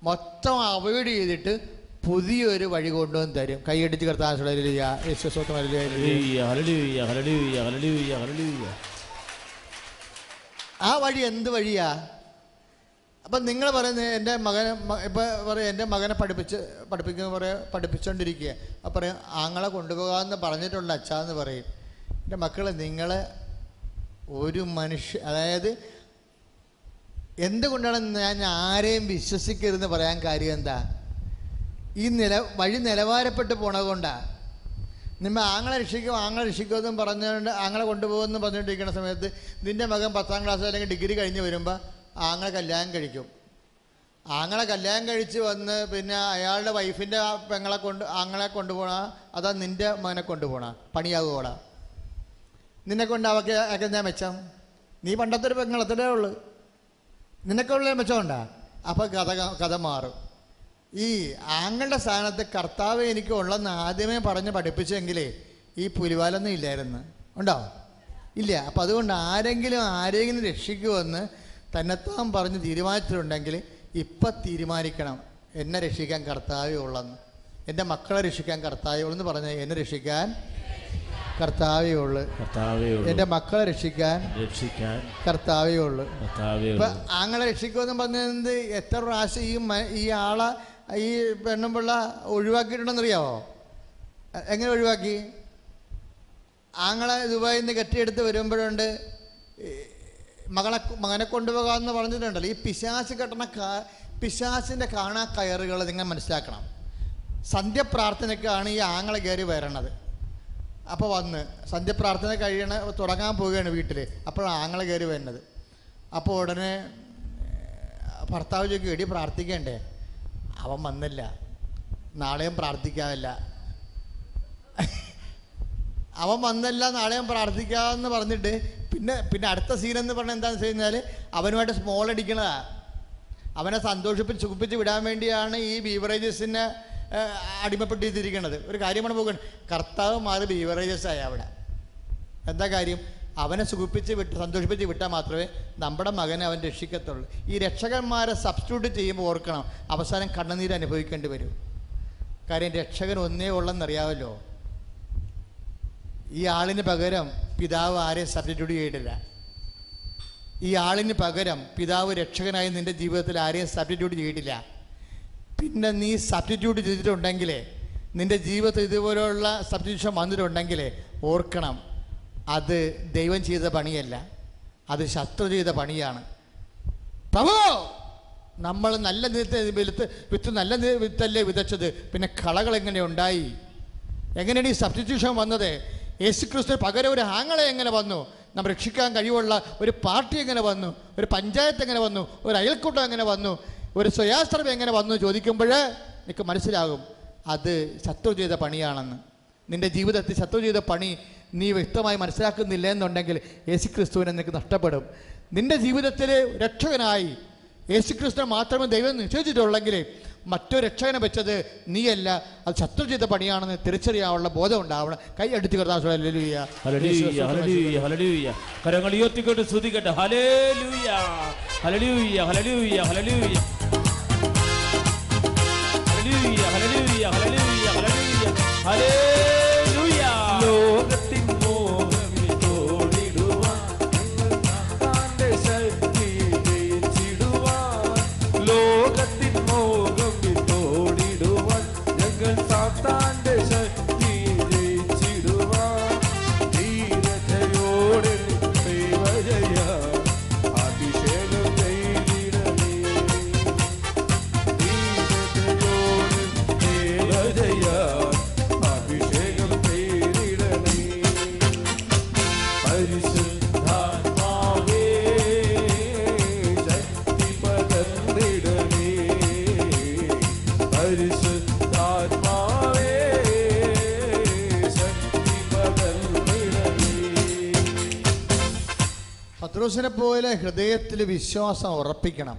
മൊത്തം അവോയ്ഡ് ചെയ്തിട്ട് പുതിയൊരു വഴി കൊണ്ടുവന്ന് തരും. കൈയടിച്ച് കർത്താൻ. ആ വഴി എന്ത് വഴിയാ? അപ്പം നിങ്ങൾ പറയുന്നത് എന്റെ മകനെ ഇപ്പോൾ ഇപ്പം പറയും എന്റെ മകനെ പഠിപ്പിച്ച് പഠിപ്പിക്കുന്ന പറയാം പഠിപ്പിച്ചുകൊണ്ടിരിക്കുക അപ്പം പറയും ആങ്ങളെ കൊണ്ടുപോകാമെന്ന് പറഞ്ഞിട്ടുണ്ട് അച്ഛാന്ന് പറയും. എന്റെ മക്കളെ നിങ്ങൾ ഒരു മനുഷ്യ അതായത് എന്തുകൊണ്ടാണ് ഞാൻ ആരെയും വിശ്വസിക്കരുതെന്ന് പറയാൻ കാര്യം എന്താ? ഈ നില വഴി നിലവാരപ്പെട്ട് പോണത് നിമ്മ ആങ്ങളെ രക്ഷിക്കും ആങ്ങളെ രക്ഷിക്കുമെന്നും പറഞ്ഞുകൊണ്ട് ആങ്ങളെ കൊണ്ടുപോകുമെന്ന് പറഞ്ഞുകൊണ്ടിരിക്കുന്ന സമയത്ത് നിന്റെ മകൻ പത്താം ക്ലാസ് അല്ലെങ്കിൽ ഡിഗ്രി കഴിഞ്ഞ് വരുമ്പോൾ ആങ്ങളെ കല്യാണം കഴിക്കും. ആങ്ങളെ കല്യാണം കഴിച്ച് വന്ന് പിന്നെ അയാളുടെ വൈഫിന്റെ പെങ്ങളെ കൊണ്ട് ആങ്ങളെ കൊണ്ടുപോണ അതാ നിന്റെ മകനെ കൊണ്ടുപോണ പണിയാകുകോടാ നിന്നെ കൊണ്ട് അവക്ക് ഒക്കെ ഞാൻ മെച്ചം? നീ പണ്ടത്തെ ഒരു പെങ്ങളത്തിന്റെ ഉള്ളു നിനക്കുള്ള മെച്ചമുണ്ടാ അപ്പോൾ കഥ കഥ മാറും. ഈ ആങ്ങളുടെ സ്ഥാനത്ത് കർത്താവ് എനിക്ക് ഉള്ളെന്ന് ആദ്യമേ പറഞ്ഞ് പഠിപ്പിച്ചെങ്കിലേ ഈ പുലിവാലൊന്നും ഇല്ലായിരുന്നു. ഉണ്ടോ? ഇല്ല. അപ്പം അതുകൊണ്ട് ആരെങ്കിലും ആരെങ്കിലും രക്ഷിക്കുമെന്ന് തന്നെത്താൻ പറഞ്ഞ് തീരുമാനിച്ചിട്ടുണ്ടെങ്കിൽ ഇപ്പം തീരുമാനിക്കണം. എന്നെ രക്ഷിക്കാൻ കർത്താവേ ഉള്ളെന്ന്. എന്റെ മക്കളെ രക്ഷിക്കാൻ കർത്താവേ ഉള്ളെന്ന് പറഞ്ഞ് എന്നെ രക്ഷിക്കാൻ കർത്താവേ ഉള്ളു. എന്റെ മക്കളെ രക്ഷിക്കാൻ രക്ഷിക്കാൻ കർത്താവേ ഉള്ളു. ഇപ്പം. ആങ്ങളെ രക്ഷിക്കുമെന്ന് പറഞ്ഞത് എത്ര പ്രാവശ്യം ഈ ഈ ആളെ ഈ പെണ്ണും പിള്ള ഒഴിവാക്കിയിട്ടുണ്ടെന്നറിയാവോ? എങ്ങനെ ഒഴിവാക്കി? ആങ്ങളെ ദുബായിൽ നിന്ന് കെട്ടിയെടുത്ത് വരുമ്പോഴുണ്ട് മകളെ മകനെ കൊണ്ടുപോകാമെന്ന് പറഞ്ഞിട്ടുണ്ടല്ലോ. ഈ പിശാസ് കെട്ടണ കാ കാണാ കയറുകൾ നിങ്ങൾ മനസ്സിലാക്കണം. സന്ധ്യപ്രാർത്ഥനയ്ക്കാണ് ഈ ആങ്ങളെ കയറി വരണത്. അപ്പോൾ വന്ന് സന്ധ്യപ്രാർത്ഥന കഴിയണ തുടങ്ങാൻ പോവുകയാണ് വീട്ടിൽ അപ്പോഴാണ് ആങ്ങളെ കയറി വരുന്നത്. അപ്പോൾ ഉടനെ ഭർത്താവ് ചോദിക്കും എടി പ്രാർത്ഥിക്കണ്ടേ? അവൻ വന്നില്ല. നാളെയും പ്രാർത്ഥിക്കാമല്ല അവൻ വന്നല്ല നാളെ ഞാൻ പ്രാർത്ഥിക്കാമെന്ന് പറഞ്ഞിട്ട് പിന്നെ പിന്നെ അടുത്ത സീൻ എന്ന് പറഞ്ഞാൽ എന്താണെന്ന് വെച്ച് കഴിഞ്ഞാൽ അവനുമായിട്ട് സ്മോൾ അടിക്കണതാ. അവനെ സന്തോഷിപ്പിച്ച് സുഖിപ്പിച്ച് വിടാൻ വേണ്ടിയാണ് ഈ ബീവറേജസിനെ അടിമപ്പെട്ടിരിക്കുന്നത്. ഒരു കാര്യമാണ് പോകുന്നത് കർത്താവ് മാറി ബീവറേജസ് ആയ അവിടെ. എന്താ കാര്യം? അവനെ സുഖിപ്പിച്ച് വിട്ട് സന്തോഷിപ്പിച്ച് വിട്ടാൽ മാത്രമേ നമ്മുടെ മകനെ അവൻ രക്ഷിക്കത്തുള്ളൂ. ഈ രക്ഷകന്മാരെ സബ്സ്റ്റിറ്റ്യൂട്ട് ചെയ്യുമ്പോൾ ഓർക്കണം അവസാനം കണ്ണുനീര് അനുഭവിക്കേണ്ടി വരും. കാര്യം രക്ഷകൻ ഒന്നേ ഉള്ളെന്നറിയാമല്ലോ ഈ ആളിന് പകരം പിതാവ് ആരെ സബ്സ്റ്റിറ്റ്യൂട്ട് ചെയ്തിട്ടില്ല. ഈ ആളിന് പകരം പിതാവ് രക്ഷകനായി നിന്റെ ജീവിതത്തിൽ ആരെയും സബ്സ്റ്റിറ്റ്യൂട്ട് ചെയ്തിട്ടില്ല. പിന്നെ നീ സബ്സ്റ്റിറ്റ്യൂട്ട് ചെയ്തിട്ടുണ്ടെങ്കിൽ നിന്റെ ജീവിതത്തിൽ ഇതുപോലെയുള്ള സബ്സ്റ്റിറ്റ്യൂഷൻ വന്നിട്ടുണ്ടെങ്കിൽ ഓർക്കണം അത് ദൈവം ചെയ്ത പണിയല്ല. അത് ശത്രു ചെയ്ത പണിയാണ്. പ്രഭോ നമ്മൾ നല്ല വിത്ത് വിത്ത് നല്ല വിത്തല്ലേ വിതച്ചത്? പിന്നെ കളകൾ എങ്ങനെ ഉണ്ടായി? എങ്ങനെയാണ് ഈ സബ്സ്റ്റിറ്റ്യൂഷൻ വന്നത്? യേശു ക്രിസ്തു പകരം ഒരു ആങ്ങളെ എങ്ങനെ വന്നു? നമ്മൾ രക്ഷിക്കാൻ കഴിവുള്ള ഒരു പാർട്ടി എങ്ങനെ വന്നു? ഒരു പഞ്ചായത്ത് എങ്ങനെ വന്നു? ഒരു അയൽക്കൂട്ടം എങ്ങനെ വന്നു? ഒരു സ്വയാശ്രമം എങ്ങനെ വന്നു ചോദിക്കുമ്പോൾ നിനക്ക് മനസ്സിലാകും അത് ശത്രു ചെയ്ത പണിയാണെന്ന്. നിന്റെ ജീവിതത്തിൽ ശത്രു ചെയ്ത പണി നീ വ്യക്തമായി മനസ്സിലാക്കുന്നില്ല എന്നുണ്ടെങ്കിൽ യേശു ക്രിസ്തുവിനെ നിനക്ക് നഷ്ടപ്പെടും. നിന്റെ ജീവിതത്തിൽ രക്ഷകനായി യേശുക്രിസ്തു മാത്രമേ ദൈവം നിശ്ചയിച്ചിട്ടുള്ളെങ്കിൽ മറ്റൊരു രക്ഷകനെ വെച്ചത് നീയല്ല. അത് ശത്രു ചെയ്ത പണിയാണെന്ന് തിരിച്ചറിയാനുള്ള ബോധം ഉണ്ടാവണം കൈ അടുത്ത് കിടന്നു Hallelujah! കരങ്ങൾ ഉയർത്തിക്കൊണ്ട് ഹല്ലേലൂയ ഹല്ലേലൂയ. ഹല്ലേലൂയ. പത്രോസിനെ പോലെ ഹൃദയത്തിൽ വിശ്വാസം ഉറപ്പിക്കണം.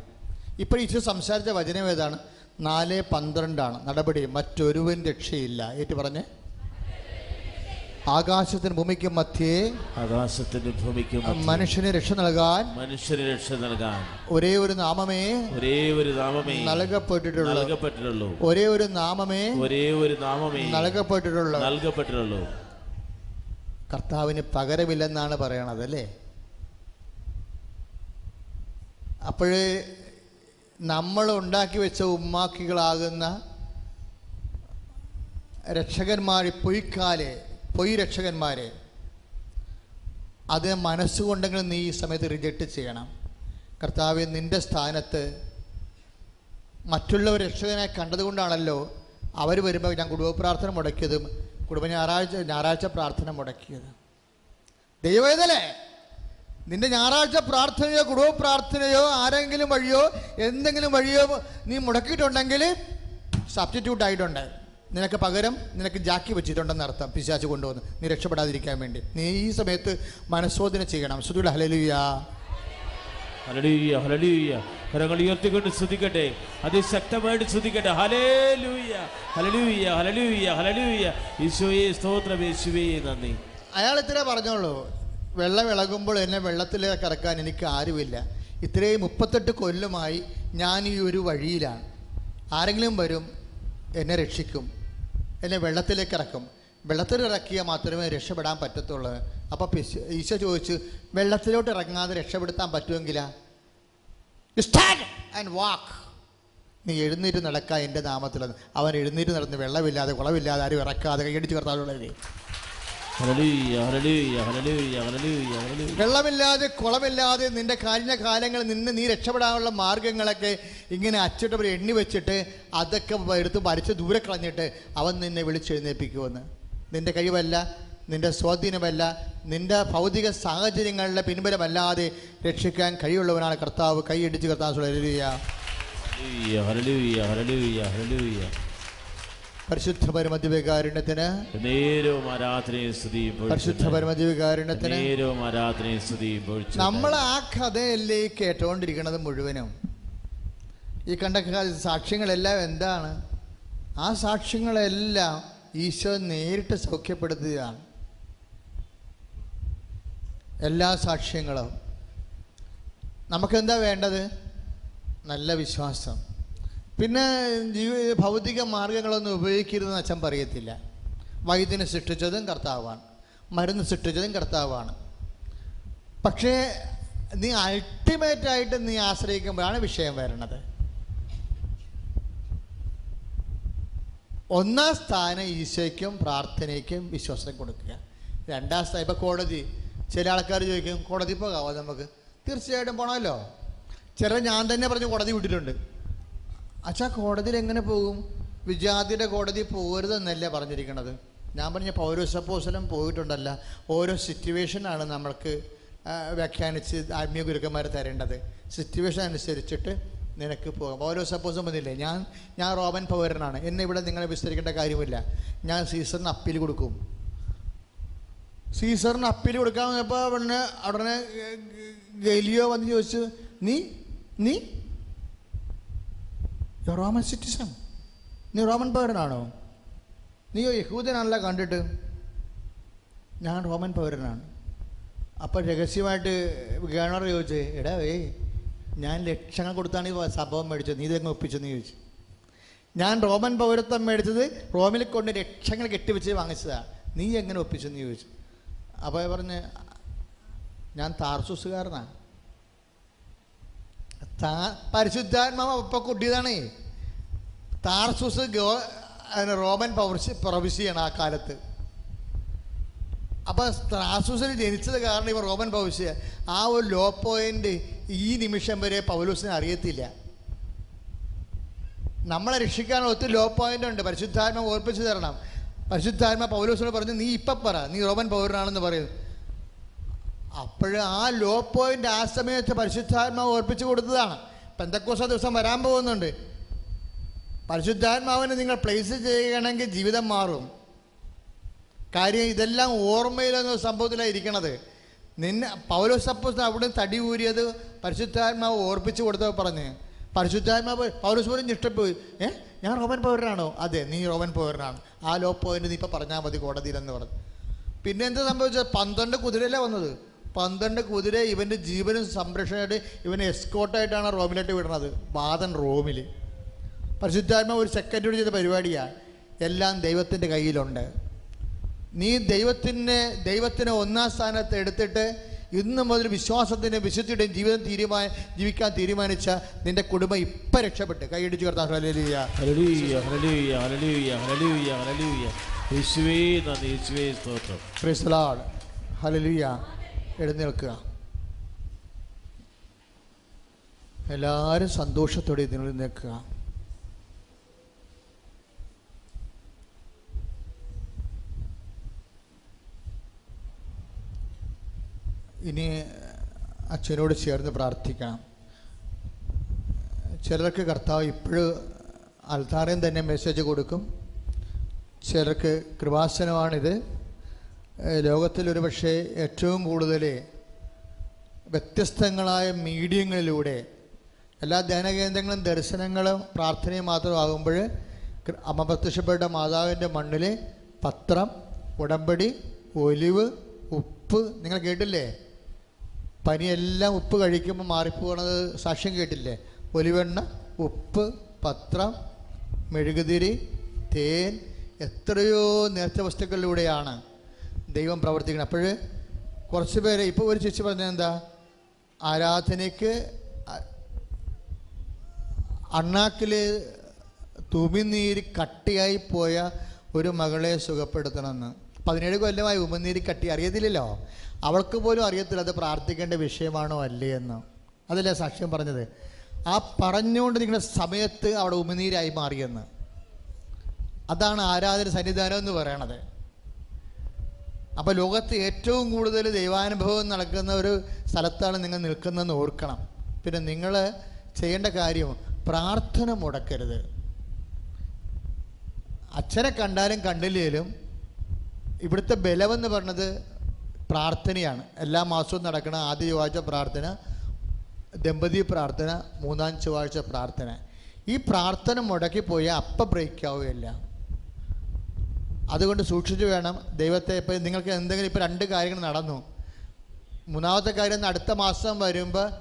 ഇപ്പോൾ ഈശോ സംസാരിച്ച വചനം ഏതാണ്? നാല് പന്ത്രണ്ടാണ്. നടപടി. മറ്റൊരുവൻ രക്ഷയില്ല. ഏറ്റു പറഞ്ഞേ? ആകാശത്തിന് ഭൂമിക്കും മധ്യേ ആകാശത്തിന്റെ ഭൂമിക്കും മനുഷ്യന് രക്ഷ നൽകാൻ മനുഷ്യന് രക്ഷ നൽകാൻ ഒരേ ഒരു നാമമേ ഒരേ ഒരു നാമമേ നൽകപ്പെട്ടിട്ടുള്ളൂ. നൽകപ്പെട്ടിട്ടുള്ളൂ. ഒരേ ഒരു നാമമേ ഒരേ ഒരു നാമമേ നൽകപ്പെട്ടിട്ടുള്ളൂ. നൽകപ്പെട്ടിട്ടുള്ളൂ. കർത്താവിന് പകരമില്ലെന്നാണ് പറയണത് അല്ലേ? അപ്പോഴ് നമ്മൾ ഉണ്ടാക്കി വെച്ച ഉമ്മാക്കികളാകുന്ന രക്ഷകന്മാർ പൊയ്ക്കാലെ പൊയ് രക്ഷകന്മാരെ. അത് മനസ്സുകൊണ്ടെങ്കിലും നീ ഈ സമയത്ത് റിജക്റ്റ് ചെയ്യണം. കർത്താവ് നിന്റെ സ്ഥാനത്ത് മറ്റുള്ളവർ രക്ഷകനെ കണ്ടതുകൊണ്ടാണല്ലോ അവർ വരുമ്പോൾ ഞാൻ കുടുംബ പ്രാർത്ഥന മുടക്കിയതും കുടുംബ ഞായറാഴ്ച ഞായറാഴ്ച പ്രാർത്ഥന മുടക്കിയതും. ദൈവവേദലേ നിന്റെ ഞായറാഴ്ച പ്രാർത്ഥനയോ കുടുംബ പ്രാർത്ഥനയോ ആരെങ്കിലും വഴിയോ എന്തെങ്കിലും വഴിയോ നീ മുടക്കിയിട്ടുണ്ടെങ്കിൽ സബ്സ്റ്റിറ്റ്യൂട്ട് ആയിട്ടുണ്ട്. നിനക്ക് പകരം നിനക്ക് ജാക്കി വെച്ചിട്ടുണ്ടെന്ന് അർത്ഥം പിശാച്ച് കൊണ്ടുവന്ന് നീ രക്ഷപ്പെടാതിരിക്കാൻ വേണ്ടി. നീ ഈ സമയത്ത് മനസ്സോധന ചെയ്യണം. ശ്രുതിയുടെ ഹലലുയാ ഹല്ലേലൂയ ഹല്ലേലൂയ. കരങ്ങൾ ഉയർത്തിക്കൊണ്ട് സ്തുതിക്കട്ടെ അതിശക്തമായിട്ട് ഹല്ലേലൂയ ഹല്ലേലൂയ ഹല്ലേലൂയ. ഈശോയെ സ്തോത്രം യേശുവേ നന്ദി. അയാൾ ഇത്രേ പറഞ്ഞോളൂ. വെള്ളം ഇളകുമ്പോൾ എന്നെ വെള്ളത്തിലേക്ക് ഇറക്കാൻ എനിക്ക് ആരുമില്ല. ഇത്രയും മുപ്പത്തെട്ട് കൊല്ലമായി ഞാൻ ഈ ഒരു വഴിയിലാണ്. ആരെങ്കിലും വരും എന്നെ രക്ഷിക്കും. എന്നെ വെള്ളത്തിലേക്ക് ഇറക്കും. വെള്ളത്തിൽ ഇറക്കിയാൽ മാത്രമേ രക്ഷപ്പെടാൻ പറ്റത്തുള്ളൂ. അപ്പോൾ ഈശോ ചോദിച്ചു വെള്ളത്തിലോട്ട് ഇറങ്ങാതെ രക്ഷപ്പെടുത്താൻ പറ്റുമെങ്കിലാ? സ്റ്റാൻഡ് ആൻഡ് വാക്ക് നീ എഴുന്നേറ്റ് നടക്കുക എന്റെ നാമത്തിൽ അവൻ എഴുന്നേറ്റ് നടന്ന് വെള്ളമില്ലാതെ കുളമില്ലാതെ ആരും ഇറക്കാതെ കൈയടിച്ച് കർത്താവുള്ളത് വെള്ളമില്ലാതെ കുളമില്ലാതെ നിന്റെ കഴിഞ്ഞ കാലങ്ങളിൽ നിന്ന് നീ രക്ഷപ്പെടാനുള്ള മാർഗങ്ങളൊക്കെ ഇങ്ങനെ അച്ചിട്ടവർ എണ്ണി വെച്ചിട്ട് അതൊക്കെ എടുത്ത് വരച്ച് ദൂരെ കളഞ്ഞിട്ട് അവൻ നിന്നെ വിളിച്ചെഴുന്നേൽപ്പിക്കുമെന്ന്. നിന്റെ കഴിവല്ല നിന്റെ സ്വാധീനമല്ല നിന്റെ ഭൗതിക സാഹചര്യങ്ങളുടെ പിൻബലമല്ലാതെ രക്ഷിക്കാൻ കഴിവുള്ളവനാണ് കർത്താവ്. കൈയടിച്ച് കർത്താവ്. ഹല്ലേലൂയ. ഹല്ലേലൂയ ഹല്ലേലൂയ ഹല്ലേലൂയ പരിശുദ്ധ പരമദിവ്യകാരുണ്യത്തിന് നേരവും ആരാധനയും സ്തുതിയും പരിശുദ്ധ പരമദിവ്യകാരുണ്യത്തിന് നേരവും ആരാധനയും സ്തുതിയും നമ്മൾ ആ കഥയല്ലേ കേട്ടോണ്ടിരിക്കണത് കേട്ടുകൊണ്ടിരിക്കുന്നത് മുഴുവനും? ഈ കണ്ട സാക്ഷ്യങ്ങളെല്ലാം എന്താണ്? ആ സാക്ഷ്യങ്ങളെല്ലാം ഈശോ നേരിട്ട് സൗഖ്യപ്പെടുത്തുകയാണ്. എല്ലാ സാക്ഷ്യങ്ങളും. നമുക്കെന്താ വേണ്ടത്? നല്ല വിശ്വാസം. പിന്നെ ഭൗതിക മാർഗങ്ങളൊന്നും ഉപയോഗിക്കരുതെന്ന് അച്ഛൻ പറയത്തില്ല. വൈദ്യനെ സൃഷ്ടിച്ചതും കർത്താവാണ്. മരുന്ന് സൃഷ്ടിച്ചതും കർത്താവാണ്. പക്ഷേ നീ അൾട്ടിമേറ്റായിട്ട് നീ ആശ്രയിക്കുമ്പോഴാണ് വിഷയം വരുന്നത്. ഒന്നാം സ്ഥാനം ഈശോയ്ക്കും പ്രാർത്ഥനയ്ക്കും വിശ്വാസം കൊടുക്കുക. രണ്ടാം സ്ഥാനം ഇപ്പം കോടതി ചില ആൾക്കാർ ചോദിക്കും കോടതി പോകാമോ നമുക്ക്? തീർച്ചയായിട്ടും പോകണമല്ലോ ചില ഞാൻ തന്നെ പറഞ്ഞു കോടതി വിട്ടിട്ടുണ്ട്. അച്ഛാ കോടതിയിൽ എങ്ങനെ പോകും? വിജാതിയുടെ കോടതി പോകരുതെന്നല്ലേ പറഞ്ഞിരിക്കണത്. ഞാൻ പറഞ്ഞ പൗരസപ്പോസലം പോയിട്ടുണ്ടല്ല. ഓരോ സിറ്റുവേഷനാണ് നമ്മൾക്ക് വ്യാഖ്യാനിച്ച് ആത്മീയ ഗുരുക്കന്മാർ തരേണ്ടത്. സിറ്റുവേഷൻ അനുസരിച്ചിട്ട് നിനക്ക് പോകാം. ഓരോ സപ്പോസും വന്നില്ലേ? ഞാൻ ഞാൻ റോബൻ പൗരനാണ്. എന്നെ ഇവിടെ നിങ്ങളെ വിസ്തരിക്കേണ്ട കാര്യമില്ല. ഞാൻ സീസറിന് അപ്പീൽ കൊടുക്കും. സീസറിന് അപ്പീൽ കൊടുക്കാൻ വന്നപ്പോൾ ഉടനെ ഉടനെ ഗലിയോ വന്ന് ചോദിച്ചു നീ നീ യു റോമൻ സിറ്റിസൺ നീ റോമൻ പൗരനാണോ? നീയോ യഹൂദനാണല്ല കണ്ടിട്ട്? ഞാൻ റോമൻ പൗരനാണ്. അപ്പം രഹസ്യമായിട്ട് ഗവർണർ ചോദിച്ചു എടാ വേ ഞാൻ ലക്ഷങ്ങൾ കൊടുത്താണ് ഈ സംഭവം മേടിച്ചത്. നീ ഇതെങ്ങ് ഒപ്പിച്ചെന്ന് ചോദിച്ചു. ഞാൻ റോമൻ പൗരത്വം മേടിച്ചത് റോമിൽ കൊണ്ട് ലക്ഷങ്ങൾ കെട്ടിവെച്ച് വാങ്ങിച്ചതാണ് നീ എങ്ങനെ ഒപ്പിച്ചെന്ന് ചോദിച്ചു? അപ്പോൾ പറഞ്ഞ് ഞാൻ താർസൂസുകാരനാണ് താ പരിശുദ്ധാത്മാവ് അപ്പൊ കൊട്ടിയതാണേ. താർസൂസ് ഗോ റോമൻ പൗർസി പ്രവിശ്യാണ് ആ കാലത്ത്. അപ്പോൾ താർസൂസിൽ ജനിച്ചത് കാരണം ഇവർ റോമൻ പൗർസ്യ ആ ഒരു ലോ പോയിന്റ് ഈ നിമിഷം വരെ പൗലൂസിനെ അറിയത്തില്ല. നമ്മളെ രക്ഷിക്കാൻ ഒത്തിരി ലോ പോയിന്റ് ഉണ്ട്. പരിശുദ്ധാത്മ ഓർപ്പിച്ചു തരണം. പരിശുദ്ധാത്മ പൗലോസിനോട് പറഞ്ഞു നീ ഇപ്പം പറ. നീ റോമൻ പൗരനാണെന്ന് പറയുന്നു അപ്പോഴ് ആ ലോ പോയിന്റ് ആ സമയത്ത് പരിശുദ്ധാത്മാവ് ഓർപ്പിച്ചു കൊടുത്തതാണ്. പെന്തക്കോസ ദിവസം വരാൻ പോകുന്നുണ്ട്. പരിശുദ്ധാത്മാവിനെ നിങ്ങൾ പ്ലേസ് ചെയ്യണമെങ്കിൽ ജീവിതം മാറും. കാര്യം ഇതെല്ലാം ഓർമ്മയിലൊന്നും സംഭവത്തിലായിരിക്കണത് നിന്നെ പൗലോസ് സപ്പോസ് അവിടെ തടി ഊരിയത് പരിശുദ്ധാത്മാവ് ഓർപ്പിച്ചു കൊടുത്തവ പറഞ്ഞ് പരിശുദ്ധാത്മാവ് പൗലോസ് പോലും ഇഷ്ടപ്പോയി ഏ? ഞാൻ റോമൻ പൗരനാണോ? അതെ നീ റോമൻ പൗരനാണ്. ആ ലോ പോയിന്റ് നീ ഇപ്പം പറഞ്ഞാൽ മതി കോടതിയിലെന്ന് പറഞ്ഞു. പിന്നെ എന്താ സംഭവിച്ചത്? പന്ത്രണ്ട് കുതിരയിലാണ് വന്നത്? പന്ത്രണ്ട് കുതിര ഇവന്റെ ജീവനും സംരക്ഷണമായിട്ട് ഇവനെ എസ്കോട്ടായിട്ടാണ് റോമിലോട്ട് വിടുന്നത്. ബാധൻ റോമിൽ പരിശുദ്ധാത്മ ഒരു സെക്കൻഡ് ചെയ്ത പരിപാടിയാണ് എല്ലാം ദൈവത്തിന്റെ കയ്യിലുണ്ട്. നീ ദൈവത്തിനെ ദൈവത്തിനെ ഒന്നാം സ്ഥാനത്ത് എടുത്തിട്ട് ഇന്ന് മുതൽ വിശ്വാസത്തിന്റെ വിശുദ്ധിയുടെയും ജീവിതം തീരുമാന ജീവിക്കാൻ തീരുമാനിച്ച നിന്റെ കുടുംബം ഇപ്പം രക്ഷപ്പെട്ട്. കൈയടിച്ച് കർത്താൻ ഹല്ലേലൂയ. എഴുന്നേൽക്കുക. എല്ലാവരും സന്തോഷത്തോടെ ഇതിനുള്ളിൽ നിൽക്കുക. ഇനി അച്ഛനോട് ചേർന്ന് പ്രാർത്ഥിക്കണം ചിലർക്ക് കർത്താവ് ഇപ്പോഴും അൽത്താറയും തന്നെ മെസ്സേജ് കൊടുക്കും. ചിലർക്ക് കൃപാസനമാണിത്. ലോകത്തിൽ ഒരുപക്ഷെ ഏറ്റവും കൂടുതൽ വ്യത്യസ്തങ്ങളായ മീഡിയങ്ങളിലൂടെ എല്ലാ ധ്യാനകേന്ദ്രങ്ങളും ദർശനങ്ങളും പ്രാർത്ഥനയും മാത്രമാകുമ്പോൾ അമപ്രത്യക്ഷപ്പെട്ട മാതാവിന്റെ മണ്ണിൽ പത്രം ഉടമ്പടി ഒലിവ് ഉപ്പ് നിങ്ങൾ കേട്ടില്ലേ? പനിയെല്ലാം ഉപ്പ് കഴിക്കുമ്പോൾ മാറിപ്പോകണത് സാക്ഷ്യം കേട്ടില്ലേ? ഒലിവെണ്ണ ഉപ്പ് പത്രം മെഴുകുതിരി തേൻ എത്രയോ നേർച്ച വസ്തുക്കളിലൂടെയാണ്. ദൈവം പ്രവർത്തിക്കണം. അപ്പോൾ കുറച്ച് പേര് ഇപ്പോൾ ഒരു ചേച്ചി പറഞ്ഞത് എന്താ? ആരാധനയ്ക്ക് അണ്ണാക്കിൽ തുമിനീര് കട്ടിയായി പോയ ഒരു മകളെ സുഖപ്പെടുത്തണമെന്ന്. പതിനേഴ് കൊല്ലമായി ഉമിനീര് കട്ടി. അറിയത്തില്ലല്ലോ? അവൾക്ക് പോലും അറിയത്തില്ല അത് പ്രാർത്ഥിക്കേണ്ട വിഷയമാണോ അല്ലേ എന്ന്. അതല്ലേ സാക്ഷ്യം പറഞ്ഞത്. ആ പറഞ്ഞുകൊണ്ട് നിങ്ങളുടെ സമയത്ത് അവിടെ ഉമിനീരായി മാറിയെന്ന്. അതാണ് ആരാധന സന്നിധാനം എന്ന് പറയണത്. അപ്പോൾ ലോകത്ത് ഏറ്റവും കൂടുതൽ ദൈവാനുഭവം നടക്കുന്ന ഒരു സ്ഥലത്താണ് നിങ്ങൾ നിൽക്കുന്നതെന്ന് ഓർക്കണം. പിന്നെ നിങ്ങൾ ചെയ്യേണ്ട കാര്യം പ്രാർത്ഥന മുടക്കരുത്. അച്ഛനെ കണ്ടാലും കണ്ടില്ലേലും ഇവിടുത്തെ ബലമെന്ന് പറഞ്ഞത് പ്രാർത്ഥനയാണ്. എല്ലാ മാസവും നടക്കുന്ന ആദ്യ ചൊവ്വാഴ്ച പ്രാർത്ഥന ദമ്പതി പ്രാർത്ഥന മൂന്നാം ചൊവ്വാഴ്ച പ്രാർത്ഥന. ഈ പ്രാർത്ഥന മുടക്കിപ്പോയാൽ അപ്പം ബ്രേക്ക് ആവുകയില്ല. അതുകൊണ്ട് സൂക്ഷിച്ചു വേണം. ദൈവത്തെ ഇപ്പം നിങ്ങൾക്ക് എന്തെങ്കിലും ഇപ്പം രണ്ട് കാര്യങ്ങൾ നടന്നു. മൂന്നാമത്തെ കാര്യം അടുത്ത മാസം വരുമ്പോൾ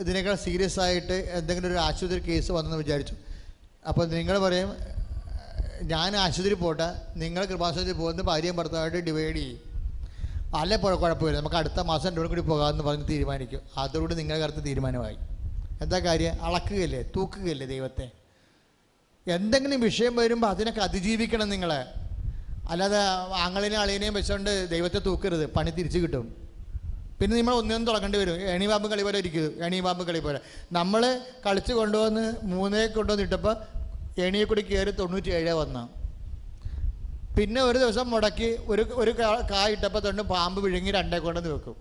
ഇതിനേക്കാൾ സീരിയസ് ആയിട്ട് എന്തെങ്കിലും ഒരു ആശുപത്രി കേസ് വന്നെന്ന് വിചാരിച്ചു. അപ്പോൾ നിങ്ങൾ പറയും ഞാൻ ആശുപത്രി പോട്ടെ. നിങ്ങൾ കൃപാശുപത്രി പോകുന്ന ഭാര്യയും ഭർത്താവായിട്ട് ഡിവൈഡ് ചെയ്യും. അല്ല കുഴ- കുഴപ്പമില്ല. നമുക്ക് അടുത്ത മാസം രണ്ടു കൂടി പോകാമെന്ന് പറഞ്ഞ് തീരുമാനിക്കും. അതോടുകൂടി നിങ്ങളുടെ കറുത്ത് തീരുമാനമായി. എന്താ കാര്യം? അളക്കുകയല്ലേ? തൂക്കുകയല്ലേ ദൈവത്തെ? എന്തെങ്കിലും വിഷയം വരുമ്പോൾ അതിനൊക്കെ അതിജീവിക്കണം നിങ്ങൾ അല്ലാതെ ആങ്ങളിനെ അളിയനെയും വെച്ചുകൊണ്ട് ദൈവത്തെ തൂക്കരുത്. പണി തിരിച്ചു കിട്ടും. പിന്നെ നമ്മൾ ഒന്നും തുടങ്ങേണ്ടി വരും. എണിപാമ്പ് കളി പോലെ ഇരിക്കും. എണിപാമ്പ് കളി പോലെ. നമ്മൾ കളിച്ച് കൊണ്ടുവന്ന് മൂന്നേ കൊണ്ടുവന്ന് ഇട്ടപ്പോൾ എണിയെ കൂടി കയറി തൊണ്ണൂറ്റി ഏഴ് വന്ന. പിന്നെ ഒരു ദിവസം മുടക്കി ഒരു ഒരു കാ- കാ ഇട്ടപ്പോൾ തൊണ്ട് പാമ്പ് വിഴുങ്ങി രണ്ടേ കൊണ്ടുവന്ന് വെക്കും.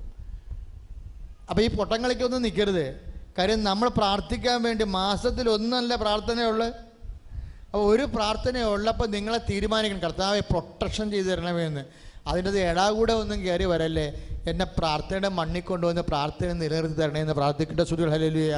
അപ്പോൾ ഈ പൊട്ടം കളിക്കൊന്നും നിൽക്കരുത് കാര്യം നമ്മൾ പ്രാർത്ഥിക്കാൻ വേണ്ടി മാസത്തിൽ ഒന്നല്ല പ്രാർത്ഥനയുള്ളു. അപ്പോൾ ഒരു പ്രാർത്ഥന ഉള്ളപ്പോൾ നിങ്ങളെ തീരുമാനിക്കണം. കർത്താവെ പ്രൊട്ടക്ഷൻ ചെയ്ത് തരണമെന്ന് അതിന്റെ ഏടാകൂടെ ഒന്നും കയറി വരല്ലേ? എന്നെ പ്രാർത്ഥനയുടെ മണ്ണിൽ കൊണ്ടുവന്ന് പ്രാർത്ഥന നിലനിർത്തി തരണേന്ന് പ്രാർത്ഥിക്കേണ്ട ശ്രുതികൾ ഹലലുയ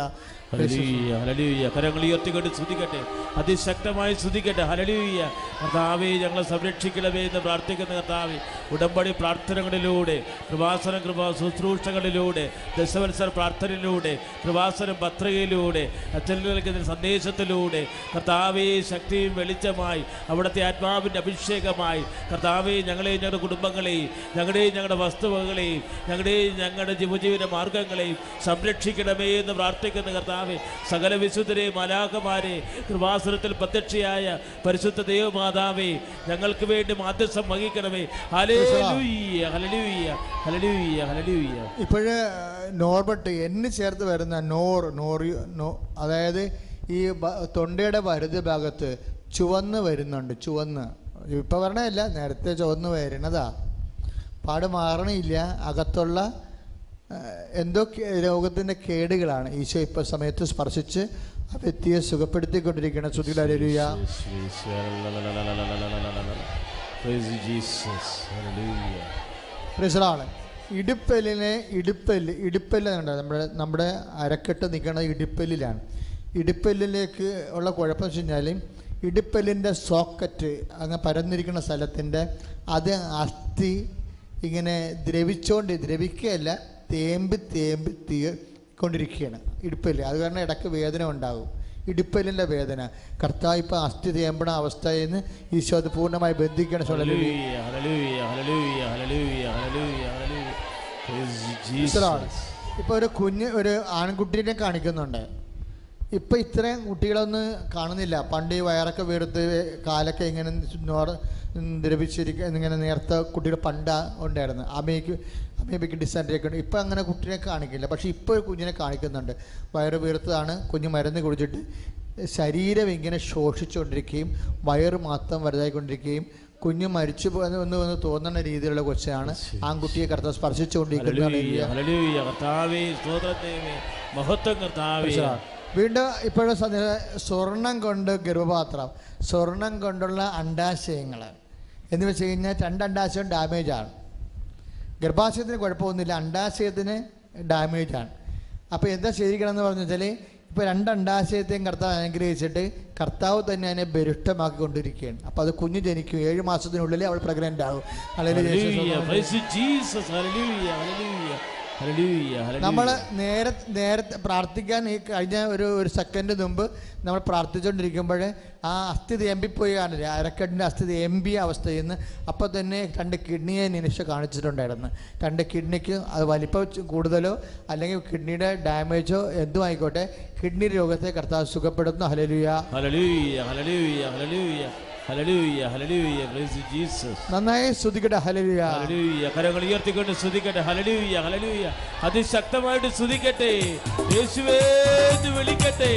ഹല്ലേലൂയ, ഹല്ലേലൂയ. കരങ്ങൾ ഉയർത്തിക്കൊണ്ട് സ്തുതിക്കട്ടെ. അതിശക്തമായി ശ്രുതിക്കട്ടെ ഹലലൂയ കർത്താവെ ഞങ്ങളെ സംരക്ഷിക്കണമേ എന്ന് പ്രാർത്ഥിക്കുന്ന കർത്താവെ ഉടമ്പടി പ്രാർത്ഥനകളിലൂടെ കൃപാസന കൃപ ശുശ്രൂഷകളിലൂടെ ദശവത്സര പ്രാർത്ഥനയിലൂടെ കൃപാസന പത്രികയിലൂടെ അച്ഛൻ നൽകുന്ന സന്ദേശത്തിലൂടെ കർത്താവെ ശക്തിയും വെളിച്ചമായി അവിടുത്തെ ആത്മാവിന്റെ അഭിഷേകമായി കർത്താവെ ഞങ്ങളെയും ഞങ്ങളുടെ കുടുംബങ്ങളെയും ഞങ്ങളുടെയും ഞങ്ങളുടെ വസ്തുവകളെയും ഞങ്ങളുടെയും ഞങ്ങളുടെ ജീവജീവന മാർഗങ്ങളെയും സംരക്ഷിക്കണമേ എന്ന് പ്രാർത്ഥിക്കുന്ന കർത്താവെ സകല വിശുദ്ധരെ മലാകമാരെ കൃപാസനത്തിൽ പ്രത്യക്ഷയായ പരിശുദ്ധ ദേവമാതാവേ ഞങ്ങൾക്ക് വേണ്ടി മാധ്യസ്ഥം വഹിക്കണമേ. ഇപ്പോഴേ നോർബട്ട് എന്ന് ചേർത്ത് വരുന്ന നോർ നോറി നോ അതായത് ഈ തൊണ്ടയുടെ വലുത് ഭാഗത്ത് ചുവന്ന് വരുന്നുണ്ട് ചുവന്ന്. ഇപ്പം വരണമല്ല നേരത്തെ ചുവന്ന് വരുന്നതാ പാട് മാറണില്ല. അകത്തുള്ള എന്തോ രോഗത്തിന്റെ കേടുകളാണ്. ഈശോ ഇപ്പോൾ സമയത്ത് സ്പർശിച്ച് ആ വ്യക്തിയെ സുഖപ്പെടുത്തിക്കൊണ്ടിരിക്കണം ശ്രുതിയിലരുയ ഇടുപ്പലിനെ ഇടുപ്പൽ Jesus. Hallelujah. പ്രശ്നമാണ് ഇടുപ്പല്ലിനെ ഇടുപ്പല്ല് ഇടുപ്പല്ല് ഉണ്ട് നമ്മുടെ നമ്മുടെ അരക്കെട്ട് നിൽക്കുന്ന ഇടുപ്പല്ലിലാണ് ഇടുപ്പല്ലിലേക്ക് ഉള്ള കുഴപ്പം വെച്ച് കഴിഞ്ഞാൽ ഇടുപ്പല്ലിന്റെ സോക്കറ്റ് അങ്ങ് പരന്നിരിക്കുന്ന സ്ഥലത്തിന്റെ അത് അസ്ഥി ഇങ്ങനെ ദ്രവിച്ചുകൊണ്ട് ദ്രവിക്കുകയല്ല തേമ്പി തേമ്പി തീ കൊണ്ടിരിക്കുകയാണ് ഇടുപ്പല്ല്. അത് കാരണം ഇടയ്ക്ക് വേദന ഉണ്ടാകും. ഇടുപ്പല്ലിന്റെ വേദന. കർത്താവ് ഇപ്പോൾ അസ്ഥി തേമ്പണ അവസ്ഥയിൽ നിന്ന് ഈശോ അത് പൂർണമായി ബന്ധിക്കണം. ഇപ്പോൾ ഒരു കുഞ്ഞ് ഒരു ആൺകുട്ടീനെ കാണിക്കുന്നുണ്ട്. ഇപ്പം ഇത്രയും കുട്ടികളൊന്നും കാണുന്നില്ല. പണ്ട് ഈ വയറൊക്കെ വീടുത്ത് കാലൊക്കെ ഇങ്ങനെ ദ്രവിച്ചിരിക്കുക ഇങ്ങനെ നേരത്തെ കുട്ടികൾ പണ്ട ഉണ്ടായിരുന്നു. അമ്മയ്ക്ക് അമ്മയ്ക്ക് ഡിസെൻട്രി ഒക്കെ ഉണ്ട്. ഇപ്പം അങ്ങനെ കുട്ടിനെ കാണിക്കില്ല. പക്ഷേ ഇപ്പോൾ ഒരു കുഞ്ഞിനെ കാണിക്കുന്നുണ്ട്. വയറ് വീർത്തതാണ്. കുഞ്ഞ് മരുന്ന് കുടിച്ചിട്ട് ശരീരം ഇങ്ങനെ ശോഷിച്ചുകൊണ്ടിരിക്കുകയും വയറ് മാത്രം വലുതായിക്കൊണ്ടിരിക്കുകയും കുഞ്ഞ് മരിച്ചു പോകുന്നു എന്ന് ഒന്ന് തോന്നുന്ന രീതിയിലുള്ള കൊച്ചാണ് ആൺകുട്ടിയെ സ്പർശിച്ചുകൊണ്ടിരിക്കുന്നത്. കർത്താവേ കർത്താവേ. വീണ്ടും ഇപ്പോഴും സ്വർണം കൊണ്ട് ഗർഭപാത്രം. സ്വർണം കൊണ്ടുള്ള അണ്ടാശയങ്ങൾ എന്ന് വെച്ച് കഴിഞ്ഞാൽ രണ്ട് അണ്ടാശയം ഡാമേജാണ്. ഗർഭാശയത്തിന് കുഴപ്പമൊന്നുമില്ല അണ്ടാശയത്തിന് ഡാമേജാണ്. അപ്പോൾ എന്താ ചെയ്തിരിക്കണം എന്ന് പറഞ്ഞു വെച്ചാൽ ഇപ്പോൾ രണ്ട് അണ്ടാശയത്തെയും കർത്താവ് അനുഗ്രഹിച്ചിട്ട് കർത്താവ് തന്നെ അതിനെ ബരുഷ്ടമാക്കിക്കൊണ്ടിരിക്കുകയാണ് അപ്പോൾ അത് കുഞ്ഞ് ജനിക്കും ഏഴ് മാസത്തിനുള്ളിൽ അവൾ പ്രഗ്നന്റ് ആകും നമ്മൾ നേരെ നേരത്തെ പ്രാർത്ഥിക്കാൻ ഈ കഴിഞ്ഞ ഒരു ഒരു സെക്കൻഡ് മുമ്പ് നമ്മൾ പ്രാർത്ഥിച്ചുകൊണ്ടിരിക്കുമ്പോൾ ആ അസ്ഥി എമ്പിപ്പോയി കാണില്ല അരക്കെട്ടിന്റെ അസ്ഥി എമ്പിയ അവസ്ഥയിൽ നിന്ന് അപ്പോൾ തന്നെ രണ്ട് കിഡ്നിയെ നിനിഷ കാണിച്ചിട്ടുണ്ടായിരുന്നു. രണ്ട് കിഡ്നിക്ക് അത് വലിപ്പം കൂടുതലോ അല്ലെങ്കിൽ കിഡ്നിയുടെ ഡാമേജോ എന്തും ആയിക്കോട്ടെ കിഡ്നി രോഗത്തെ കർത്താവ് സുഖപ്പെടുത്തുന്നു. ഹലലുയ ഹലലുയാ ഹലലുയാ hallelujah, നന്നായി ഹലലുയ കരങ്ങൾ ഉയർത്തിക്കൊണ്ട് സ്തുതിക്കട്ടെ അതിശക്തമായിട്ട് യേശുവേ എന്ന് വിളിക്കട്ടെ.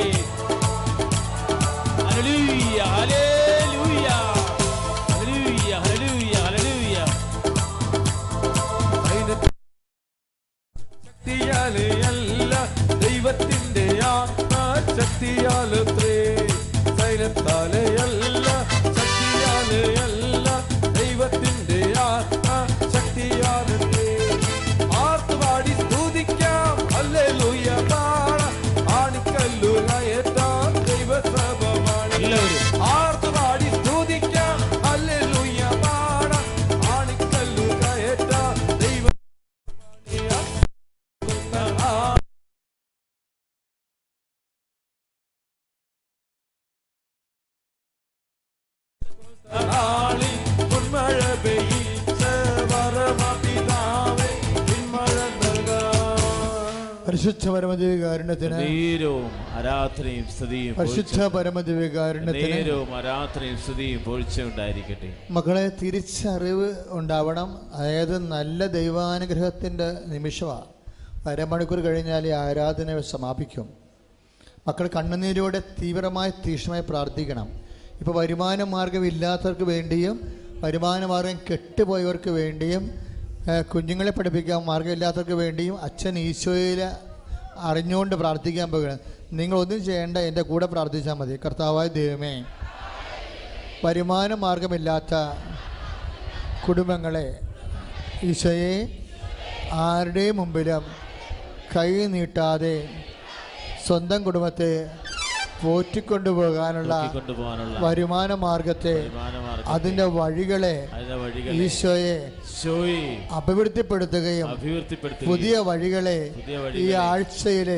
ശക്തിയാലേ അല്ല ദൈവത്തിന്റെ ആത്മാശക്തിയാലത്രേ സൈന്യത്താലേ അല്ല പരിശുദ്ധ പരമദിവികാരുണ്യത്തിന് നേരവും ആരാധനയും സ്തുതിയും പരിശുദ്ധ പരമദിവികാരുണ്യത്തിന് നേരവും ആരാധനയും സ്തുതിയും പൊഴിച്ചുണ്ടായിരിക്കട്ടെ മക്കളെ തിരിച്ചറിവ് ഉണ്ടാവണം. അതായത് നല്ല ദൈവാനുഗ്രഹത്തിന്റെ നിമിഷമാണ് അരമണിക്കൂർ കഴിഞ്ഞാൽ ഈ ആരാധന സമാപിക്കും. മക്കൾ കണ്ണുനീരോടെ തീവ്രമായി തീക്ഷ്ണമായി പ്രാർത്ഥിക്കണം. ഇപ്പോൾ വരുമാന മാർഗമില്ലാത്തവർക്ക് വേണ്ടിയും വരുമാന മാർഗം കെട്ടുപോയവർക്ക് വേണ്ടിയും കുഞ്ഞുങ്ങളെ പഠിപ്പിക്കാൻ മാർഗമില്ലാത്തവർക്ക് വേണ്ടിയും അച്ഛൻ ഈശോയിൽ അറിഞ്ഞുകൊണ്ട് പ്രാർത്ഥിക്കാൻ പോകുകയാണ് നിങ്ങളൊന്നും ചെയ്യേണ്ട എന്റെ കൂടെ പ്രാർത്ഥിച്ചാൽ മതി. കർത്താവായ ദൈവമേ വരുമാന മാർഗമില്ലാത്ത കുടുംബങ്ങളെ ഈശോയെ ആരുടെയും മുമ്പിലും കൈ നീട്ടാതെ സ്വന്തം കുടുംബത്തെ പോറ്റിക്കൊണ്ടുപോകാനുള്ള വരുമാന മാർഗത്തെ വരുമാനമാർഗത്തെ, അതിന്റെ വഴികളെ ഈശോയെ അഭിവൃദ്ധിപ്പെടുത്തുകയും അഭിവൃദ്ധിപ്പെടുത്തുകയും പുതിയ വഴികളെ ഈ ആഴ്ചയിൽ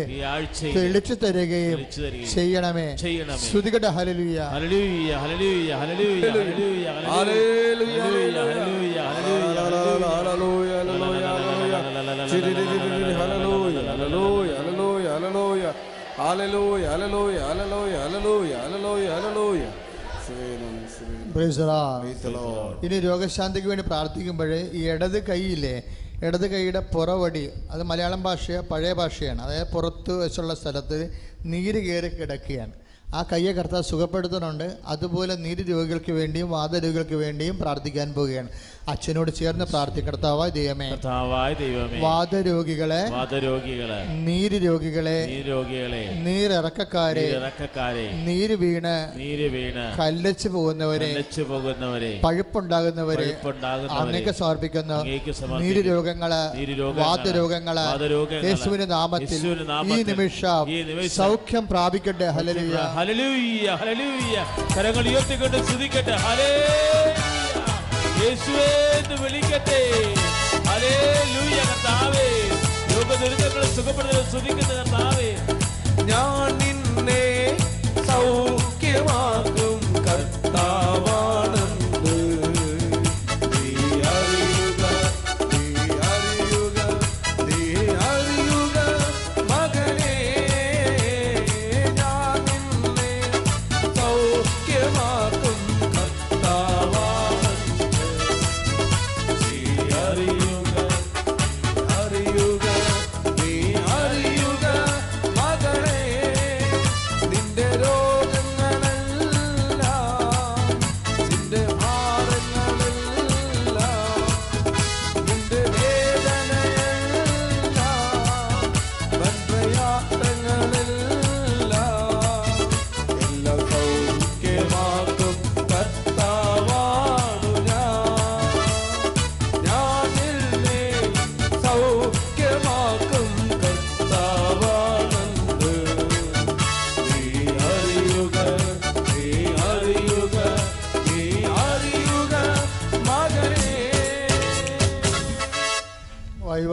തെളിച്ചു തരികയും ചെയ്യണമേ. ശ്രുതികട hallelujah hallelujah hallelujah hallelujah hallelujah hallelujah hallelujah hallelujah. Praise the Lord. ഇനി രോഗശാന്തിക്ക് വേണ്ടി പ്രാർത്ഥിക്കുമ്പോഴേ ഈ ഇടത് കൈയില്ലേ ഇടത് കൈയുടെ പുറവടി അത് മലയാളം ഭാഷ പഴയ ഭാഷയാണ്. അതായത് പുറത്ത് വെച്ചുള്ള സ്ഥലത്ത് നീര് കയറി കിടക്കുകയാണ്. ആ കയ്യെ കർത്താവ് സുഖപ്പെടുത്തുന്നുണ്ട്. അതുപോലെ നീര് രോഗികൾക്ക് വേണ്ടിയും വാദരോഗികൾക്ക് വേണ്ടിയും പ്രാർത്ഥിക്കാൻ പോവുകയാണ്. അച്ഛനോട് ചേർന്ന് പ്രാർത്ഥിക്കർത്താവായ ദൈവമേ. കർത്താവായ ദൈവമേ. വാദരോഗികളെ വാദരോഗികളെ നീര് രോഗികളെ രോഗികളെ നീരിറക്കക്കാരെ ഇറക്കക്കാരെ നീര് വീണ് നീര് വീണ് കല്ലച്ച് പോകുന്നവരെ കല്ലച്ചു പോകുന്നവരെ പഴുപ്പുണ്ടാകുന്നവരെ അങ്ങേക്ക് സമർപ്പിക്കുന്നു. നീര് രോഗങ്ങൾ വാദരോഗങ്ങൾ യേശുവിന്റെ നാമത്തിൽ ഈ നിമിഷം സൗഖ്യം പ്രാപിക്കട്ടെ. ഹല്ലേലൂയ. Hallelujah hallelujah. കരങ്ങൾ ഉയർത്തിക്കൊണ്ട് സ്തുതിക്കട്ടെ. ഹല്ലേലൂയ. യേശുവേ എന്ന് അതേ ലൂയ കർത്താവേ. ലോക ദുരിതങ്ങളെ സുഖപ്പെടുന്ന ശ്രദ്ധിക്കുന്ന കർത്താവേ. ഞാൻ നിന്നെ സൗഖ്യമാക്കും കർത്താവാണെന്ന്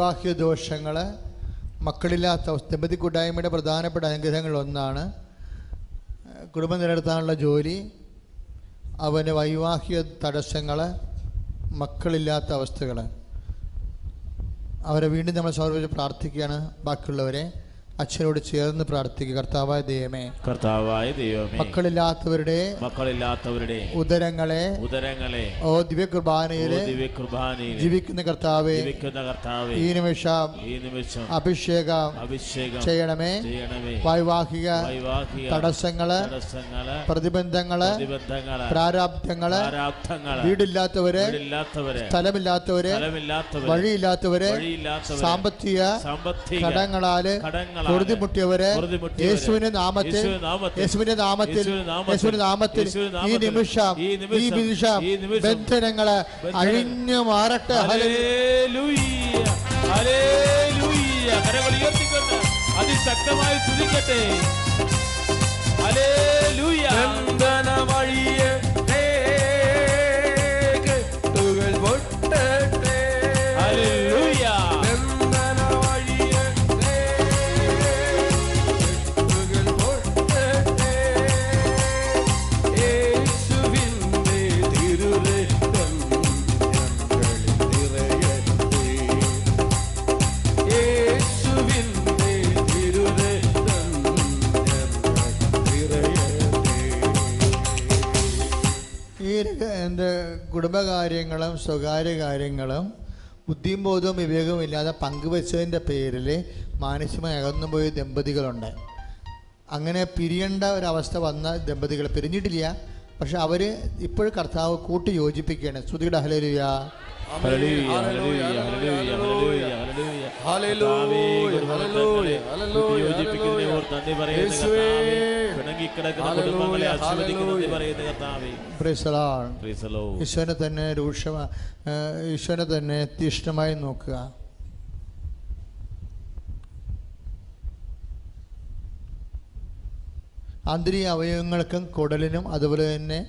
വൈവാഹിക ദോഷങ്ങൾ മക്കളില്ലാത്ത ദമ്പതി കൂട്ടായ്മയുടെ പ്രധാനപ്പെട്ട ഏഹ് കുടുംബം നിലനിർത്താനുള്ള ജോലി അവന് വൈവാഹിക തടസ്സങ്ങൾ മക്കളില്ലാത്ത അവസ്ഥകൾ അവരെ വീണ്ടും നമ്മൾ സമർപ്പിച്ച് പ്രാർത്ഥിക്കുകയാണ്. ബാക്കിയുള്ളവരെ അച്ഛനോട് ചേർന്ന് പ്രാർത്ഥിക്കുക. കർത്താവായ ദൈവമേ കർത്താവായ ദൈവമേ മക്കളില്ലാത്തവരുടെ മക്കളില്ലാത്തവരുടെ ഉദരങ്ങളെ ഉദരങ്ങളെ ഓ ദിവ്യ കുർബാനയിൽ ദിവ്യ കുർബാനയിൽ ജീവിക്കുന്ന കർത്താവെ ജീവിക്കുന്ന കർത്താവേ ഈ നിമിഷം ഈ നിമിഷം അഭിഷേകം അഭിഷേകം ചെയ്യണമേ. ചെയ്യണമേ. വൈവാഹിക വൈവാഹിക തടസ്സങ്ങൾ തടസ്സങ്ങൾ പ്രതിബന്ധങ്ങൾ പ്രതിബന്ധങ്ങൾ പ്രാരാബ്ധങ്ങൾ പ്രാരാബ്ധങ്ങൾ വീടില്ലാത്തവര് വീടില്ലാത്തവര് സ്ഥലമില്ലാത്തവര് സ്ഥലമില്ലാത്തവര് വഴിയില്ലാത്തവര് വഴിയില്ലാത്തവര് സാമ്പത്തിക സാമ്പത്തിക കടങ്ങളാൽ കടങ്ങളാൽ പൊറുതിമുട്ടിയവര് യേശുവിന്റെ നാമത്തിൽ യേശുവിന്റെ നാമത്തിൽ യേശുവിന്റെ നാമത്തിൽ ഈ നിമിഷം ഈ നിമിഷം ബന്ധനങ്ങൾ അഴിഞ്ഞു മാറട്ടെ. അതിശക്തമായി സ്തുതിക്കട്ടെ. ഹല്ലേലൂയ. കുടുംബകാര്യങ്ങളും സ്വകാര്യ കാര്യങ്ങളും ബുദ്ധിയും ബോധവും വിവേകവും ഇല്ലാതെ പങ്കുവച്ചതിന്റെ പേരിൽ മാനസികമായി അകന്നുപോയ ദമ്പതികളുണ്ട്. അങ്ങനെ പിരിയേണ്ട ഒരവസ്ഥ വന്ന ദമ്പതികൾ പിരിഞ്ഞിട്ടില്ല. പക്ഷെ അവർ ഇപ്പോഴും കർത്താവ് കൂട്ടി യോജിപ്പിക്കുകയാണ്. ശ്രുതിയുടെ hallelujah hallelujah, hallelujah, hallelujah, hallelujah, hallelujah. കർത്താവേ, നന്ദി പറയുന്നു. പിണങ്ങിക്കിടക്കുന്ന കുടുംബങ്ങളെ. പറയുന്നു. ഈശോനെ തന്നെ രൂക്ഷ ഈശോനെ തന്നെ തീഷ്ണമായി നോക്കുക ആന്തരിക അവയവങ്ങൾക്കും കുടലിനും അതുപോലെ തന്നെ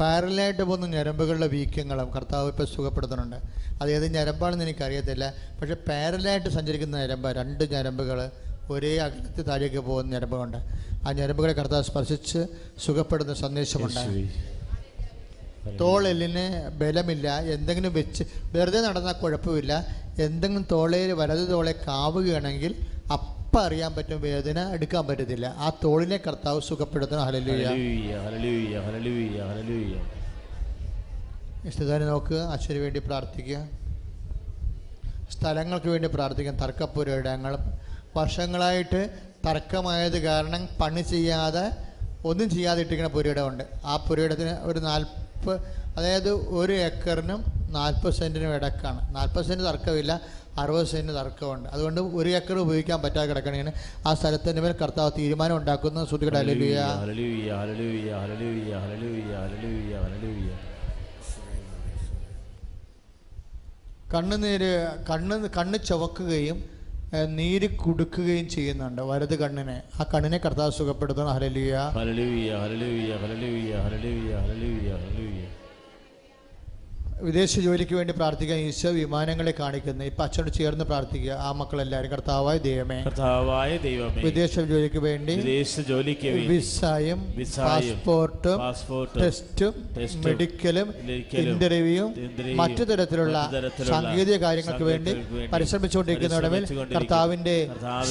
പാരലായിട്ട് പോകുന്ന ഞരമ്പുകളുടെ വീക്കങ്ങളും കർത്താവ് ഇപ്പോൾ സുഖപ്പെടുത്തുന്നുണ്ട്. അത് ഏത് ഞരമ്പാണെന്ന് എനിക്കറിയത്തില്ല. പക്ഷേ പാരലായിട്ട് സഞ്ചരിക്കുന്ന ഞരമ്പ് രണ്ട് ഞരമ്പുകൾ ഒരേ അകലത്തിൽ താഴേക്ക് പോകുന്ന ഞരമ്പുകളുണ്ട്. ആ ഞരമ്പുകളെ കർത്താവ് സ്പർശിച്ച് സുഖപ്പെടുന്ന സന്ദേശമുണ്ട്. തോളെല്ലിന് ബലമില്ല. എന്തെങ്കിലും വെച്ച് വെറുതെ നടന്നാൽ കുഴപ്പമില്ല. എന്തെങ്കിലും തോളയിൽ വലത് തോളെ കാവുകയാണെങ്കിൽ അപ്പം അറിയാൻ പറ്റും വേദന എടുക്കാൻ പറ്റത്തില്ല. ആ തോളിനെ കർത്താവ് സുഖപ്പെടുത്തണം. Hallelujah hallelujah, hallelujah, hallelujah, hallelujah. ഇഷ്ടതാനെ നോക്കുക അച്ഛന് വേണ്ടി പ്രാർത്ഥിക്കുക. സ്ഥലങ്ങൾക്ക് വേണ്ടി പ്രാർത്ഥിക്കാം തർക്കപ്പുരയിടങ്ങൾ വർഷങ്ങളായിട്ട് തർക്കമായത് കാരണം പണി ചെയ്യാതെ ഒന്നും ചെയ്യാതെ ഇട്ടിരിക്കുന്ന പുരയിടമുണ്ട് ആ പുരയിടത്തിന് ഒരു നാൽപ്പത് അതായത് ഒരു ഏക്കറിനും നാൽപ്പത് സെന്റിനും ഇടക്കാണ്. നാൽപ്പത് സെന്റ് തർക്കമില്ല. അറുപത് സെന്റ് തർക്കമുണ്ട്. അതുകൊണ്ട് ഒരു ഏക്കർ ഉപയോഗിക്കാൻ പറ്റാതെ കിടക്കണേന് ആ സ്ഥലത്തിന്റെ മേൽ കർത്താവ് തീരുമാനം ഉണ്ടാക്കുന്ന അലലുയ ഹല്ലേലൂയ. കണ്ണുനീര് കണ്ണ് കണ്ണ് ചുവക്കുകയും നീര് കുടുക്കുകയും ചെയ്യുന്നുണ്ട് വലത് കണ്ണിനെ. ആ കണ്ണിനെ കർത്താവ് സുഖപ്പെടുത്തണം. Hallelujah hallelujah, hallelujah, hallelujah, hallelujah, hallelujah. വിദേശ ജോലിക്ക് വേണ്ടി പ്രാർത്ഥിക്കാൻ ഈശോ വിമാനങ്ങളെ കാണിക്കുന്നു. ഇപ്പൊ അച്ഛനോട് ചേർന്ന് പ്രാർത്ഥിക്കുക. ആ മക്കളെല്ലാവരും. കർത്താവായ ദൈവമേ. കർത്താവായ ദൈവമേ. വിദേശ ജോലിക്ക് വേണ്ടി വിദേശ ജോലിക്ക് വിസായും പാസ്പോർട്ടും ടെസ്റ്റും മെഡിക്കലും ഇന്റർവ്യൂവും മറ്റു തരത്തിലുള്ള സാങ്കേതിക കാര്യങ്ങൾക്ക് വേണ്ടി പരിശ്രമിച്ചുകൊണ്ടിരിക്കുന്ന കർത്താവിന്റെ കർത്താവിന്റെ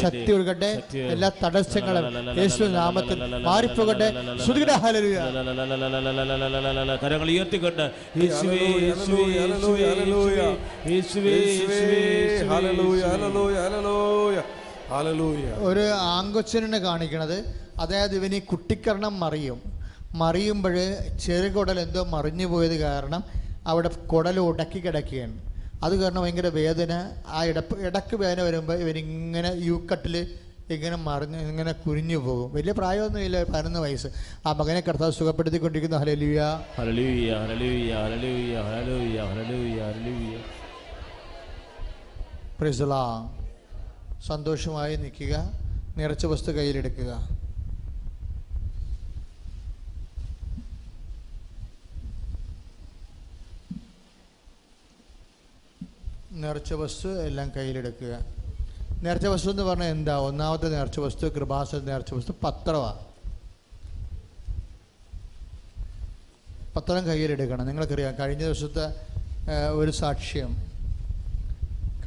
ശക്തി ഒഴുകട്ടെ എല്ലാ തടസ്സങ്ങളും യേശു നാമത്തിൽ മാറിപ്പോകട്ടെ. കരങ്ങൾ ഉയർത്തിക്കൊണ്ട്. യേശുവേ യേശുവേ യേശുവേ യേശുവേ യേശുവേ യേശുവേ ഹല്ലേലൂയ, ഹല്ലേലൂയ, ഹല്ലേലൂയ, ഹല്ലേലൂയ. ഒരു ആങ്കൊച്ചനെ കാണിക്കണത്. അതായത് ഇവന് ഈ കുട്ടിക്കരണം മറിയും. മറിയുമ്പോൾ ചെറുകുടൽ എന്തോ മറിഞ്ഞു പോയത് കാരണം അവിടെ കുടൽ ഉടക്കി കിടക്കുകയാണ്. അത് കാരണം ഭയങ്കര വേദന. ആ ഇടപ്പ് ഇടയ്ക്ക് വേദന വരുമ്പോൾ ഇവനിങ്ങനെ യൂക്കട്ടിൽ ഇങ്ങനെ മറിഞ്ഞ് ഇങ്ങനെ കുരിഞ്ഞു പോകും. വലിയ പ്രായമൊന്നുമില്ല പതിനൊന്ന് വയസ്സ്. ആ മകനെ കർത്താവ് സുഖപ്പെടുത്തിക്കൊണ്ടിരിക്കുന്നു. ഹലലിയ പ്രിസല സന്തോഷമായി നിൽക്കുക. നിറച്ച വസ്തു കയ്യിലെടുക്കുക. നിറച്ച വസ്തു എല്ലാം കയ്യിലെടുക്കുക. നേർച്ച വസ്തു എന്ന് പറഞ്ഞാൽ എന്താ? ഒന്നാമത്തെ നേർച്ച വസ്തു കൃപാസന നേർച്ച വസ്തു പത്രമാണ് പത്രം കയ്യിലെടുക്കണം. നിങ്ങൾക്കറിയാം കഴിഞ്ഞ ദിവസത്തെ ഒരു സാക്ഷ്യം.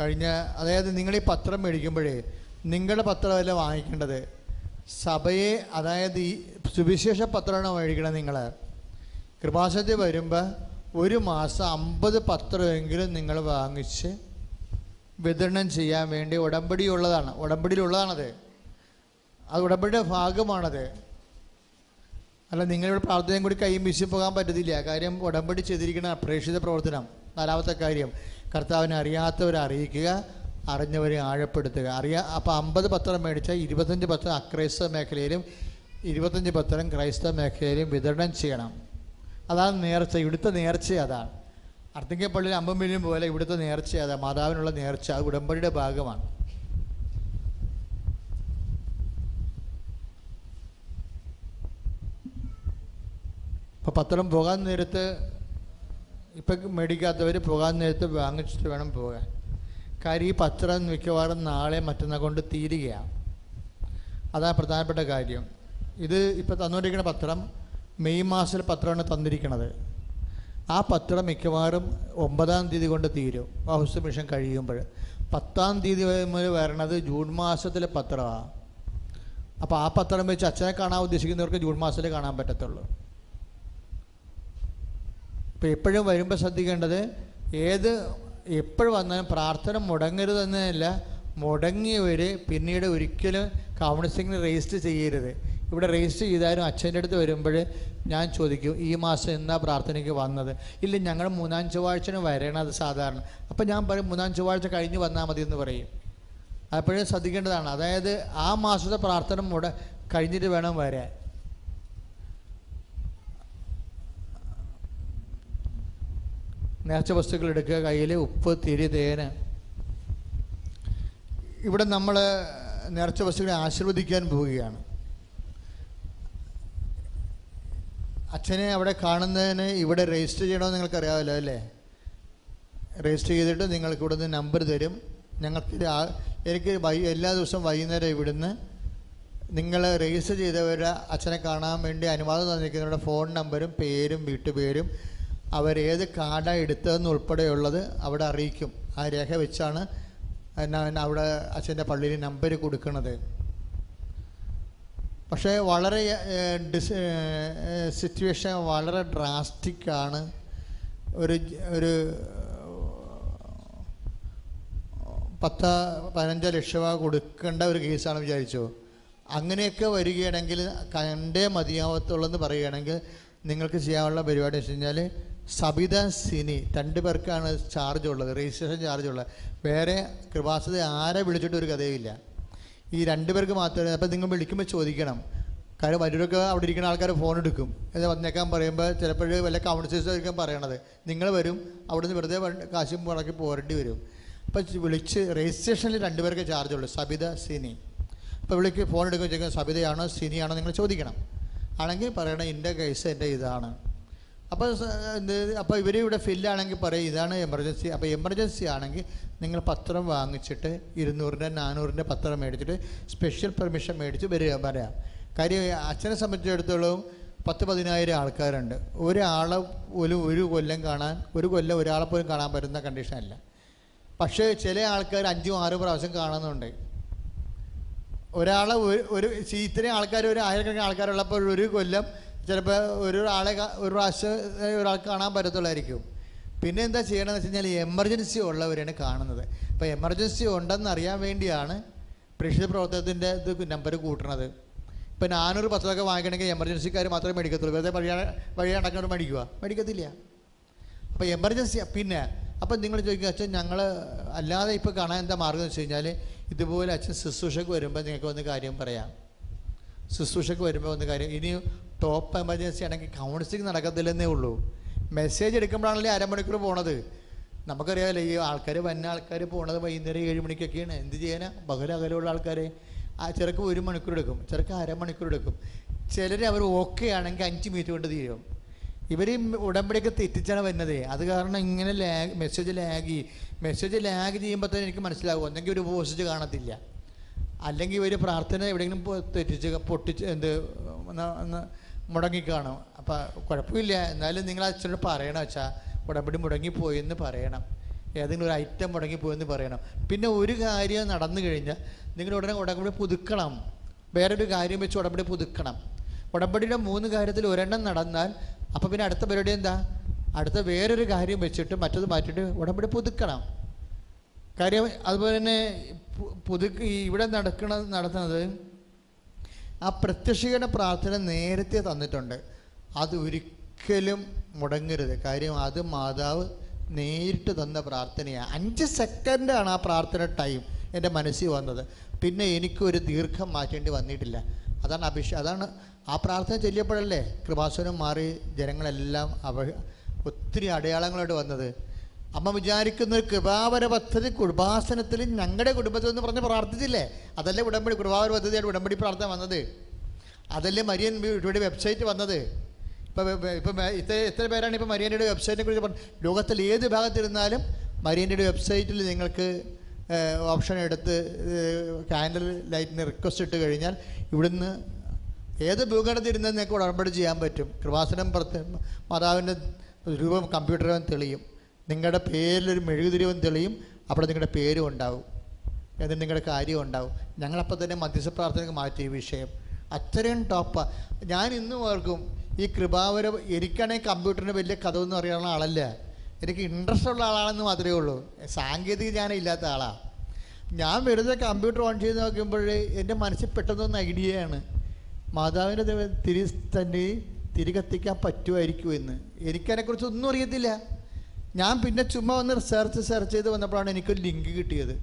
കഴിഞ്ഞ അതായത് നിങ്ങൾ ഈ പത്രം മേടിക്കുമ്പോഴേ നിങ്ങളുടെ പത്രമല്ല വാങ്ങിക്കേണ്ടത്. സഭയെ അതായത് ഈ സുവിശേഷ പത്രമാണ് മേടിക്കണം നിങ്ങൾ കൃപാസനത്തിൽ വരുമ്പോൾ ഒരു മാസം അമ്പത് പത്രമെങ്കിലും നിങ്ങൾ വാങ്ങിച്ച് വിതരണം ചെയ്യാൻ വേണ്ടി ഉടമ്പടിയുള്ളതാണ്. ഉടമ്പടിയിലുള്ളതാണത്. അത് ഉടമ്പടിയുടെ ഭാഗമാണത്. അല്ല നിങ്ങളിവിടെ പ്രാർത്ഥനയും കൂടി കൈയും വീശി പോകാൻ പറ്റത്തില്ല. കാര്യം ഉടമ്പടി ചെയ്തിരിക്കുന്ന അപ്രേക്ഷിത പ്രവർത്തനം. നാലാമത്തെ കാര്യം കർത്താവിനെ അറിയാത്തവരെ അറിയിക്കുക അറിഞ്ഞവരെ ആഴപ്പെടുത്തുക. അറിയാ അപ്പോൾ അമ്പത് പത്രം മേടിച്ചാൽ ഇരുപത്തഞ്ച് പത്രം അക്രൈസ്തവ മേഖലയിലും ഇരുപത്തഞ്ച് പത്രം ക്രൈസ്തവ മേഖലയിലും വിതരണം ചെയ്യണം. അതാണ് നേർച്ച ഇവിടുത്തെ നേർച്ച അതാണ്. അർത്തിങ്കപ്പള്ളിയിൽ അമ്പം മില്യൺ പോലെ ഇവിടുത്തെ നേർച്ച അത് മാതാവിനുള്ള നേർച്ച അത് ഉടമ്പടിയുടെ ഭാഗമാണ്. അപ്പോൾ പത്രം പോകാൻ നേരത്ത് ഇപ്പം മേടിക്കാത്തവർ പോകാൻ നേരത്ത് വാങ്ങിച്ചിട്ട് വേണം പോകാൻ. കാര്യം ഈ പത്രം മിക്കവാറും നാളെ മറ്റന്നാൾ കൊണ്ട് തീരുകയാണ്. അതാണ് പ്രധാനപ്പെട്ട കാര്യം. ഇത് ഇപ്പോൾ തന്നുകൊണ്ടിരിക്കുന്ന പത്രം മെയ് മാസത്തിൽ പത്രമാണ് തന്നിരിക്കുന്നത് ആ പത്രം മിക്കവാറും ഒമ്പതാം തീയതി കൊണ്ട് തീരും. ഹൗസ് മിഷൻ കഴിയുമ്പോൾ. പത്താം തീയതി മുതൽ വരണത് ജൂൺ മാസത്തിലെ പത്രമാണ് അപ്പോൾ ആ പത്രം വെച്ച് അച്ഛനെ കാണാൻ ഉദ്ദേശിക്കുന്നവർക്ക് ജൂൺ മാസത്തിൽ കാണാൻ പറ്റത്തുള്ളൂ. ഇപ്പോൾ എപ്പോഴും വരുമ്പോൾ ശ്രദ്ധിക്കേണ്ടത് ഏത് എപ്പോഴും വന്നാലും പ്രാർത്ഥന മുടങ്ങരുത് മുടങ്ങരുതെന്നല്ല മുടങ്ങിയവർ പിന്നീട് ഒരിക്കലും കൗൺസിലിംഗ് രജിസ്റ്റർ ചെയ്യരുത്. ഇവിടെ രജിസ്റ്റർ ചെയ്താലും അച്ഛന്റെ അടുത്ത് വരുമ്പോൾ ഞാൻ ചോദിക്കും ഈ മാസം എന്നാ പ്രാർത്ഥനയ്ക്ക് വന്നത്? ഇല്ല ഞങ്ങൾ മൂന്നാം ചൊവ്വാഴ്ചന് വരണത് സാധാരണ. അപ്പം ഞാൻ പറയും മൂന്നാം ചൊവ്വാഴ്ച കഴിഞ്ഞ് വന്നാൽ മതി എന്ന് പറയും. അപ്പോഴും ശ്രദ്ധിക്കേണ്ടതാണ്. അതായത് ആ മാസത്തെ പ്രാർത്ഥന മുട കഴിഞ്ഞിട്ട് വേണം വരാൻ. നേർച്ച വസ്തുക്കൾ എടുക്കുക കയ്യിൽ ഉപ്പ് തിരി തേന്. ഇവിടെ നമ്മൾ നേർച്ച വസ്തുക്കളെ ആശീർവദിക്കാൻ പോവുകയാണ്. അച്ഛനെ അവിടെ കാണുന്നതിന് ഇവിടെ രജിസ്റ്റർ ചെയ്യണമെന്ന് നിങ്ങൾക്കറിയാമല്ലോ അല്ലേ? രജിസ്റ്റർ ചെയ്തിട്ട് നിങ്ങൾക്ക് ഇവിടുന്ന് നമ്പർ തരും. ഞങ്ങൾക്ക് എനിക്ക് വൈ എല്ലാ ദിവസവും വൈകുന്നേരം ഇവിടുന്ന് നിങ്ങൾ രജിസ്റ്റർ ചെയ്തവരെ അച്ഛനെ കാണാൻ വേണ്ടി അനുവാദം തന്നിരിക്കുന്നവരുടെ ഫോൺ നമ്പരും പേരും വീട്ടുപേരും അവരേത് കാർഡാണ് എടുത്തതെന്ന് ഉൾപ്പെടെയുള്ളത് അവിടെ അറിയിക്കും. ആ രേഖ വെച്ചാണ് അവിടെ അച്ഛന്റെ പള്ളിയിൽ നമ്പർ കൊടുക്കുന്നത് പക്ഷേ വളരെ ഡിസ് സിറ്റുവേഷൻ വളരെ ഡ്രാസ്റ്റിക്കാണ് ഒരു ഒരു പത്ത് പതിനഞ്ച് ലക്ഷം രൂപ കൊടുക്കേണ്ട ഒരു കേസാണ് വിചാരിച്ചോ? അങ്ങനെയൊക്കെ വരികയാണെങ്കിൽ കണ്ടേ മതിയാവത്തുള്ളെന്ന് പറയുകയാണെങ്കിൽ നിങ്ങൾക്ക് ചെയ്യാനുള്ള പരിപാടി വെച്ച് കഴിഞ്ഞാൽ സബിത സിനി രണ്ട് പേർക്കാണ് ചാർജ് ഉള്ളത് രജിസ്ട്രേഷൻ ചാർജ് ഉള്ളത്. വേറെ കൃപാസത ആരെ വിളിച്ചിട്ട് ഒരു കഥയുമില്ല. ഈ രണ്ട് പേർക്ക് മാത്രമേ അപ്പം നിങ്ങൾ വിളിക്കുമ്പോൾ ചോദിക്കണം. കാര്യം വരൂരൊക്കെ അവിടെ ഇരിക്കുന്ന ആൾക്കാർ ഫോൺ എടുക്കും. എന്ന് വന്നേക്കാൻ പറയുമ്പോൾ ചിലപ്പോൾ വല്ല കൗൺസിലേഴ്സായിരിക്കും പറയണത്. നിങ്ങൾ വരും അവിടെ നിന്ന് വെറുതെ കാശും മുടക്കി പോരേണ്ടി വരും. അപ്പം ചി- വിളിച്ച് രജിസ്ട്രേഷനിൽ രണ്ടുപേർക്ക് ചാർജ് ഉള്ളൂ സബിത സിനി. അപ്പോൾ വിളിക്ക് ഫോൺ എടുക്കുമ്പോൾ ചോദിക്കുന്നത് സബിതയാണോ സിനിയാണോ നിങ്ങൾ ചോദിക്കണം. ആണെങ്കിൽ പറയണം എന്റെ കേസ് എന്റെ ഇതാണ്. അപ്പോൾ അപ്പോൾ ഇവർ ഇവിടെ ഫില്ലാണെങ്കിൽ പറയും ഇതാണ് എമർജൻസി അപ്പോൾ എമർജൻസി ആണെങ്കിൽ നിങ്ങൾ പത്രം വാങ്ങിച്ചിട്ട് ഇരുന്നൂറിന്റെ നാനൂറിന്റെ പത്രം മേടിച്ചിട്ട് സ്പെഷ്യൽ പെർമിഷൻ മേടിച്ച് വരിക പറയാം. കാര്യം അച്ഛനെ സംബന്ധിച്ചിടത്തോളം പത്ത് പതിനായിരം ആൾക്കാരുണ്ട്. ഒരാളെ ഒരു ഒരു കൊല്ലം കാണാൻ ഒരു കൊല്ലം ഒരാളെ പോലും കാണാൻ പറ്റുന്ന കണ്ടീഷനല്ല പക്ഷേ ചില ആൾക്കാർ അഞ്ചും ആറും പ്രാവശ്യം കാണുന്നുണ്ട്. ഒരാളെ ഒരു ഒരു ഇത്രയും ആൾക്കാർ ഒരു ആയിരക്കണക്കിന് ആൾക്കാരുള്ളപ്പോൾ ഒരു കൊല്ലം ചിലപ്പോൾ ഒരു ആളെ കാ- ഒരു പ്രാവശ്യം ഒരാൾക്ക് കാണാൻ പറ്റത്തുള്ളായിരിക്കും. പിന്നെ എന്താ ചെയ്യണമെന്ന് വെച്ച് കഴിഞ്ഞാൽ എമർജൻസി ഉള്ളവരാണ് കാണുന്നത്. അപ്പോൾ എമർജൻസി ഉണ്ടെന്ന് അറിയാൻ വേണ്ടിയാണ് പ്രേക്ഷിത പ്രവർത്തനത്തിന്റെ ഇത് നമ്പർ കൂട്ടണത്. ഇപ്പം നാനൂറ് പത്രമൊക്കെ വാങ്ങിക്കണമെങ്കിൽ എമർജൻസിക്കാർ മാത്രമേ മേടിക്കത്തുള്ളൂ. വെറുതെ വഴിയാ വഴി നടക്കുന്നവർ മേടിക്കുക മേടിക്കത്തില്ല. അപ്പോൾ എമർജൻസി പിന്നെ അപ്പം നിങ്ങൾ ചോദിക്കുക അച്ഛൻ ഞങ്ങൾ അല്ലാതെ ഇപ്പോൾ കാണാൻ എന്താ മാർഗം എന്ന് വെച്ച് കഴിഞ്ഞാൽ ഇതുപോലെ അച്ഛൻ ശുശ്രൂഷക്ക് വരുമ്പോൾ നിങ്ങൾക്ക് ഒന്ന് കാര്യം പറയാം. ശുശ്രൂഷക്ക് വരുമ്പോൾ ഒന്ന് കാര്യം ഇനി ടോപ്പ് എമർജൻസി ആണെങ്കിൽ കൗൺസിലിംഗ് നടക്കത്തില്ലെന്നേ ഉള്ളൂ. മെസ്സേജ് എടുക്കുമ്പോഴാണല്ലേ അരമണിക്കൂർ പോണത്. നമുക്കറിയാമല്ലോ ഈ ആൾക്കാർ വന്ന ആൾക്കാർ പോണത് വൈകുന്നേരം ഏഴ് മണിക്കൊക്കെയാണ്. എന്ത് ചെയ്യാനാ? ബഹുര അകലുള്ള ആൾക്കാരെ. ആ ചെറുക്ക് ഒരു മണിക്കൂർ എടുക്കും. ചെറുക്ക് അരമണിക്കൂർ എടുക്കും. ചിലർ അവർ ഓക്കെ ആണെങ്കിൽ അഞ്ച് മിനിറ്റ് കൊണ്ട് തീരും. ഇവർ ഉടമ്പടിയൊക്കെ തെറ്റിച്ചാണ് വരുന്നത്. അത് കാരണം ഇങ്ങനെ lag message lag message lag ചെയ്യുമ്പോൾ തന്നെ എനിക്ക് മനസ്സിലാകും ഒന്നെങ്കിൽ ഒരു പോസ്റ്റ് കാണത്തില്ല. അല്ലെങ്കിൽ ഒരു പ്രാർത്ഥന എവിടെയെങ്കിലും തെറ്റിച്ച് പൊട്ടിച്ച് എന്ത് മുടങ്ങിക്കാണും. അപ്പം കുഴപ്പമില്ല. എന്നാലും നിങ്ങൾ അച്ഛനോട് പറയണം അച്ഛാ ഉടമ്പടി മുടങ്ങിപ്പോയി എന്ന് പറയണം. ഏതെങ്കിലും ഒരു ഐറ്റം മുടങ്ങിപ്പോയെന്ന് പറയണം. പിന്നെ ഒരു കാര്യം നടന്നു കഴിഞ്ഞാൽ നിങ്ങൾ ഉടനെ ഉടമ്പടി പുതുക്കണം. വേറൊരു കാര്യം വെച്ച് ഉടമ്പടി പുതുക്കണം. ഉടമ്പടിയുടെ മൂന്ന് കാര്യത്തിൽ ഒരെണ്ണം നടന്നാൽ അപ്പോൾ പിന്നെ അടുത്ത പരിപാടി എന്താ? അടുത്ത വേറൊരു കാര്യം വെച്ചിട്ട് മറ്റത് മാറ്റിയിട്ട് ഉടമ്പടി പുതുക്കണം. കാര്യം അതുപോലെ തന്നെ പുതുക്കി ഇവിടെ നടക്കണ നടത്തുന്നത് ആ പ്രത്യക്ഷീകരണ പ്രാർത്ഥന നേരത്തെ തന്നിട്ടുണ്ട്. അത് ഒരിക്കലും മുടങ്ങരുത്. കാര്യം അത് മാതാവ് നേരിട്ട് തന്ന പ്രാർത്ഥനയാണ് അഞ്ച് സെക്കൻഡാണ് ആ പ്രാർത്ഥന ടൈം എന്റെ മനസ്സിൽ വന്നത്. പിന്നെ എനിക്കൊരു ദീർഘം മാറ്റേണ്ടി വന്നിട്ടില്ല. അതാണ് അഭിഷേ അതാണ് ആ പ്രാർത്ഥന ചൊല്ലിയപ്പോഴല്ലേ കൃപാസനം മാറി ജനങ്ങളെല്ലാം അവ ഒത്തിരി അടയാളങ്ങളോട് വന്നത്. അമ്മ വിചാരിക്കുന്ന ഒരു കൃപാവര പദ്ധതി കുടുംബാസനത്തിൽ ഞങ്ങളുടെ കുടുംബത്തിൽ എന്ന് പറഞ്ഞ് പ്രാർത്ഥിച്ചില്ലേ? അതല്ലേ ഉടമ്പടി കുടുംബാവര പദ്ധതിയാണ് ഉടമ്പടി പ്രാർത്ഥന വന്നത്. അതല്ലേ മരിയൻ ഇവിടെ വെബ്സൈറ്റ് വന്നത്. ഇപ്പം ഇപ്പം ഇത്ര എത്ര പേരാണ് ഇപ്പം മരിയന്റെ വെബ്സൈറ്റിനെ കുറിച്ച് പറഞ്ഞത് ലോകത്തിൽ ഏത് ഭാഗത്തിരുന്നാലും മരിയന്റെ വെബ്സൈറ്റിൽ നിങ്ങൾക്ക് ഓപ്ഷൻ എടുത്ത് കാൻഡൽ ലൈറ്റിന് റിക്വസ്റ്റ് ഇട്ട് കഴിഞ്ഞാൽ ഇവിടുന്ന് ഏത് ഭൂഖണ്ഡത്തിരുന്ന് നിങ്ങൾക്ക് ഉടമ്പടി ചെയ്യാൻ പറ്റും. കൃപാസനം പ്രത്യേക മാതാവിന്റെ രൂപം കമ്പ്യൂട്ടറും തെളിയും. നിങ്ങളുടെ പേരിലൊരു മെഴുകുതിരിവും തെളിയും അവിടെ നിങ്ങളുടെ പേരും ഉണ്ടാവും. എന്നിട്ട് നിങ്ങളുടെ കാര്യം ഉണ്ടാവും. ഞങ്ങളപ്പോൾ തന്നെ മധ്യസ്ഥ പ്രാർത്ഥനയ്ക്ക് മാറ്റി ഈ വിഷയം. അത്രയും ടോപ്പ ഞാൻ ഇന്നും ഓർക്കും ഈ കൃപാവര എനിക്കാണെങ്കിൽ കമ്പ്യൂട്ടറിന് വലിയ കഥയൊന്നും അറിയാനുള്ള ആളല്ല. എനിക്ക് ഇൻട്രസ്റ്റ് ഉള്ള ആളാണെന്ന് മാത്രമേ ഉള്ളൂ. സാങ്കേതിക ജ്ഞാനം ഇല്ലാത്ത ആളാണ് ഞാൻ വെറുതെ കമ്പ്യൂട്ടർ ഓൺ ചെയ്ത് നോക്കുമ്പോൾ എന്റെ മനസ്സിൽ പെട്ടെന്നൊന്ന് ഐഡിയയാണ് മാതാവിന്റെ ദൈവം തിരി തന്നെ തിരി കത്തിക്കാൻ പറ്റുമായിരിക്കും എന്ന് എനിക്കതിനെക്കുറിച്ച് ഒന്നും അറിയത്തില്ല. ഞാൻ പിന്നെ ചുമ്മാ ഒന്ന് റിസർച്ച് സെർച്ച് ചെയ്ത് വന്നപ്പോഴാണ് എനിക്കൊരു ലിങ്ക് കിട്ടിയത്.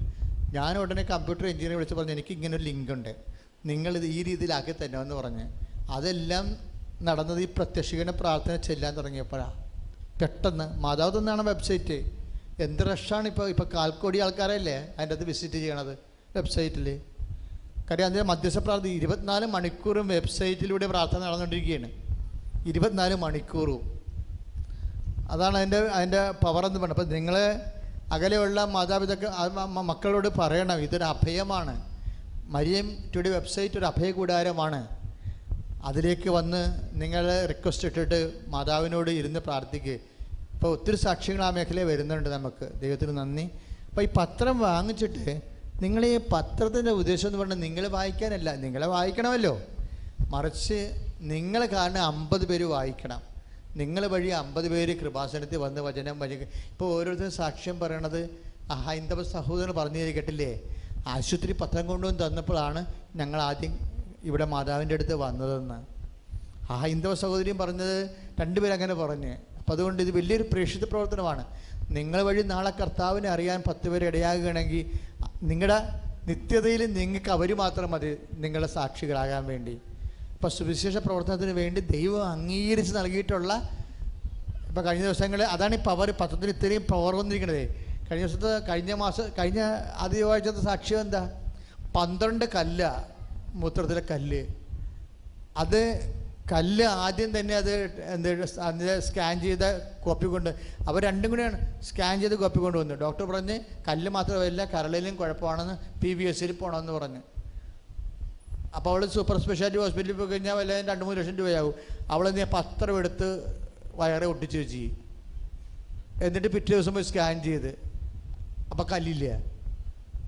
ഞാൻ ഉടനെ കമ്പ്യൂട്ടർ എഞ്ചിനീയറെ വിളിച്ച് പറഞ്ഞു എനിക്ക് ഇങ്ങനെ ഒരു ലിങ്ക് ഉണ്ട്. നിങ്ങളിത് ഈ രീതിയിലാക്കി തന്നെ എന്ന് പറഞ്ഞ്. അതെല്ലാം നടന്നത് ഈ പ്രത്യക്ഷീകരണ പ്രാർത്ഥന ചെല്ലാൻ തുടങ്ങിയപ്പോഴാണ് പെട്ടെന്ന് മാതാവ് തന്നാണ് വെബ്സൈറ്റ് എന്ത് റഷാണ് ഇപ്പോൾ ഇപ്പോൾ കാൽക്കോടി ആൾക്കാരല്ലേ അതിന്റെ അത് വിസിറ്റ് ചെയ്യണത് വെബ്സൈറ്റിൽ കാര്യം അതിന്റെ മധ്യസ്ഥ പ്രാർത്ഥന ഇരുപത്തിനാല് മണിക്കൂറും വെബ്സൈറ്റിലൂടെ പ്രാർത്ഥന നടന്നുകൊണ്ടിരിക്കുകയാണ്. ഇരുപത്തിനാല് മണിക്കൂറും. അതാണ് അതിന്റെ അതിന്റെ പവർ എന്ന് പറയുന്നത് അപ്പം നിങ്ങൾ അകലെയുള്ള മാതാപിതാക്കൾ മക്കളോട് പറയണം ഇതൊരു അഭയമാണ്. മരിയം ടുഡേ വെബ്സൈറ്റ് ഒരു അഭയ കൂടാരമാണ് അതിലേക്ക് വന്ന് നിങ്ങൾ റിക്വസ്റ്റ് ഇട്ടിട്ട് മാതാവിനോട് ഇരുന്ന് പ്രാർത്ഥിക്കുക ഇപ്പോൾ ഒത്തിരി സാക്ഷ്യങ്ങൾ ആ മേഖലയിൽ വരുന്നുണ്ട് നമുക്ക്. ദൈവത്തിന് നന്ദി. അപ്പോൾ ഈ പത്രം വാങ്ങിച്ചിട്ട് നിങ്ങൾ ഈ പത്രത്തിന്റെ ഉദ്ദേശം എന്ന് പറഞ്ഞാൽ നിങ്ങൾ വായിക്കാനല്ല നിങ്ങളെ വായിക്കണമല്ലോ. മറിച്ച് നിങ്ങൾ കാരണം അമ്പത് പേര് വായിക്കണം. നിങ്ങൾ വഴി അമ്പത് പേര് കൃപാസനത്തിൽ വന്ന് വചനം വഴി ഇപ്പോൾ ഓരോരുത്തരും സാക്ഷ്യം പറയണത് ഹൈന്ദവ സഹോദരൻ പറഞ്ഞു കേട്ടില്ലേ? ആശുപത്രി പത്രം കൊണ്ടുവന്ന് തന്നപ്പോഴാണ് ഞങ്ങൾ ആദ്യം ഇവിടെ മാതാവിന്റെ അടുത്ത് വന്നതെന്ന്. ആ ഹൈന്ദവ സഹോദരിയും പറഞ്ഞത് രണ്ടുപേരങ്ങനെ പറഞ്ഞ്. അപ്പം അതുകൊണ്ട് ഇത് വലിയൊരു പ്രേക്ഷിത പ്രവർത്തനമാണ്. നിങ്ങൾ വഴി നാളെ കർത്താവിനെ അറിയാൻ പത്ത് പേര് ഇടയാകുകയാണെങ്കിൽ നിങ്ങളുടെ നിത്യതയിൽ നിങ്ങൾക്ക് അവർ മാത്രം മതി നിങ്ങളുടെ സാക്ഷികളാകാൻ വേണ്ടി. ഇപ്പം സുവിശേഷ പ്രവർത്തനത്തിന് വേണ്ടി ദൈവം അംഗീകരിച്ച് നൽകിയിട്ടുള്ള ഇപ്പം കഴിഞ്ഞ ദിവസങ്ങളിൽ അതാണ് ഈ പവർ പത്രത്തിന് ഇത്രയും പവർ വന്നിരിക്കുന്നത് കഴിഞ്ഞ ദിവസത്തെ കഴിഞ്ഞ മാസം കഴിഞ്ഞ ആദ്യ ആഴ്ചത്തെ സാക്ഷ്യം എന്താ? പന്ത്രണ്ട് കല്ല മൂത്രത്തിലെ കല്ല്. അത് കല്ല് ആദ്യം തന്നെ അത് എന്ത് സ്കാൻ ചെയ്ത കോപ്പി കൊണ്ട് അവർ രണ്ടും കൂടെയാണ് സ്കാൻ ചെയ്ത് കോപ്പി കൊണ്ടുവന്നു ഡോക്ടർ പറഞ്ഞ് കല്ല് മാത്രമല്ല കരളിലും കുഴപ്പമാണെന്ന് പി വി എസിൽ പോകണമെന്ന് പറഞ്ഞു. അപ്പോൾ അവൾ സൂപ്പർ സ്പെഷ്യാലിറ്റി ഹോസ്പിറ്റലിൽ പോയി കഴിഞ്ഞാൽ വല്ല രണ്ട് മൂന്ന് ലക്ഷം രൂപയാവും. അവൾ നീ പത്രം എടുത്ത് വയറെ ഒട്ടിച്ച് വെച്ച് എന്നിട്ട് പിറ്റേ ദിവസം പോയി സ്കാൻ ചെയ്ത്. അപ്പോൾ കല്ലില്ല.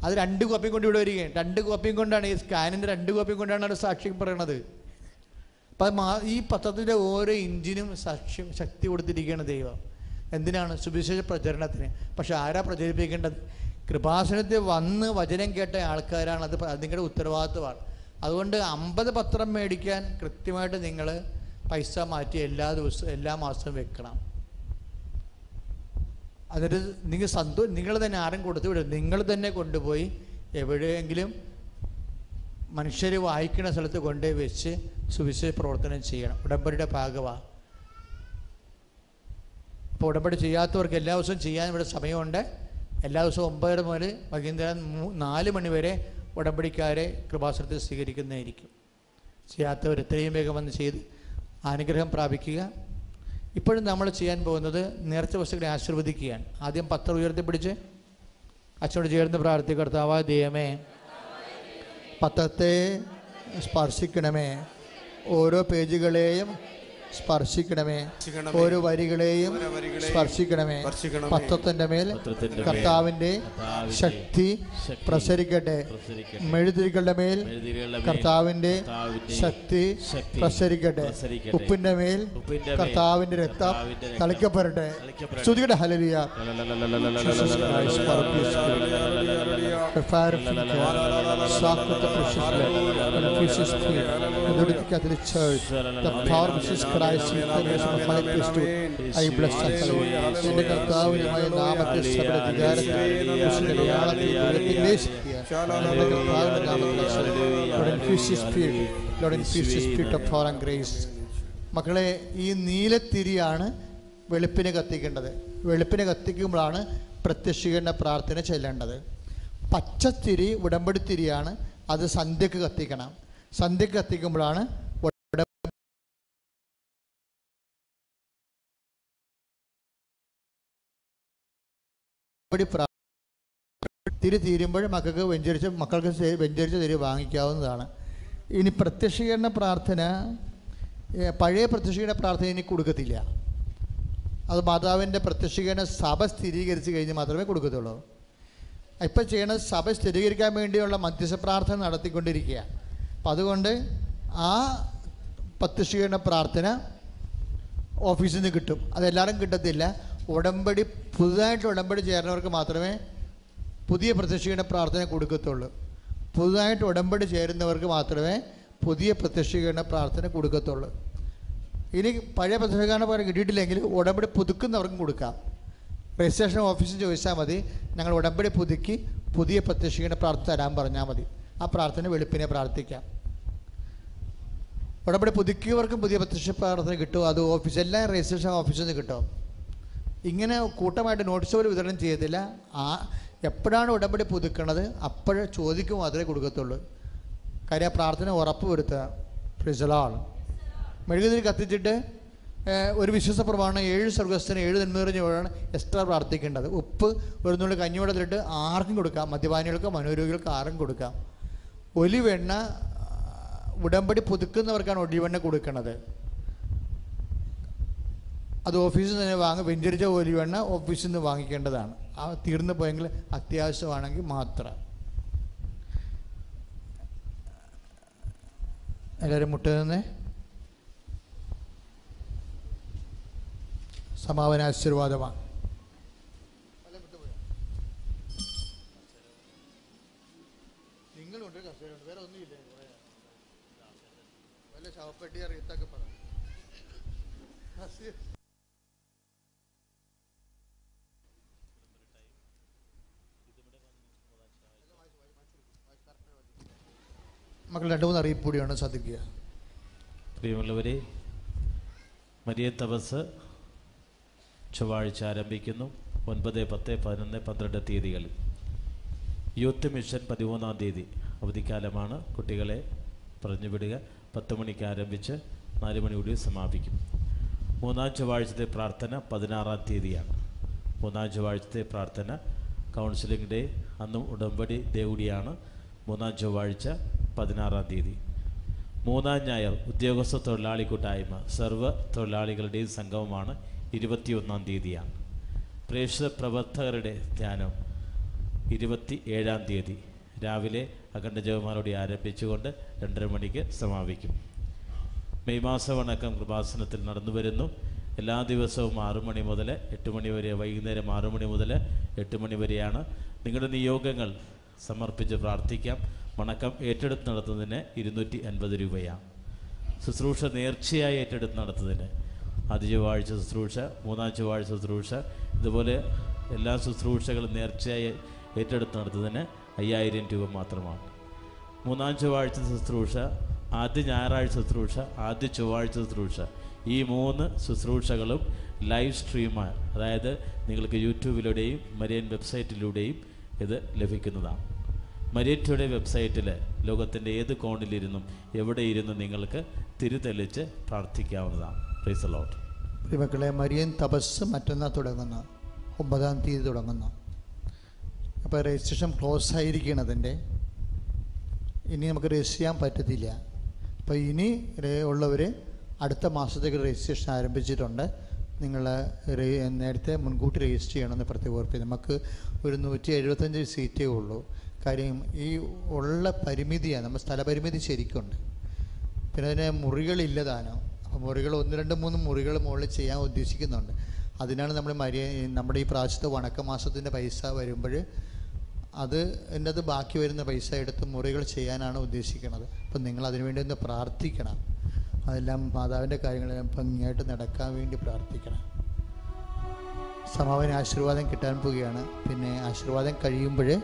അത് രണ്ട് കോപ്പിയും കൊണ്ട് ഇവിടെ വരികയും രണ്ട് കോപ്പിയും കൊണ്ടാണ് ഈ സ്കാനിന്റെ രണ്ട് കോപ്പിയും കൊണ്ടാണ് അവിടെ സാക്ഷ്യം പറയണത്. അപ്പം ഈ പത്രത്തിന്റെ ഓരോ ഇഞ്ചിനും സാക്ഷ്യം ശക്തി കൊടുത്തിരിക്കുകയാണ് ദൈവം. എന്തിനാണ്? സുവിശേഷ പ്രചരണത്തിന്. പക്ഷെ ആരാ പ്രചരിപ്പിക്കേണ്ടത്? കൃപാസനത്തിൽ വന്ന് വചനം കേട്ട ആൾക്കാരാണ്. അത് നിങ്ങളുടെ ഉത്തരവാദിത്വമാണ്. അതുകൊണ്ട് അമ്പത് പത്രം മേടിക്കാൻ കൃത്യമായിട്ട് നിങ്ങൾ പൈസ മാറ്റി എല്ലാ ദിവസവും എല്ലാ മാസവും വെക്കണം. അതൊരു നിങ്ങൾ സന്തോ നിങ്ങൾ തന്നെ ആരും കൊടുത്തു വിടും നിങ്ങൾ തന്നെ കൊണ്ടുപോയി എവിടെയെങ്കിലും മനുഷ്യർ വായിക്കുന്ന സ്ഥലത്ത് കൊണ്ടുപോയി വെച്ച് സുവിശേഷ പ്രവർത്തനം ചെയ്യണം. ഉടമ്പടിയുടെ ഭാഗമാണ് അപ്പോൾ ഉടമ്പടി ചെയ്യാത്തവർക്ക് എല്ലാ ദിവസവും ചെയ്യാൻ ഇവിടെ സമയമുണ്ട്. എല്ലാ ദിവസവും ഒമ്പതര മുതൽ വൈകുന്നേരം നാല് മണി വരെ ഉടമ്പടിക്കാരെ കൃപാസനത്തിൽ സ്വീകരിക്കുന്നതായിരിക്കും. ചെയ്യാത്തവർ എത്രയും വേഗം വന്ന് ചെയ്ത് അനുഗ്രഹം പ്രാപിക്കുക. ഇപ്പോഴും നമ്മൾ ചെയ്യാൻ പോകുന്നത് നേർച്ച വസ്തുക്കളെ ആശീർവദിക്കുകയാണ്. ആദ്യം പത്രം ഉയർത്തിപ്പിടിച്ച് അച്ഛനോട് ചേർന്ന് പ്രാർത്ഥിക്കർത്താവ ദൈവമേ പത്രത്തെ സ്പർശിക്കണമേ. ഓരോ പേജുകളെയും സ്പർശിക്കണമേ. ഓരോ വരികളെയും സ്പർശിക്കണമേ പത്രത്തിന്റെ മേൽ കർത്താവിന്റെ ശക്തി പ്രസരിക്കട്ടെ. മെഴുതിരികളുടെ മേൽ കർത്താവിന്റെ ശക്തി പ്രസരിക്കട്ടെ. ഉപ്പിന്റെ മേൽ കർത്താവിന്റെ രക്തം തളിക്കപ്പെടട്ടെ തളിക്കപ്പെടട്ടെ. ഹലരിയ peace The Church, power of Jesus Christ, കർത്താവിനുമായ സകല അടയാളത്തിൽ. നാമത്തിൽ grace. മക്കളെ ഈ നീലത്തിരിയാണ് വെളുപ്പിനെ കത്തിക്കേണ്ടത്. വെളുപ്പിനെ കത്തിക്കുമ്പോഴാണ് പ്രത്യക്ഷീകരണ പ്രാർത്ഥന ചെല്ലേണ്ടത്. പച്ചത്തിരി ഉടമ്പടി തിരിയാണ് അത് സന്ധ്യക്ക് കത്തിക്കണം. സന്ധ്യക്ക് കത്തിക്കുമ്പോഴാണ് പ്രാ- തിരി തീരുമ്പോൾ മക്കൾക്ക് വെഞ്ചരിച്ച് മക്കൾക്ക് വെഞ്ചരിച്ച തിരി വാങ്ങിക്കാവുന്നതാണ്. ഇനി പ്രത്യക്ഷീകരണ പ്രാർത്ഥന പഴയ പ്രത്യക്ഷീകരണ പ്രാർത്ഥന ഇനി കൊടുക്കത്തില്ല. അത് മാതാവിന്റെ പ്രത്യക്ഷീകരണ സഭ സ്ഥിരീകരിച്ച് കഴിഞ്ഞ് മാത്രമേ കൊടുക്കത്തുള്ളൂ. ഇപ്പം ചെയ്യണത് സഭ സ്ഥിരീകരിക്കാൻ വേണ്ടിയുള്ള മധ്യസ്ഥ പ്രാർത്ഥന നടത്തിക്കൊണ്ടിരിക്കുക. അപ്പം അതുകൊണ്ട് ആ പ്രത്യക്ഷീകരണ പ്രാർത്ഥന ഓഫീസിൽ നിന്ന് കിട്ടും. അതെല്ലാവരും കിട്ടത്തില്ല. ഉടമ്പടി പുതുതായിട്ട് ഉടമ്പടി ചേരുന്നവർക്ക് മാത്രമേ പുതിയ പ്രത്യക്ഷീകരണ പ്രാർത്ഥന കൊടുക്കത്തുള്ളൂ. പുതുതായിട്ട് ഉടമ്പടി ചേരുന്നവർക്ക് മാത്രമേ പുതിയ പ്രത്യക്ഷീകരണ പ്രാർത്ഥന കൊടുക്കത്തുള്ളൂ. ഇനി പഴയ പ്രത്യക്ഷീകരണ പ്രാർത്ഥന കിട്ടിയിട്ടില്ലെങ്കിൽ ഉടമ്പടി പുതുക്കുന്നവർക്കും കൊടുക്കാം. രജിസ്ട്രേഷൻ ഓഫീസിൽ ചോദിച്ചാൽ മതി ഞങ്ങൾ ഉടമ്പടി പുതുക്കി പുതിയ പ്രത്യക്ഷീകരണ പ്രാർത്ഥന തരാൻ പറഞ്ഞാൽ മതി. ആ പ്രാർത്ഥന വെളുപ്പിനെ പ്രാർത്ഥിക്കാം. ഉടമ്പടി പുതുക്കിയവർക്കും പുതിയ പ്രത്യക്ഷ പ്രാർത്ഥന കിട്ടും. അത് ഓഫീസ് എല്ലാം രജിസ്ട്രേഷൻ ഓഫീസിൽ നിന്ന് കിട്ടും. ഇങ്ങനെ കൂട്ടമായിട്ട് നോട്ടീസ് പോലും വിതരണം ചെയ്യത്തില്ല. ആ എപ്പോഴാണ് ഉടമ്പടി പുതുക്കണത് അപ്പോഴേ ചോദിക്കും മാത്രമേ കൊടുക്കത്തുള്ളൂ. കാര്യം ആ പ്രാർത്ഥന ഉറപ്പ് വരുത്തുക ഫ്രിസലാൾ മെഴുകുതിരി കത്തിച്ചിട്ട് ഒരു വിശ്വാസ പ്രമാണം ഏഴ് സ്വർഗസ്ഥന് ഏഴ് നന്മറിഞ്ഞവരാണ് എക്സ്ട്രാ പ്രാർത്ഥിക്കേണ്ടത്. ഉപ്പ് ഒരു നുള്ളി കഞ്ഞിവെള്ളത്തിലിട്ട് ആർക്കും കൊടുക്കാം. മദ്യപാനികൾക്കോ മനോരോഗികൾക്ക് ആർക്കും കൊടുക്കാം. ഒലിവെണ്ണ ഉടമ്പടി പുതുക്കുന്നവർക്കാണ് ഒലിവെണ്ണ കൊടുക്കുന്നത് അത് ഓഫീസിൽ നിന്ന് തന്നെ വാങ്ങി വെഞ്ചരിച്ച ഒലിവെണ്ണ ഓഫീസിൽ നിന്ന് വാങ്ങിക്കേണ്ടതാണ്. ആ തീർന്നു പോയെങ്കിൽ അത്യാവശ്യമാണെങ്കിൽ മാത്രം. എല്ലാവരും മുട്ടുന്നേ സമാപന ആശീർവാദമാണ്. നിങ്ങളുണ്ട് കസേരയുണ്ട്. വേറെ ഒന്നുമില്ല ശവപ്പെട്ടി അറിയത്തൊക്കെ പറ. മക്കൾ രണ്ടു മൂന്ന് അറിയിപ്പ് കൂടിയാണ് സാധിക്കുക. പ്രിയമുള്ളവരെ മരിയ തപസ് ചൊവ്വാഴ്ച ആരംഭിക്കുന്നു ഒൻപത് പത്ത് പതിനൊന്ന് പന്ത്രണ്ട് തീയതികളിൽ. യൂത്ത് മിഷൻ പതിമൂന്നാം തീയതി അവധിക്കാലമാണ്. കുട്ടികളെ പറഞ്ഞു വിടുക പത്ത് മണിക്ക് ആരംഭിച്ച് നാല് മണിയോടെ സമാപിക്കും. മൂന്നാം ചൊവ്വാഴ്ചത്തെ പ്രാർത്ഥന പതിനാറാം തീയതിയാണ്. മൂന്നാം ചൊവ്വാഴ്ചത്തെ പ്രാർത്ഥന കൗൺസിലിംഗ് ഡേ അന്നും ഉടമ്പടി ഡേ കൂടിയാണ് മൂന്നാം ചൊവ്വാഴ്ച പതിനാറാം തീയതി. മൂന്നാം ഞായർ ഉദ്യോഗസ്ഥ തൊഴിലാളി കൂട്ടായ്മ സർവ തൊഴിലാളികളുടെയും സംഗമമാണ് ഇരുപത്തിയൊന്നാം തീയതിയാണ്. പ്രേക്ഷിത പ്രവർത്തകരുടെ ധ്യാനം ഇരുപത്തി ഏഴാം തീയതി. രാവിലെ അഖണ്ഡ ജവമാരോടെ ആരംഭിച്ചുകൊണ്ട് രണ്ടര മണിക്ക് സമാപിക്കും. മെയ് മാസ വണക്കം കൃപാസനത്തിൽ നടന്നു വരുന്നു. എല്ലാ ദിവസവും ആറു മണി മുതൽ എട്ട് മണി വരെ വൈകുന്നേരം ആറു മണി മുതൽ എട്ട് മണി വരെയാണ് നിങ്ങളുടെ നിയോഗങ്ങൾ സമർപ്പിച്ച് പ്രാർത്ഥിക്കാം. വണക്കം ഏറ്റെടുത്ത് നടത്തുന്നതിന് ഇരുന്നൂറ്റി അൻപത് രൂപയാണ് ശുശ്രൂഷ നേർച്ചയായി ഏറ്റെടുത്ത് നടത്തുന്നതിന്. ആദ്യ ചൊവ്വാഴ്ച ശുശ്രൂഷ മൂന്നാം ചൊവ്വാഴ്ച ശുശ്രൂഷ ഇതുപോലെ എല്ലാ ശുശ്രൂഷകളും നേർച്ചയായി ഏറ്റെടുത്ത് നടത്തുന്നതിന് അയ്യായിരം രൂപ മാത്രമാണ്. മൂന്നാം ചൊവ്വാഴ്ച ശുശ്രൂഷ ആദ്യ ഞായറാഴ്ച ശുശ്രൂഷ ആദ്യ ചൊവ്വാഴ്ച ശുശ്രൂഷ. ഈ മൂന്ന് ശുശ്രൂഷകളും ലൈവ് സ്ട്രീമാണ്. അതായത് നിങ്ങൾക്ക് യൂട്യൂബിലൂടെയും മരിയൻ വെബ്സൈറ്റിലൂടെയും ഇത് ലഭിക്കുന്നതാണ്. മരിയറ്റയുടെ വെബ്സൈറ്റിൽ ലോകത്തിന്റെ ഏത് കോണിലിരുന്നും എവിടെ ഇരുന്ന് നിങ്ങൾക്ക് തിരിതെളിച്ച് പ്രാർത്ഥിക്കാവുന്നതാണ്. പ്ലീസ് ലോട്ട് പ്രിയമക്കളെ മരിയൻ തപസ് മറ്റന്നാൾ തുടങ്ങുന്നു. ഒമ്പതാം തീയതി തുടങ്ങുന്നു. അപ്പോൾ രജിസ്ട്രേഷൻ ക്ലോസ് ആയിരിക്കണം അതിന്റെ ഇനി നമുക്ക് രജിസ്റ്റർ ചെയ്യാൻ പറ്റത്തില്ല. അപ്പോൾ ഇനി ഉള്ളവർ അടുത്ത മാസത്തേക്ക് രജിസ്ട്രേഷൻ ആരംഭിച്ചിട്ടുണ്ട്. നിങ്ങൾ നേരത്തെ മുൻകൂട്ടി രജിസ്റ്റർ ചെയ്യണമെന്ന് പ്രത്യേകം ഓർപ്പിക്കും നമുക്ക് ഒരു നൂറ്റി എഴുപത്തഞ്ച് സീറ്റേ ഉള്ളൂ. കാര്യം ഈ ഉള്ള പരിമിതിയാണ്. നമ്മൾ സ്ഥലപരിമിതി ശരിക്കുണ്ട്. പിന്നെ അതിന് മുറികളില്ല താനോ അപ്പോൾ മുറികൾ ഒന്ന് രണ്ട് മൂന്ന് മുറികൾ മുകളിൽ ചെയ്യാൻ ഉദ്ദേശിക്കുന്നുണ്ട്. അതിനാണ് നമ്മൾ മരിയ നമ്മുടെ ഈ പ്രാവശ്യത്തെ വണക്കമാസത്തിന്റെ പൈസ വരുമ്പോൾ അത് എന്നത് ബാക്കി വരുന്ന പൈസ എടുത്ത് മുറികൾ ചെയ്യാനാണ് ഉദ്ദേശിക്കുന്നത്. അപ്പം നിങ്ങൾ അതിനുവേണ്ടി ഒന്ന് പ്രാർത്ഥിക്കണം. അതെല്ലാം മാതാവിന്റെ കാര്യങ്ങളെല്ലാം ഭംഗിയായിട്ട് നടക്കാൻ വേണ്ടി പ്രാർത്ഥിക്കണം. സമാപന ആശീർവാദം കിട്ടാൻ പോവുകയാണ്. പിന്നെ ആശീർവാദം കഴിയുമ്പോൾ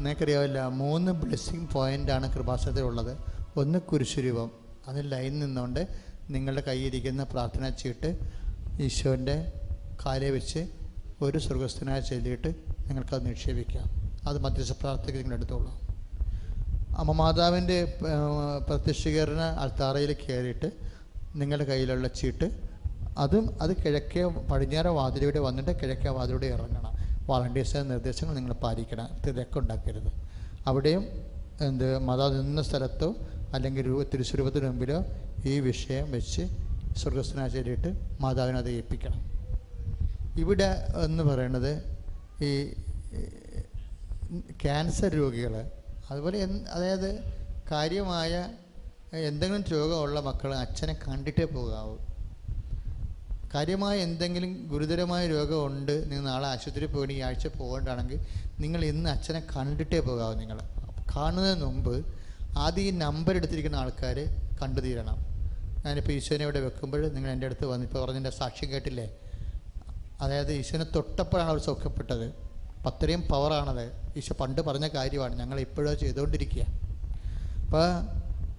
നിങ്ങൾക്കറിയാവില്ല മൂന്ന് ബ്ലെസ്സിങ് പോയിന്റാണ് കൃപാസനത്തിലുള്ളത്. ഒന്ന് കുരിശുരൂപം. അതിൽ ലൈൻ നിന്നുകൊണ്ട് നിങ്ങളുടെ കയ്യിരിക്കുന്ന പ്രാർത്ഥന ചീട്ട് ഈശോന്റെ കാലെ വെച്ച് ഒരു സ്വർഗസ്ഥനായ ചൊല്ലിയിട്ട് നിങ്ങൾക്കത് നിക്ഷേപിക്കാം. അത് മധ്യസ്ഥ പ്രാർത്ഥനയ്ക്ക് നിങ്ങൾ എടുത്തോളാം. അമ്മ മാതാവിന്റെ പ്രത്യക്ഷീകരണ അൾത്താറയിൽ കയറിയിട്ട് നിങ്ങളുടെ കയ്യിലുള്ള ചീട്ട് അതും അത് കിഴക്കേ പടിഞ്ഞാറ വാതിലൂടെ വന്നിട്ട് കിഴക്കേ വാതിലൂടെ ഇറങ്ങണം. വളണ്ടിയേഴ്സിന്റെ നിർദ്ദേശങ്ങൾ നിങ്ങൾ പാലിക്കണം. തിരക്കുണ്ടാക്കരുത് അവിടെയും എന്ത് മത നിന്ന സ്ഥലത്തോ അല്ലെങ്കിൽ രൂപ തിരുസ്വരൂപത്തിന് മുമ്പിലോ ഈ വിഷയം വെച്ച് സ്വർഗസ്നാചാരിയിട്ട് മാതാവിനെ അത് ഏൽപ്പിക്കണം. ഇവിടെ എന്ന് പറയുന്നത് ഈ ക്യാൻസർ രോഗികൾ അതുപോലെ അതായത് കാര്യമായ എന്തെങ്കിലും രോഗമുള്ള മക്കൾ അച്ഛനെ കണ്ടിട്ടേ പോകാവൂ. കാര്യമായ എന്തെങ്കിലും ഗുരുതരമായ രോഗമുണ്ട് നിങ്ങൾ നാളെ ആശുപത്രിയിൽ പോയി ഈ ആഴ്ച പോകേണ്ടതാണെങ്കിൽ നിങ്ങൾ ഇന്ന് അച്ഛനെ കണ്ടിട്ടേ പോകാവൂ നിങ്ങൾ. കാണുന്നതിന് മുമ്പ് ആദ്യം ഈ നമ്പർ എടുത്തിരിക്കുന്ന ആൾക്കാർ കണ്ടു തീരണം. ഞാനിപ്പോൾ ഈശോനെ ഇവിടെ വെക്കുമ്പോൾ നിങ്ങൾ എന്റെ അടുത്ത് വന്ന് ഇപ്പോൾ പറഞ്ഞതിന്റെ സാക്ഷ്യം കേട്ടില്ലേ? അതായത് ഈശോനെ തൊട്ടപ്പോഴാണ് അവർ സൗഖ്യപ്പെട്ടത്. അത്രയും പവറാണത് ഈശോ പണ്ട് പറഞ്ഞ കാര്യമാണ് ഞങ്ങൾ ഇപ്പോഴും ചെയ്തുകൊണ്ടിരിക്കുക അപ്പോൾ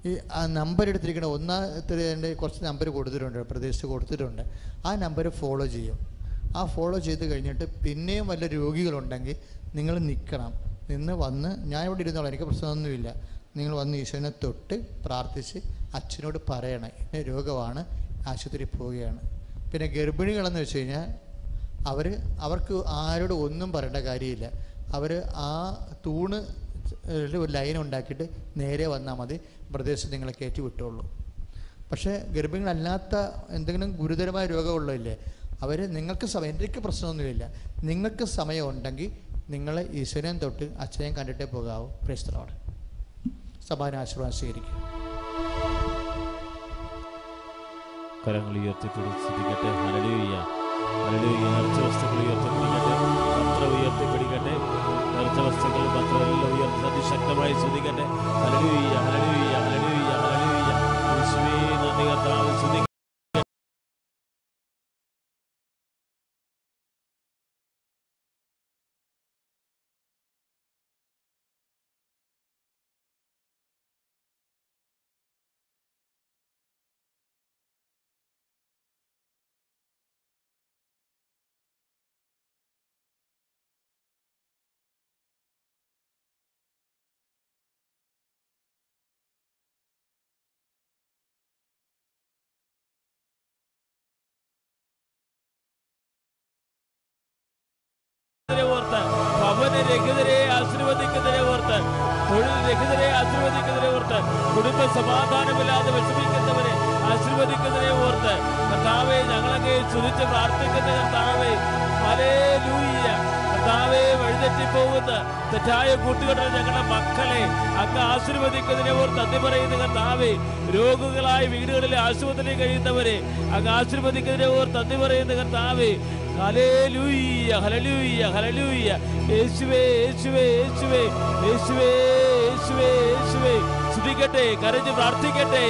ഈ ആ നമ്പർ എടുത്തിരിക്കുന്ന ഒന്നാമത്തെ കുറച്ച് നമ്പർ കൊടുത്തിട്ടുണ്ട് പ്രദേശത്ത് കൊടുത്തിട്ടുണ്ട്. ആ നമ്പർ ഫോളോ ചെയ്യും. ആ ഫോളോ ചെയ്ത് കഴിഞ്ഞിട്ട് പിന്നെയും വല്ല രോഗികളുണ്ടെങ്കിൽ നിങ്ങൾ നിൽക്കണം. നിന്ന് വന്ന് ഞാൻ ഇവിടെ ഇരുന്നോളാം എനിക്ക് പ്രശ്നമൊന്നുമില്ല. നിങ്ങൾ വന്ന് ഈശോനെ തൊട്ട് പ്രാർത്ഥിച്ച് അച്ഛനോട് പറയണം. ഇന്ന രോഗമാണ് ആശുപത്രി പോവുകയാണ്. പിന്നെ ഗർഭിണികളെന്ന് വെച്ച് കഴിഞ്ഞാൽ അവർ അവർക്ക് ആരോട് ഒന്നും പറയേണ്ട കാര്യമില്ല. അവർ ആ തൂണ് ഒരു ലൈൻ ഉണ്ടാക്കിയിട്ട് നേരെ വന്നാൽ മതി. പ്രദേശത്ത് നിങ്ങളെ കയറ്റി വിട്ടുള്ളൂ. പക്ഷേ ഗർഭിണികളല്ലാത്ത എന്തെങ്കിലും ഗുരുതരമായ രോഗമുള്ളതില്ലേ അവർ നിങ്ങൾക്ക് സമയം എനിക്ക് പ്രശ്നമൊന്നുമില്ല. നിങ്ങൾക്ക് സമയമുണ്ടെങ്കിൽ നിങ്ങൾ ഈശ്വരൻ തൊട്ട് അച്ഛനെയും കണ്ടിട്ടേ പോകാവൂ. പ്രശ്നമാണ് സഭാന ആശീർവാദം സ്വീകരിക്കും കരങ്ങൾ ഉയർത്തിപ്പിടിച്ചിരിക്കട്ടെ ഹലലൂയ്യ ഹലലൂയ്യ നേർച്ച വസ്തുക്കൾ ഉയർത്തിപ്പിടിക്കട്ടെ. പത്രം ഉയർത്തിപ്പിടിക്കട്ടെ. നേർച്ച വസ്തുക്കൾ പത്രമെല്ലാം ഉയർത്തി അതിശക്തമായി ശ്രദ്ധിക്കട്ടെ രഹിതരെ ആശീർവദിക്കുന്നതിനെ ഓർത്ത് തൊഴിൽ രഹിതരെ ആശീർവദിക്കുന്നതിനെ ഓർത്ത് കുടുംബ സമാധാനമില്ലാതെ വിഷമിക്കുന്നവരെ ആശീർവദിക്കുന്നതിനെ ഓർത്ത് കർത്താവെ ഞങ്ങളൊക്കെ ചുരിച്ച് പ്രാർത്ഥിക്കുന്ന കർത്താവെ ലൂയ്യ കർത്താവെ വഴിതെറ്റിപ്പോകുന്ന തെറ്റായ കൂട്ടുകെട്ട ഞങ്ങളുടെ മക്കളെ അങ്ങ് ആശീർവദിക്കുന്നതിനെ ഓർത്ത് അതി പറയുന്ന കർത്താവെ. രോഗികളായ വീടുകളിലെ ആശുപത്രിയിൽ കഴിയുന്നവരെ അങ്ങ് ആശീർവദിക്കുന്നതിനെ ഓർത്ത് അതി പറയുന്ന കർത്താവെ. ഹല്ലേലൂയ യേശുവേ യേശുവേ യേശുവേ യേശുവേ യേശുവേ യേശുവേ. കരഞ്ഞ് പ്രാർത്ഥിക്കട്ടെ.